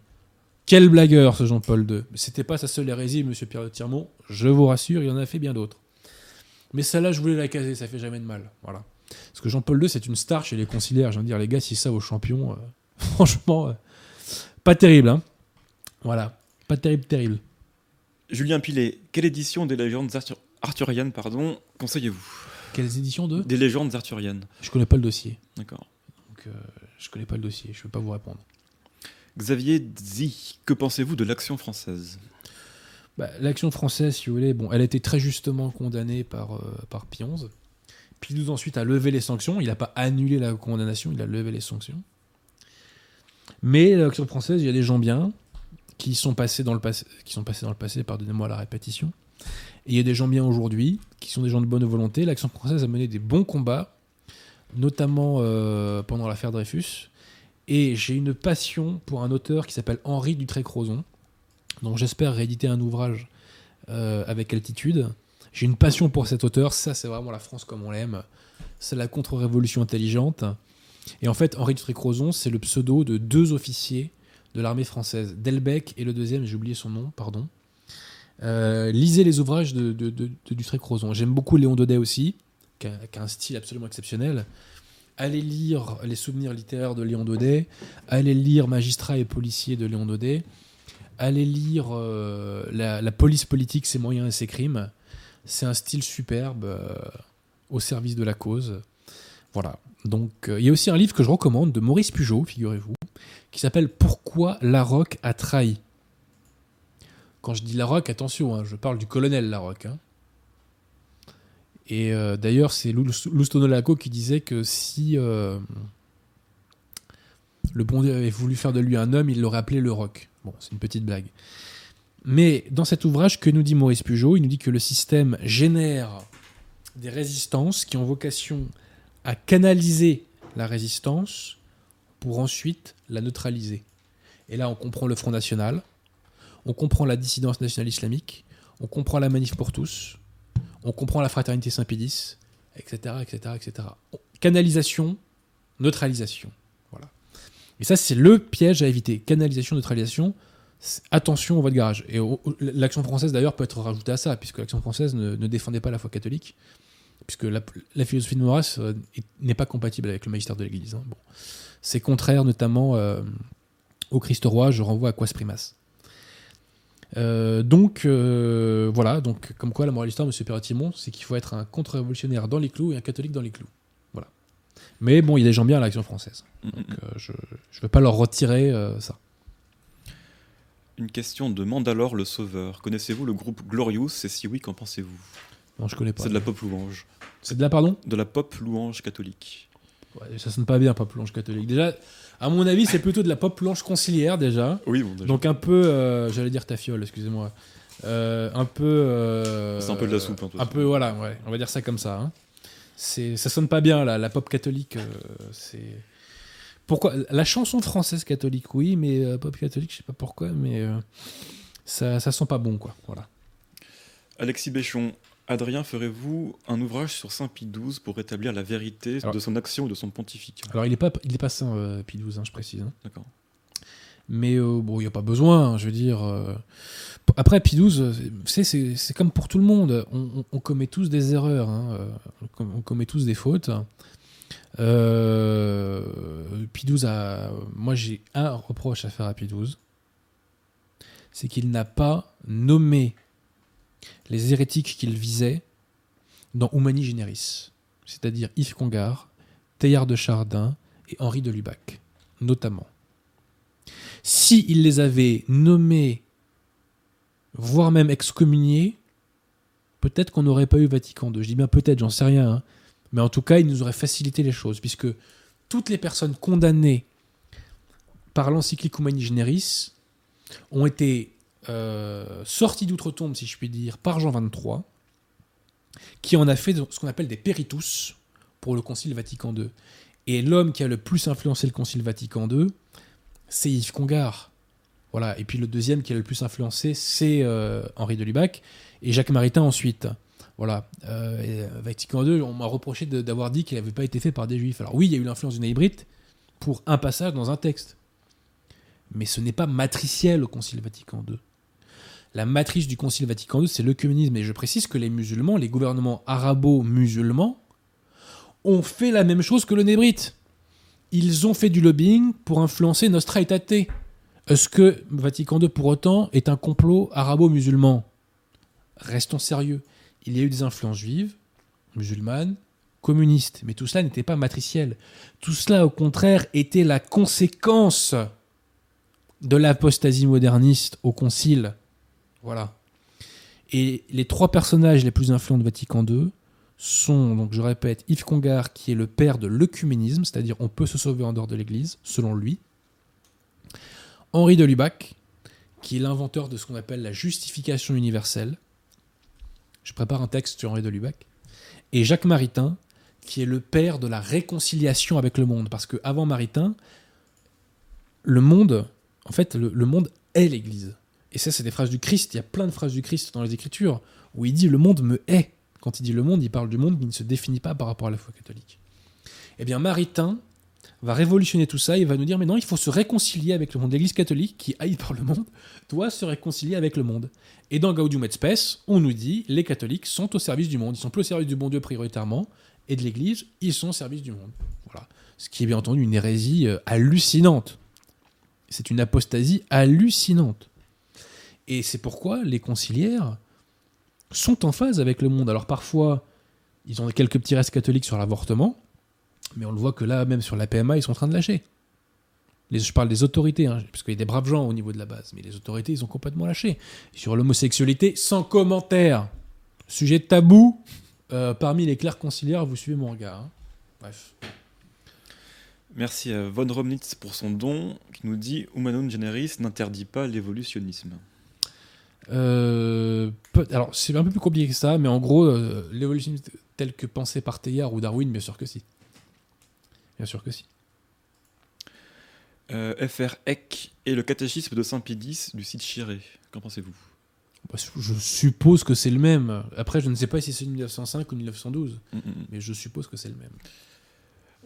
Quel blagueur ce Jean-Paul II C'était pas sa seule hérésie, Monsieur Pierre de Tirmont, je vous rassure, il en a fait bien d'autres. Mais celle-là, je voulais la caser, ça fait jamais de mal. Voilà. Parce que Jean-Paul II, c'est une star chez les conciliaires. Je viens de dire, les gars, si ça aux champions, euh, franchement, euh, pas terrible. Hein voilà, pas terrible, terrible. Julien Pilet, quelle édition des légendes arthur- arthuriennes pardon, conseillez-vous? Quelles éditions de? Des légendes arthuriennes. Je connais pas le dossier. D'accord. Donc, euh, je connais pas le dossier, je peux pas vous répondre. Xavier Zi, que pensez-vous de l'action française Bah, L'action française, si vous voulez, bon, elle a été très justement condamnée par, euh, par nous ensuite a levé les sanctions. Il n'a pas annulé la condamnation, il a levé les sanctions. Mais l'action française, il y a des gens bien qui sont passés dans le passé, qui sont passés dans le passé, pardonnez-moi la répétition. Et il y a des gens bien aujourd'hui qui sont des gens de bonne volonté. L'action française a mené des bons combats, notamment euh, pendant l'affaire Dreyfus. Et j'ai une passion pour un auteur qui s'appelle Henri Dutré-Crozon, dont j'espère rééditer un ouvrage euh, avec altitude. J'ai une passion pour cet auteur, ça c'est vraiment la France comme on l'aime. C'est la contre-révolution intelligente. Et en fait, Henri Dutré-Crozon, c'est le pseudo de deux officiers de l'armée française, Delbecq et le deuxième, j'ai oublié son nom, pardon. Euh, lisez les ouvrages de, Dutré-Crozon. J'aime beaucoup Léon Daudet aussi, qui a un style absolument exceptionnel. Allez lire les souvenirs littéraires de Léon Daudet, allez lire Magistrat et policier de Léon Daudet, allez lire euh, la, la police politique, ses moyens et ses crimes. C'est un style superbe euh, au service de la cause. Voilà. Donc, euh, il y a aussi un livre que je recommande de Maurice Pugeot, figurez-vous, qui s'appelle Pourquoi Larocque a trahi? Quand je dis Larocque, attention, hein, je parle du colonel Larocque. hein. Et euh, d'ailleurs, c'est Lou- Loustono Laco qui disait que si euh, le bon Dieu avait voulu faire de lui un homme, il l'aurait appelé le roc. Bon, c'est une petite blague. Mais dans cet ouvrage, que nous dit Maurice Pugeot Il nous dit que le système génère des résistances qui ont vocation à canaliser la résistance pour ensuite la neutraliser. Et là, on comprend le Front National, on comprend la dissidence nationale islamique, on comprend la manif pour tous, on comprend la fraternité Saint-Pédis, etc., etc., etc. Canalisation, neutralisation. Voilà. Et ça, c'est le piège à éviter. Canalisation, neutralisation. Attention au vote garage. Et l'action française, d'ailleurs, peut être rajoutée à ça, puisque l'action française ne, défendait pas la foi catholique, puisque la, philosophie de Maurras euh, est- n'est pas compatible avec le magistère de l'Église. hein. C'est contraire notamment euh, au Christ roi, je renvoie à Quas Primas. Euh, donc euh, voilà, donc comme quoi la morale d'histoire, Monsieur Perret-Timon, c'est qu'il faut être un contre-révolutionnaire dans les clous et un catholique dans les clous. Voilà. Mais bon, il y a des gens bien à l'action française. Mm, mm, Donc euh, je ne veux pas leur retirer ça. Une question de Mandalore le Sauveur. Connaissez-vous le groupe Glorious Et si oui, qu'en pensez-vous? Non, je connais pas. C'est de la pop louange. C'est de la pardon? De la pop louange catholique. Ouais, Ça sonne pas bien, pop louange catholique. Déjà, à mon avis, c'est plutôt de la pop louange conciliaire déjà. Oui, bon, déjà. Donc un peu, euh, j'allais dire tafiole, excusez-moi. Euh, un peu. euh, C'est un peu de la soupe, peu. Un peu, voilà, ouais. On va dire ça comme ça. hein. C'est, ça sonne pas bien, la, la pop catholique. c'est. Pourquoi La chanson française catholique, oui, mais pop catholique, je sais pas pourquoi, mais ça, ça sent pas bon, quoi. Voilà. Alexis Béchon, Adrien, ferez-vous un ouvrage sur Saint Pie XII pour rétablir la vérité Alors- de son action ou de son pontificat? Alors il est pas, il est pas saint, euh, Pie XII, hein, je précise. hein. D'accord. Mais euh, bon, il n'y a pas besoin, hein, je veux dire. euh. Après, Pie XII, c'est- comme pour tout le monde. On, on- on commet tous des erreurs, euh, on commet tous des fautes. Euh, Pie XII a. Moi, j'ai un reproche à faire à Pie XII c'est qu'il n'a pas nommé les hérétiques qu'il visait dans Humani Generis, c'est-à-dire Yves Congar, Teilhard de Chardin et Henri de Lubac, notamment. Si il les avait nommés, voire même excommuniés, peut-être qu'on n'aurait pas eu Vatican II. Je dis bien peut-être, j'en sais rien. hein. Mais en tout cas, il nous aurait facilité les choses, puisque toutes les personnes condamnées par l'encyclique Humani Generis ont été euh, sorties d'outre-tombe, si je puis dire, par Jean XXIII, qui en a fait ce qu'on appelle des péritus pour le Concile Vatican II. Et l'homme qui a le plus influencé le Concile Vatican II, c'est Yves Congar. Voilà. Et puis le deuxième qui a le plus influencé, c'est euh, Henri de Lubac et Jacques Maritain ensuite. Voilà. Euh, Vatican II, on m'a reproché d'avoir dit qu'il n'avait pas été fait par des juifs. Alors oui, il y a eu l'influence du Néibrite pour un passage dans un texte. Mais ce n'est pas matriciel au Concile Vatican II. La matrice du Concile Vatican II, c'est l'œcuménisme. Et je précise que les musulmans, les gouvernements arabo-musulmans, ont fait la même chose que le Nébrite. Ils ont fait du lobbying pour influencer Nostra Aetate. Est-ce que Vatican II, pour autant, est un complot arabo-musulman? Restons sérieux. Il y a eu des influences juives, musulmanes, communistes, mais tout cela n'était pas matriciel. Tout cela, au contraire, était la conséquence de l'apostasie moderniste au concile. Voilà. Et les trois personnages les plus influents de Vatican II sont, donc je répète, Yves Congar, qui est le père de l'œcuménisme, c'est-à-dire on peut se sauver en dehors de l'Église, selon lui. Henri de Lubac, qui est l'inventeur de ce qu'on appelle la justification universelle. Je prépare un texte sur Henri de Lubac. Et Jacques Maritain, qui est le père de la réconciliation avec le monde. Parce que avant Maritain, le monde, en fait, le monde est l'Église. Et ça, c'est des phrases du Christ. Il y a plein de phrases du Christ dans les Écritures où il dit le monde me hait. Quand il dit le monde, il parle du monde qui ne se définit pas par rapport à la foi catholique. Eh bien, Maritain va révolutionner tout ça. Il va nous dire mais non, il faut se réconcilier avec le monde. L'Église catholique, qui haït par le monde, doit se réconcilier avec le monde. Et dans Gaudium et Spes, on nous dit les catholiques sont au service du monde. Ils sont plus au service du bon Dieu prioritairement et de l'Église, ils sont au service du monde. Voilà. Ce qui est bien entendu une hérésie euh, hallucinante. C'est une apostasie hallucinante. Et c'est pourquoi les conciliaires sont en phase avec le monde. Alors parfois, ils ont quelques petits restes catholiques sur l'avortement, mais on le voit que là, même sur la PMA, ils sont en train de lâcher. Je parle des autorités, hein, parce qu'il y a des braves gens au niveau de la base, mais les autorités, ils ont complètement lâché. Sur l'homosexualité, sans commentaire. Sujet tabou, euh, parmi les clercs conciliaires, vous suivez mon regard. hein. Bref. Merci à Von Romnitz pour son don qui nous dit Humanum Generis n'interdit pas l'évolutionnisme. Euh, alors, c'est un peu plus compliqué que ça, mais en gros, euh, l'évolutionnisme tel que pensé par Teilhard ou Darwin, bien sûr que si. Bien sûr que si. Euh, FR Eck et le catéchisme de Saint X du site Chiré. Qu'en pensez-vous? Bah, Je suppose que c'est le même. Après, je ne sais pas si c'est 1905 ou 1912, Mm, mm, mm. mais je suppose que c'est le même.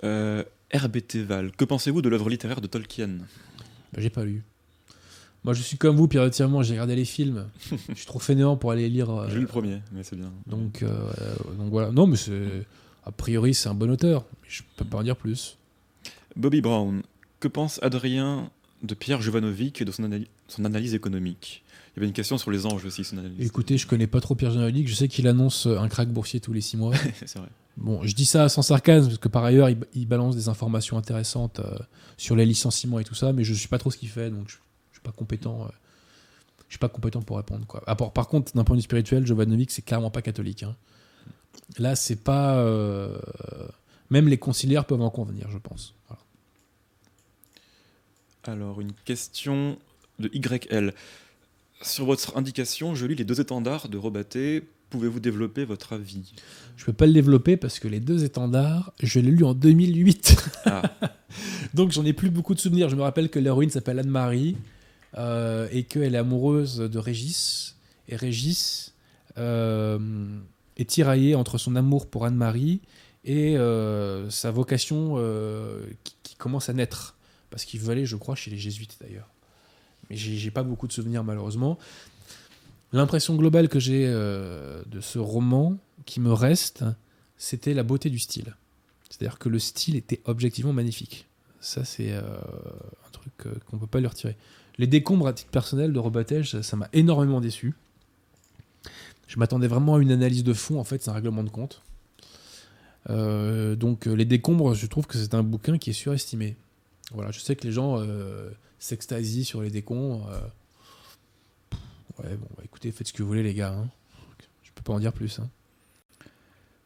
Euh, RBT Val, que pensez-vous de l'œuvre littéraire de Tolkien? Bah, j'ai pas lu. Moi, je suis comme vous, périodiquement, j'ai regardé les films. je suis trop fainéant pour aller lire. euh, J'ai lu le premier, mais c'est bien. donc, euh, euh, donc voilà. Non, mais c'est. A priori, c'est un bon auteur. mais Je peux pas en dire plus. Bobby Brown, que pense Adrien de Pierre Jovanovic et de son, analy- son analyse économique? Il y avait une question sur les anges aussi, son analyse. Écoutez, je connais pas trop Pierre Générique. Je sais qu'il annonce un crack boursier tous les six mois. c'est vrai. Bon, je dis ça sans sarcasme, parce que par ailleurs, il, il balance des informations intéressantes euh, sur les licenciements et tout ça, mais je suis pas trop ce qu'il fait, donc je suis pas compétent. euh, je suis pas compétent pour répondre. Quoi. À part- par contre, d'un point de vue spirituel, Jovanovic, c'est clairement pas catholique. hein. Là, c'est pas. euh, même les conciliaires peuvent en convenir, je pense. Voilà. Alors, une question de YL. Sur votre indication, je lis les deux étendards de Robaté. Pouvez-vous développer votre avis? Je peux pas le développer parce que les deux étendards, je l'ai lu en 2008. Ah, Donc j'en ai plus beaucoup de souvenirs. Je me rappelle que l'héroïne s'appelle Anne-Marie euh, et qu'elle est amoureuse de Régis. Et Régis euh, est tiraillé entre son amour pour Anne-Marie et euh, sa vocation qui, commence à naître. Parce qu'il veut aller, je crois, chez les jésuites d'ailleurs. Mais j'ai pas beaucoup de souvenirs malheureusement. L'impression globale que j'ai de ce roman qui me reste, c'était la beauté du style. C'est-à-dire que le style était objectivement magnifique. Ça, c'est truc euh, qu'on peut pas lui retirer. Les décombres à titre personnel de Rebatège, ça- m'a énormément déçu. Je m'attendais vraiment à une analyse de fond, en fait, c'est un règlement de compte. Euh, donc, euh, les décombres, je trouve que c'est un bouquin qui est surestimé. Voilà, je sais que les gens euh, s'extasient sur les décombres. Ouais, bon, bah, écoutez, faites ce que vous voulez, les gars. hein. Je peux pas en dire plus. hein.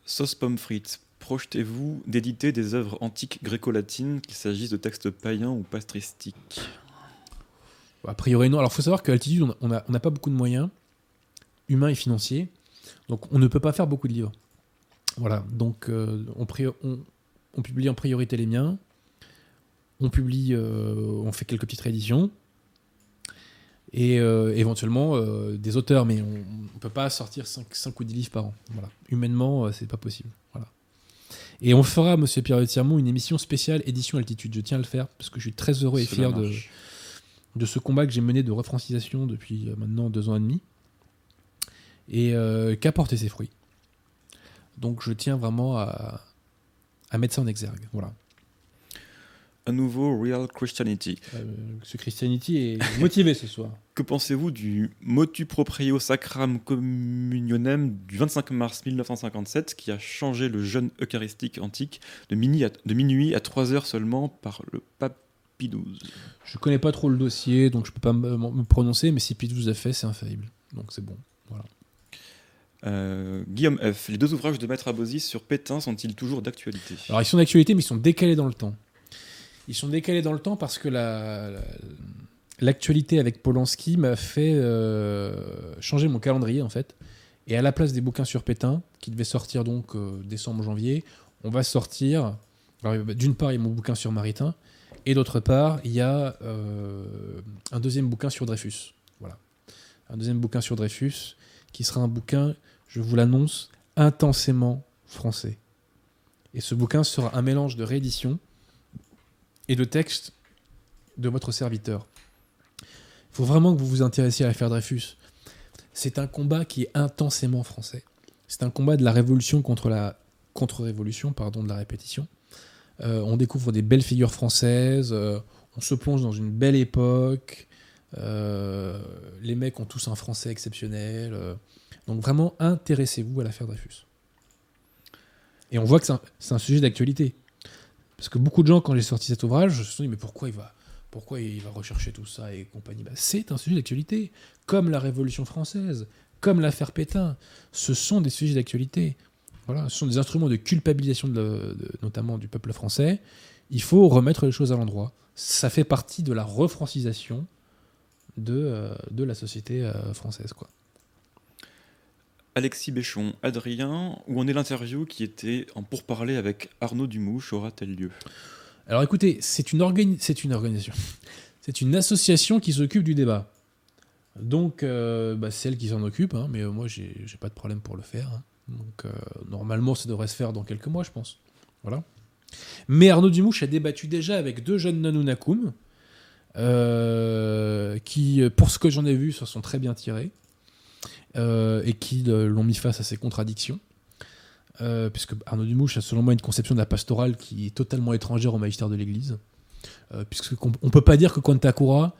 Sauce pomme frites. Projetez-vous d'éditer des œuvres antiques gréco-latines, qu'il s'agisse de textes païens ou patristiques? A priori, non. Alors, il faut savoir qu'à Altitude, on n'a pas beaucoup de moyens, humains et financiers. Donc, on ne peut pas faire beaucoup de livres. Voilà. Donc, euh, on, publie en priorité les miens. On publie, euh, on fait quelques petites rééditions. Et euh, éventuellement des auteurs, mais on ne peut pas sortir 5, ou 10 livres par an. Voilà. Humainement, c'est pas possible. Et on fera, monsieur Pierre Tirmont, une émission spéciale édition Altitude. Je tiens à le faire parce que je suis très heureux et Cela fier de, de ce combat que j'ai mené de refrancisation depuis euh, maintenant deux ans et demi et euh, qui a porté ses fruits. Donc je tiens vraiment à, à mettre ça en exergue. Voilà. À nouveau, Real Christianity. Euh, ce Christianity est motivé ce soir. Que pensez-vous du motu proprio sacram communionem du 25 mars 1957 qui a changé le jeûne eucharistique antique de, mini à- de minuit à 3 heures seulement par le pape Pie XII Je connais pas trop le dossier, donc je peux pas me, prononcer, mais si Pete vous a fait, c'est infaillible. Donc c'est bon. Voilà. Euh, Guillaume F. Les deux ouvrages de Maître Abosi sur Pétain sont-ils toujours d'actualité? Alors ils sont d'actualité, mais ils sont décalés dans le temps. Ils sont décalés dans le temps parce que la- la- l'actualité avec Polanski m'a fait euh, changer mon calendrier en fait. Et à la place des bouquins sur Pétain, qui devaient sortir donc euh, décembre-janvier, on va sortir. bah, D'une part, il y a mon bouquin sur Maritain, et d'autre part, il y a euh, un deuxième bouquin sur Dreyfus. Voilà. Un deuxième bouquin sur Dreyfus, qui sera un bouquin, je vous l'annonce, intensément français. Et ce bouquin sera un mélange de réédition et de texte de votre serviteur. Faut vraiment que vous vous intéressiez à l'affaire Dreyfus. C'est un combat qui est intensément français. C'est un combat de la révolution contre la contre-révolution, pardon de la répétition, Euh, on découvre des belles figures françaises. euh, on se plonge dans une belle époque. euh, les mecs ont tous un français exceptionnel. donc vraiment, intéressez-vous à l'affaire Dreyfus. Et on voit que c'est un, un sujet d'actualité. Parce que beaucoup de gens, quand j'ai sorti cet ouvrage, se sont dit, mais pourquoi il va, pourquoi il va rechercher tout ça et compagnie Bah, C'est un sujet d'actualité. Comme la Révolution française, comme l'affaire Pétain. Ce sont des sujets d'actualité. Voilà, ce sont des instruments de culpabilisation, notamment du peuple français. Il faut remettre les choses à l'endroit. Ça fait partie de la refrancisation de, euh, la société euh, française. Alexis Béchon, Adrien, où en est l'interview qui était en pourparler avec Arnaud Dumouche aura-t-elle lieu? Alors écoutez, c'est une, organisation. C'est une association qui s'occupe du débat. Donc, euh, bah, c'est elle qui s'en occupe, hein, mais euh, moi, j'ai pas de problème pour le faire. hein. Donc, euh, normalement, ça devrait se faire dans quelques mois, je pense. Voilà. Mais Arnaud Dumouche a débattu déjà avec deux jeunes Nanunakum, euh, qui, pour ce que j'en ai vu, se sont très bien tirés, et qui l'ont mis face à ces contradictions. Euh, puisque Arnaud Dumouche a selon moi une conception de la pastorale qui est totalement étrangère au magistère de l'Église. Euh, puisque on ne peut pas dire que Quantakura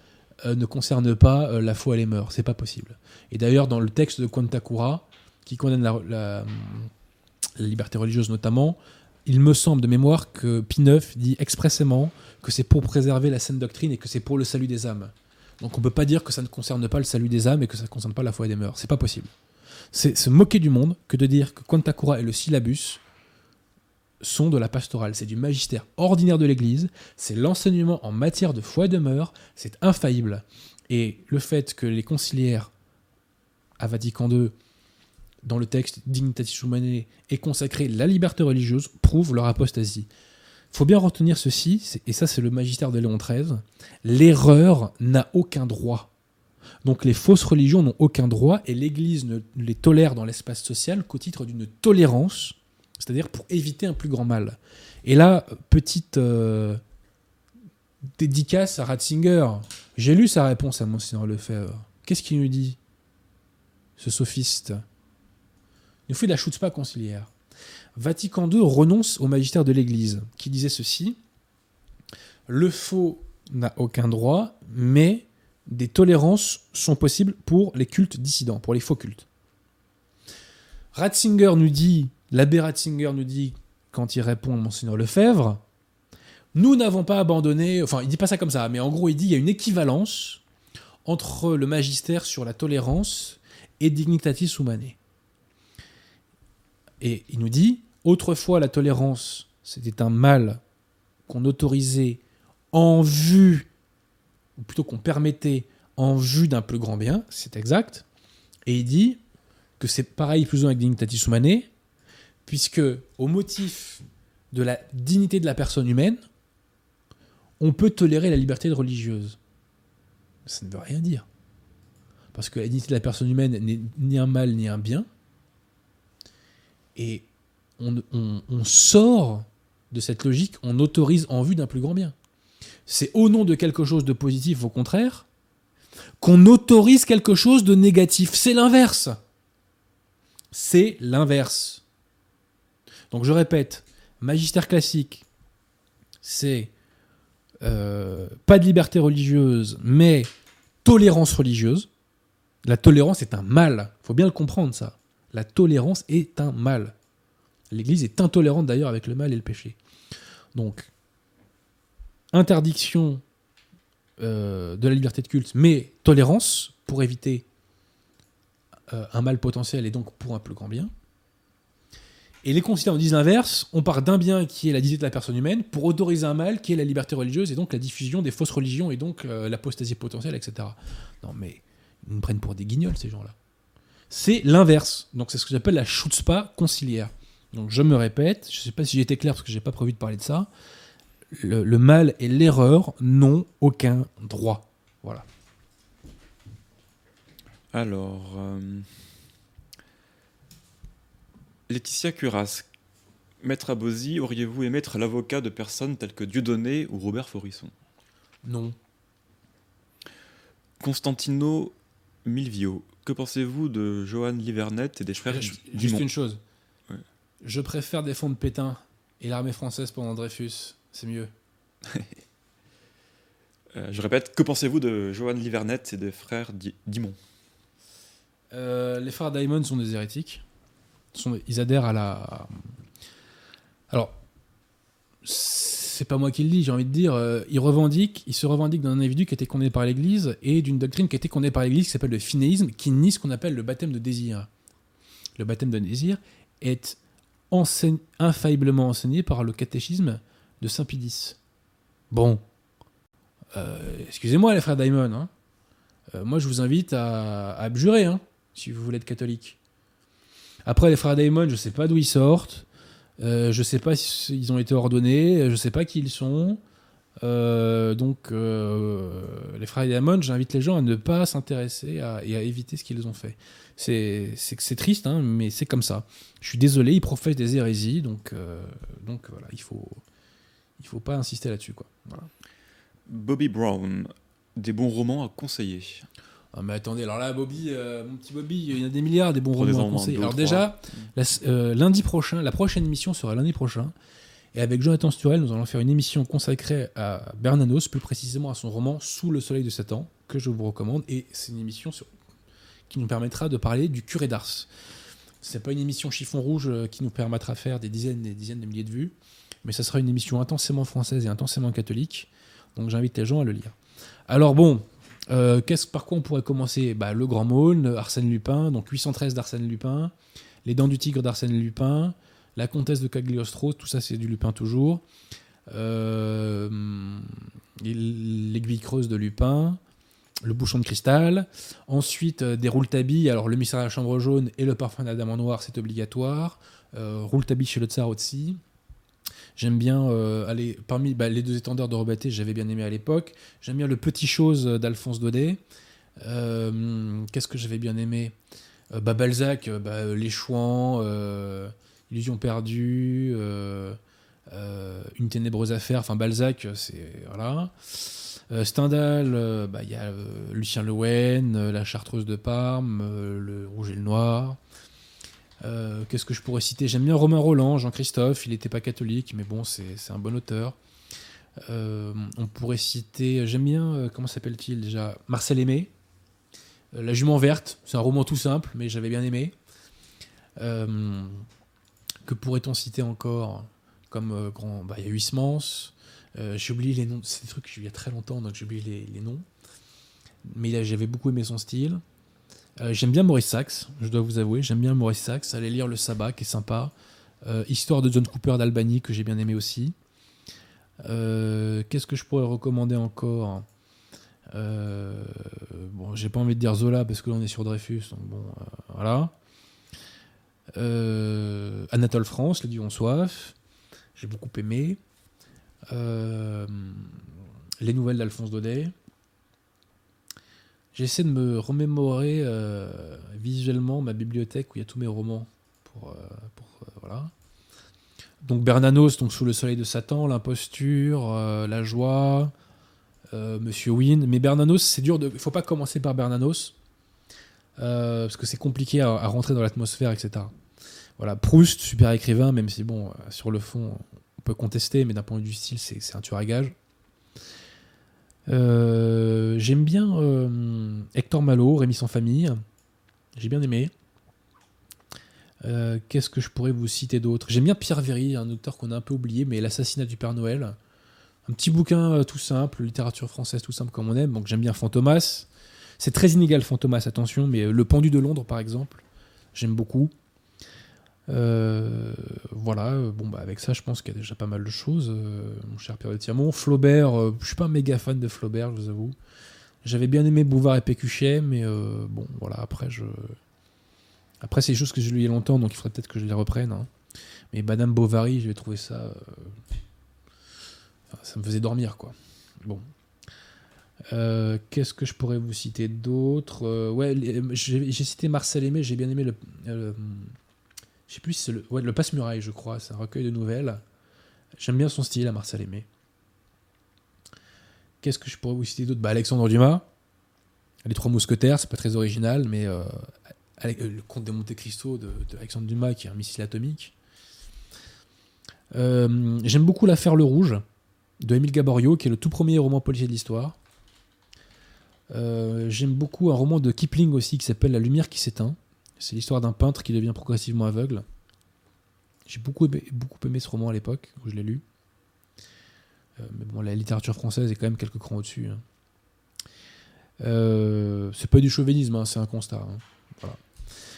euh, ne concerne pas euh, la foi et les mœurs, c'est pas possible. Et d'ailleurs, dans le texte de Quantakura, qui condamne la, liberté religieuse notamment, il me semble de mémoire que Pie IX dit expressément que c'est pour préserver la saine doctrine et que c'est pour le salut des âmes. Donc on peut pas dire que ça ne concerne pas le salut des âmes et que ça ne concerne pas la foi et les mœurs. C'est pas possible. C'est se moquer du monde que de dire que Quantakura et le syllabus sont de la pastorale. C'est du magistère ordinaire de l'Église, c'est l'enseignement en matière de foi et de mœurs, c'est infaillible. Et le fait que les conciliaires à Vatican II, dans le texte Dignitatis Humanae, aient consacré la liberté religieuse, prouve leur apostasie. faut bien retenir ceci, et ça c'est le magistère de Léon XIII, l'erreur n'a aucun droit. Donc les fausses religions n'ont aucun droit et l'Église ne les tolère dans l'espace social qu'au titre d'une tolérance, c'est-à-dire pour éviter un plus grand mal. Et là, petite euh, dédicace à Ratzinger. J'ai lu sa réponse à Monseigneur Lefebvre. Qu'est-ce qu'il nous dit Ce sophiste? Il nous fait de la chutzpah conciliaire. Vatican II renonce au magistère de l'Église, qui disait ceci Le faux n'a aucun droit, mais des tolérances sont possibles pour les cultes dissidents, pour les faux cultes. Ratzinger nous dit, l'abbé Ratzinger nous dit, quand il répond à Monseigneur Lefebvre, nous n'avons pas abandonné, enfin il dit pas ça comme ça, mais en gros il dit il y a une équivalence entre le magistère sur la tolérance et Dignitatis Humanae. Et il nous dit, autrefois la tolérance, c'était un mal qu'on autorisait en vue, ou plutôt qu'on permettait en vue d'un plus grand bien, c'est exact. Et il dit que c'est pareil plus ou moins avec Dignitatis Humanae, puisque au motif de la dignité de la personne humaine, on peut tolérer la liberté religieuse. Ça ne veut rien dire. Parce que la dignité de la personne humaine n'est ni un mal ni un bien. Et on sort de cette logique, on autorise en vue d'un plus grand bien. C'est au nom de quelque chose de positif, au contraire, qu'on autorise quelque chose de négatif. C'est l'inverse. C'est l'inverse. Donc je répète, magistère classique, c'est euh, pas de liberté religieuse, mais tolérance religieuse. La tolérance est un mal. faut bien le comprendre, ça. La tolérance est un mal. L'Église est intolérante d'ailleurs avec le mal et le péché. Donc, interdiction euh, de la liberté de culte, mais tolérance pour éviter euh, un mal potentiel et donc pour un plus grand bien. Et les conciliants disent l'inverse, on part d'un bien qui est la dignité de la personne humaine pour autoriser un mal qui est la liberté religieuse et donc la diffusion des fausses religions et donc euh, l'apostasie potentielle, etc. Non mais ils nous prennent pour des guignols ces gens-là. C'est l'inverse. Donc c'est ce que j'appelle la chutzpah conciliaire. Donc je me répète, je ne sais pas si j'ai été clair parce que j'ai pas prévu de parler de ça. Le, le mal et l'erreur n'ont aucun droit. Voilà. Alors, euh, Laetitia Curas, Maître Abosi, auriez-vous aimé être l'avocat de personnes telles que Dieudonné ou Robert Forisson? Non. Constantino Milvio, que pensez-vous de Johan Livernet et des frères Juste Dumont une chose. Ouais. Je préfère défendre Pétain Et l'armée française pendant Dreyfus, c'est mieux. Euh, je répète, que pensez-vous de Johan Livernette et des frères Di- Dimon? Euh, les frères Diamond sont des hérétiques. Sont- ils adhèrent à la. Alors, c'est pas moi qui le dis, j'ai envie de dire. euh, ils revendiquent, ils se revendiquent d'un individu qui a été condamné par l'Église et d'une doctrine qui a été condamnée par l'Église qui s'appelle le finéisme, qui nie ce qu'on appelle le baptême de désir. Le baptême de désir est enseigne- infailliblement enseigné par le catéchisme de Saint Pidis. Bon. Euh, Excusez-moi, les frères Diamond. hein. Euh, moi, je vous invite à, abjurer, hein, si vous voulez être catholique. Après, les frères Daimon, je sais pas d'où ils sortent. Euh, je sais pas s'ils ont été ordonnés. Je sais pas qui ils sont. Donc, les frères Daimon, j'invite les gens à ne pas s'intéresser et à éviter ce qu'ils ont fait. C'est triste, hein, mais c'est comme ça. Je suis désolé, ils professent des hérésies, donc voilà, il faut, il faut pas insister là-dessus. quoi. Voilà. Bobby Brown, des bons romans à conseiller. Ah, mais attendez, alors là, Bobby, euh, mon petit Bobby, il y en a des milliards des bons romans à conseiller. Alors déjà, la- euh, lundi prochain, la prochaine émission sera lundi prochain. Et avec Jonathan Sturel, nous allons faire une émission consacrée à Bernanos, plus précisément à son roman Sous le soleil de Satan, que je vous recommande. Et c'est une émission sur- qui nous permettra de parler du curé d'Ars. C'est pas une émission chiffon rouge euh, qui nous permettra de faire des dizaines et des dizaines de milliers de vues, mais ça sera une émission intensément française et intensément catholique. Donc j'invite les gens à le lire. Alors bon, euh, qu'est-ce par quoi on pourrait commencer? Bah, Le Grand Maulne, Arsène Lupin, donc 813 d'Arsène Lupin, Les Dents du Tigre d'Arsène Lupin, La Comtesse de Cagliostro, tout ça c'est du Lupin toujours. Euh, L'aiguille creuse de Lupin, Le Bouchon de Cristal. Ensuite, euh, des Rouletabille, alors Le Mystère à la Chambre Jaune et Le Parfum d'Adam en Noir, c'est obligatoire. Euh, Rouletabille chez le Tsar aussi. J'aime bien euh, aller parmi bah, les deux étendards de Robaté, j'avais bien aimé à l'époque. J'aime bien le Petit Chose d'Alphonse Daudet. Euh, Qu'est-ce que j'avais bien aimé? Euh, bah, Balzac, euh, bah, Les Chouans, euh, Illusion perdue, euh, euh, Une ténébreuse affaire. Enfin, Balzac, c'est. Voilà. Euh, Stendhal, euh, bah, il y a euh, Lucien Lewen, euh, La Chartreuse de Parme, euh, Le Rouge et le Noir. Euh, Qu'est-ce que je pourrais citer? J'aime bien Romain Roland, Jean-Christophe, il n'était pas catholique, mais bon, c'est un bon auteur. Euh, on pourrait citer, j'aime bien, euh, comment s'appelle-t-il déjà? Marcel Aimé, La jument verte, c'est un roman tout simple, mais j'avais bien aimé. Que pourrait-on citer encore? Comme grand. bah, Il y a Huysmans, j'ai oublié les noms, c'est des trucs il y a très longtemps, donc j'ai oublié les, noms. Mais j'avais beaucoup aimé son style. Euh, j'aime bien Maurice Sachs, je dois vous avouer. J'aime bien Maurice Sachs. Allez lire Le Sabbat, qui est sympa. Euh, Histoire de John Cooper d'Albany, que j'ai bien aimé aussi. Euh, Qu'est-ce que je pourrais recommander encore? Bon, j'ai pas envie de dire Zola parce que là on est sur Dreyfus, donc bon, voilà. Anatole France, Les Dieux ont soif. J'ai beaucoup aimé. Les nouvelles d'Alphonse Daudet. J'essaie de me remémorer euh, visuellement ma bibliothèque où il y a tous mes romans. Euh, euh. Donc Bernanos, donc Sous le soleil de Satan, L'imposture, La joie, Monsieur Wynne. Mais Bernanos, c'est dur de. Il faut pas commencer par Bernanos. parce que c'est compliqué à, rentrer dans l'atmosphère, etc. Voilà, Proust, super écrivain, même si, bon, sur le fond, on peut contester, mais d'un point de vue du style, c'est un tueur à gage. Euh, J'aime bien euh, Hector Malo, Rémi sans famille. J'ai bien aimé. Euh, Qu'est-ce que je pourrais vous citer d'autre? J'aime bien Pierre Véry, un auteur qu'on a un peu oublié, mais L'assassinat du Père Noël. Un petit bouquin tout simple, littérature française tout simple comme on aime. Donc j'aime bien Fantomas. C'est très inégal Fantomas, attention, mais Le Pendu de Londres par exemple, j'aime beaucoup. Euh, voilà, euh, bon bah avec ça je pense qu'il y a déjà pas mal de choses, euh, mon cher Pierre de Tirmont. Flaubert, euh, je suis pas un méga fan de Flaubert, je vous avoue. J'avais bien aimé Bouvard et Pécuchet, mais bon voilà, après je. Après c'est des choses que j'ai lu il y a longtemps, donc il faudrait peut-être que je les reprenne. hein. Mais Madame Bovary, j'ai trouvé ça. ça me faisait dormir quoi. Bon. Qu'est-ce que je pourrais vous citer d'autre? Ouais, j'ai cité Marcel Aimé, j'ai bien aimé le. Je sais plus si c'est le, le Passe-Muraille, je crois. C'est un recueil de nouvelles. J'aime bien son style à Marcel Aimé. Qu'est-ce que je pourrais vous citer d'autre? Bah, Alexandre Dumas. Les Trois Mousquetaires, c'est pas très original, mais euh, euh, le Comte de Monte Cristo de, Dumas, qui est un missile atomique. Euh, J'aime beaucoup L'affaire Le Rouge de Émile Gaborio, qui est le tout premier roman policier de l'histoire. J'aime beaucoup un roman de Kipling aussi qui s'appelle La lumière qui s'éteint. C'est l'histoire d'un peintre qui devient progressivement aveugle. J'ai beaucoup aimé, beaucoup aimé ce roman à l'époque où je l'ai lu. Euh, mais bon, la littérature française est quand même quelques crans au-dessus. hein. Euh, c'est pas du chauvinisme, hein, c'est un constat. hein. Voilà.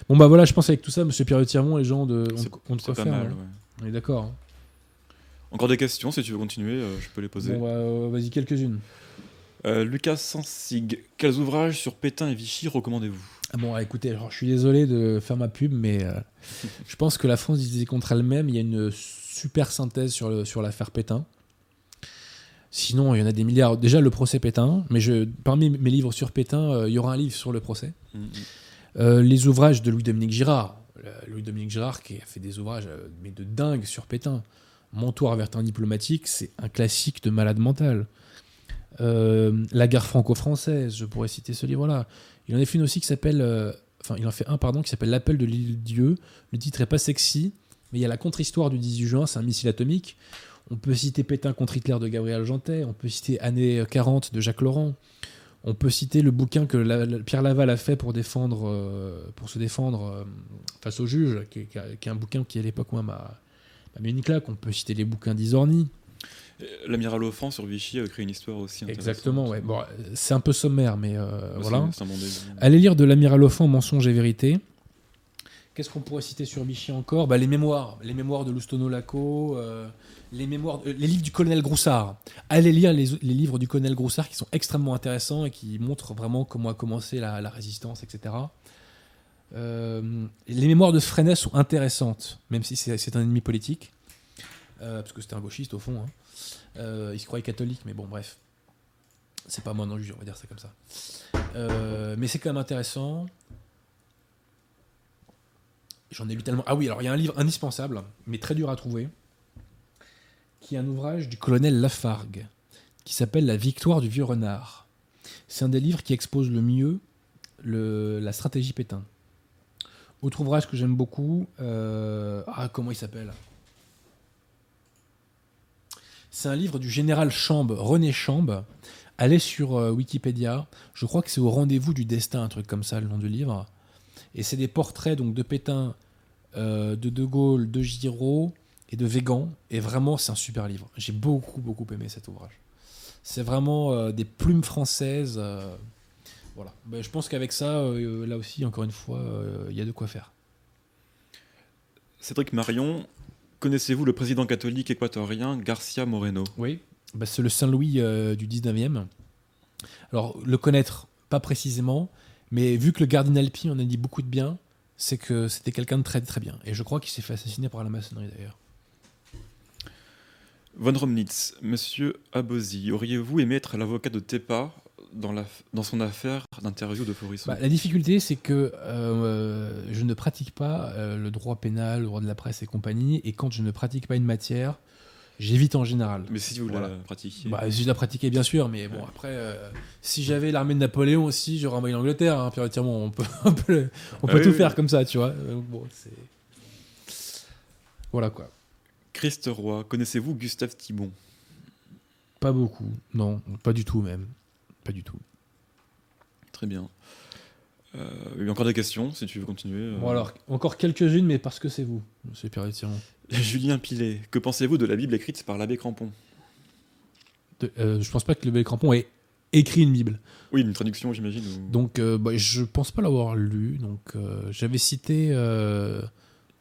Bon bah voilà, je pense avec tout ça, Monsieur Pierre Tirmont, les gens de, ont, ont de C'est quoi pas faire. mal. ouais. On est d'accord. Encore des questions, si tu veux continuer, euh, je peux les poser. Bon, bah, vas-y quelques-unes. Lucas Sansig, quels ouvrages sur Pétain et Vichy recommandez-vous? Bon, ah, écoutez, alors, je suis désolé de faire ma pub, mais euh, je pense que la France disait contre elle-même. Il y a une super synthèse sur, le, sur l'affaire Pétain. Sinon, il y en a des milliards. Déjà, le procès Pétain, mais je, parmi mes livres sur Pétain, euh, il y aura un livre sur le procès. Mhm. Euh, les ouvrages de Louis-Dominique Girard. Louis-Dominique Girard qui a fait des ouvrages mais de dingue sur Pétain. Montoir vers un diplomatique, c'est un classique de malade mental. Euh, la guerre franco-française, je pourrais citer ce livre-là. Il en a fait une aussi qui s'appelle, euh, un pardon qui s'appelle L'appel de l'île Dieu. Le titre est pas sexy, mais il y a la contre-histoire du 18 juin, c'est un missile atomique. On peut citer Pétain contre Hitler de Gabriel Jantet, on peut citer Années 40 de Jacques Laurent. On peut citer le bouquin que Pierre Laval a fait pour, euh, se défendre euh, face au juge, qui est, un bouquin qui à l'époque m'a mis une claque. On peut citer les bouquins d'Isorni. Et L'amiral Offrand sur Vichy a créé une histoire aussi. intéressante. Exactement, ouais. Bon, euh, c'est un peu sommaire, mais euh, Ouais, voilà. bon. Allez lire de l'amiral Offand, Mensonge et Vérité. Qu'est-ce qu'on pourrait citer sur Vichy encore? Bah, Les mémoires. Les mémoires de Loustono Laco, euh, les, mémoires, euh, les livres du colonel Groussard. Allez lire les, les livres du colonel Groussard qui sont extrêmement intéressants et qui montrent vraiment comment a commencé la, la résistance, etc. Euh, les mémoires de Freinet sont intéressantes, même si c'est un ennemi politique. Euh, parce que c'était un gauchiste au fond. hein. Euh, il se croyait catholique, mais bon, bref. C'est pas moi non juge, on va dire ça comme ça. Euh, mais c'est quand même intéressant. J'en ai lu tellement. Ah oui, alors il y a un livre indispensable, mais très dur à trouver, qui est un ouvrage du colonel Lafargue, qui s'appelle La victoire du vieux renard. C'est un des livres qui expose le mieux la stratégie Pétain. Autre ouvrage que j'aime beaucoup, ah comment il s'appelle? C'est un livre du général Chambe, René Chambe. Allez sur euh, Wikipédia. Je crois que c'est au rendez-vous du destin, un truc comme ça, le nom du livre. Et c'est des portraits donc de Pétain, euh, de De Gaulle, de Giraud et de Végan. Et vraiment, c'est un super livre. J'ai beaucoup, beaucoup aimé cet ouvrage. C'est vraiment euh, des plumes françaises. voilà. Ben, je pense qu'avec ça, là aussi, encore une fois, il y a de quoi faire. Cédric Marion, connaissez-vous le président catholique équatorien Garcia Moreno? Oui. Bah, c'est le Saint-Louis euh, du 19e. Alors, le connaître, pas précisément, mais vu que le cardinal Pi en a dit beaucoup de bien, c'est que c'était quelqu'un de très très bien. Et je crois qu'il s'est fait assassiner par la maçonnerie d'ailleurs. Von Romnitz, monsieur Abosi, auriez-vous aimé être l'avocat de Tepa? Dans, la, dans son affaire d'interview de Forisson Bah, la difficulté, c'est que euh, je ne pratique pas euh, le droit pénal, le droit de la presse et compagnie, et quand je ne pratique pas une matière, j'évite en général. Mais si vous Voilà. la pratiquiez. Bah, si je la pratiquais, bien sûr, mais bon, Ouais. après, euh, si j'avais l'armée de Napoléon aussi, j'aurais envahi l'Angleterre, hein, on peut, on peut, on peut Ah oui, tout oui. faire comme ça, tu vois. Euh, bon. Voilà quoi. Christ Roy, connaissez-vous Gustave Thibon? Pas beaucoup, non, pas du tout même. Pas du tout. Très bien. Euh, il y a encore des questions, si tu veux continuer. euh. Bon, alors, encore quelques-unes, mais parce que c'est vous, monsieur Pierre Tirmont. Julien Pilet, que pensez-vous de la Bible écrite par l'abbé Crampon? De- euh, je pense pas que Bel Crampon ait écrit une Bible. Oui, une traduction, j'imagine. ou- Donc, euh, bah, je pense pas l'avoir lu. Donc, euh, j'avais cité euh,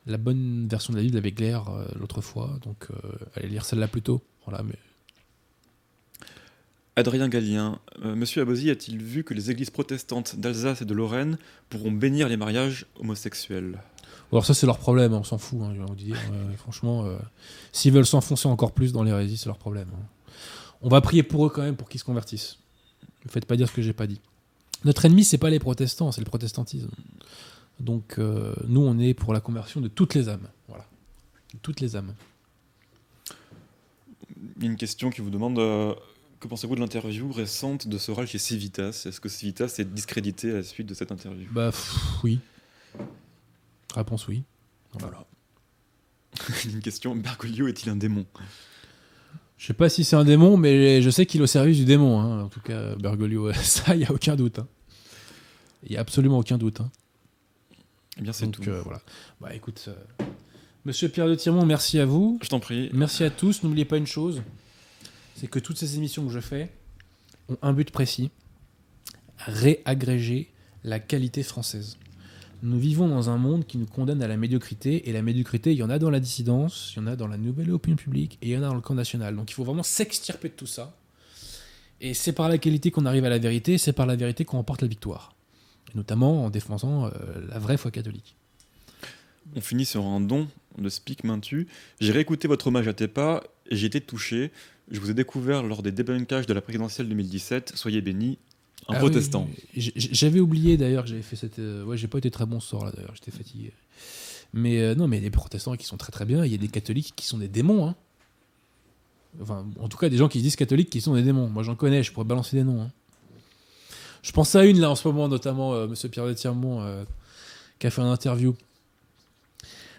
la bonne version de la Bible avec Glaire euh, l'autre fois. Donc, euh, allez lire celle-là plutôt. Voilà, mais Adrien Gallien, euh, monsieur Abosi a-t-il vu que les églises protestantes d'Alsace et de Lorraine pourront bénir les mariages homosexuels? Alors ça c'est leur problème, hein, on s'en fout, hein, je vais vous dire. Euh, franchement, euh, s'ils veulent s'enfoncer encore plus dans l'hérésie, c'est leur problème. hein. On va prier pour eux quand même pour qu'ils se convertissent. Ne faites pas dire ce que j'ai pas dit. Notre ennemi, c'est pas les protestants, c'est le protestantisme. Donc euh, nous, on est pour la conversion de toutes les âmes. Voilà. De toutes les âmes. Une question qui vous demande que pensez-vous de l'interview récente de Soral chez Civitas? Est-ce que Civitas est discrédité à la suite de cette interview? Bah pff, oui. Réponse oui. Voilà. Une question Bergoglio est-il un démon? Je sais pas si c'est un démon, mais je sais qu'il est au service du démon. hein. En tout cas, Bergoglio, ça, il y a aucun doute. Il y a absolument aucun doute. hein. Eh bien, c'est tout. euh, voilà. Bah écoute, euh, Monsieur Pierre de Tirmont, merci à vous. Je t'en prie. Merci à tous. N'oubliez pas une chose, c'est que toutes ces émissions que je fais ont un but précis réagréger la qualité française. Nous vivons dans un monde qui nous condamne à la médiocrité, et la médiocrité, il y en a dans la dissidence, il y en a dans la nouvelle opinion publique, et il y en a dans le camp national. Donc il faut vraiment s'extirper de tout ça. Et c'est par la qualité qu'on arrive à la vérité, c'est par la vérité qu'on remporte la victoire. Et notamment en défendant euh, la vraie foi catholique. On finit sur un don de Speak Maintu. J'ai réécouté votre hommage à Tepa et j'ai été touché. Je vous ai découvert lors des débunkages de la présidentielle 2017. Soyez bénis. Un Ah protestant. oui, J'avais oublié d'ailleurs que j'avais fait cette. euh, Ouais, j'ai pas été très bon ce soir là d'ailleurs, j'étais fatigué. Mais euh, non, mais il y a des protestants qui sont très très bien, il y a des catholiques qui sont des démons. Hein. Enfin, en tout cas, des gens qui se disent catholiques qui sont des démons. Moi j'en connais, je pourrais balancer des noms. hein. Je pense à une là en ce moment, notamment euh, Monsieur Pierre de Tirmont, euh, qui a fait une interview.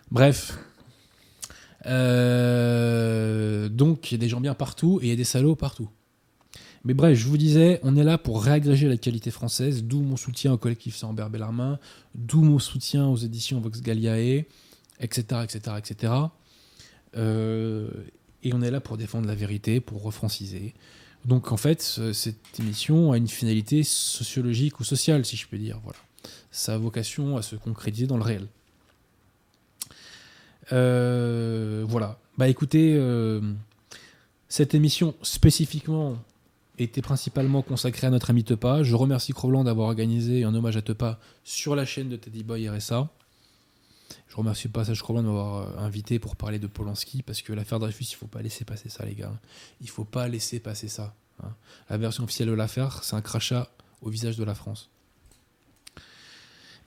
Bref. Euh, donc il y a des gens bien partout et il y a des salauds partout. Mais bref, je vous disais, on est là pour réagréger la qualité française, d'où mon soutien au collectif Saint-Ambert Bellarmin, d'où mon soutien aux éditions Vox Galliae, etc., etc., etc. Euh, et on est là pour défendre la vérité, pour refranciser. Donc en fait, ce- cette émission a une finalité sociologique ou sociale, si je peux dire. Voilà. Ça a vocation à se concrétiser dans le réel. Euh, voilà. Bah écoutez, euh, cette émission spécifiquement était principalement consacrée à notre ami Tepa. Je remercie Crowland d'avoir organisé un hommage à Tepa sur la chaîne de Teddy Boy RSA. Je remercie au passage Crowland de m'avoir euh, invité pour parler de Polanski parce que l'affaire Dreyfus, il faut pas laisser passer ça, les gars. Il faut pas laisser passer ça. hein. La version officielle de l'affaire, c'est un crachat au visage de la France.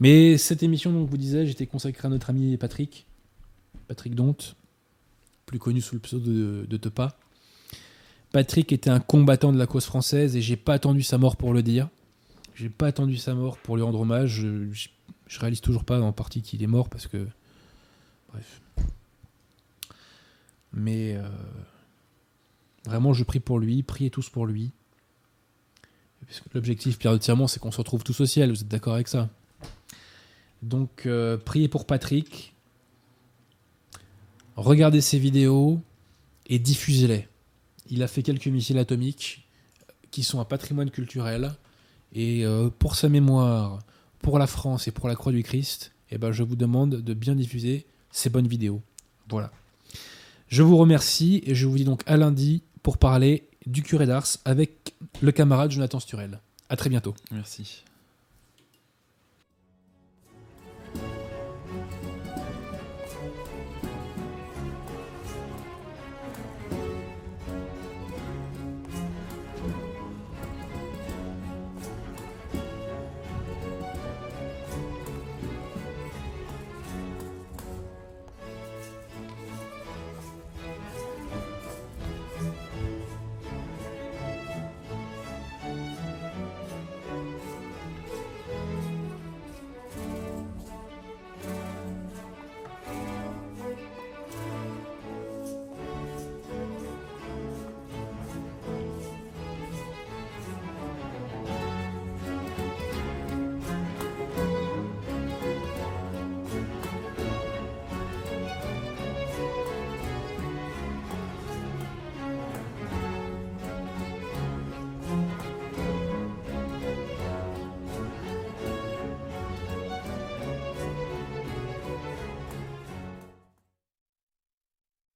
Mais cette émission, donc, vous disais, j'étais consacré à notre ami Patrick, Patrick Donte, plus connu sous le pseudo de, de Tepa. Patrick était un combattant de la cause française et j'ai pas attendu sa mort pour le dire. J'ai pas attendu sa mort pour lui rendre hommage. Je, réalise toujours pas en partie qu'il est mort parce que. Bref. Mais. euh, vraiment, je prie pour lui. Priez tous pour lui. L'objectif, Pierre de Tirmont, c'est qu'on se retrouve tous au ciel. Vous êtes d'accord avec ça? Donc, euh, priez pour Patrick. Regardez ses vidéos et diffusez-les. Il a fait quelques missiles atomiques qui sont un patrimoine culturel. Et euh, pour sa mémoire, pour la France et pour la Croix du Christ, eh ben, je vous demande de bien diffuser ces bonnes vidéos. Voilà. Je vous remercie et je vous dis donc à lundi pour parler du curé d'Ars avec le camarade Jonathan Sturel. À très bientôt. Merci.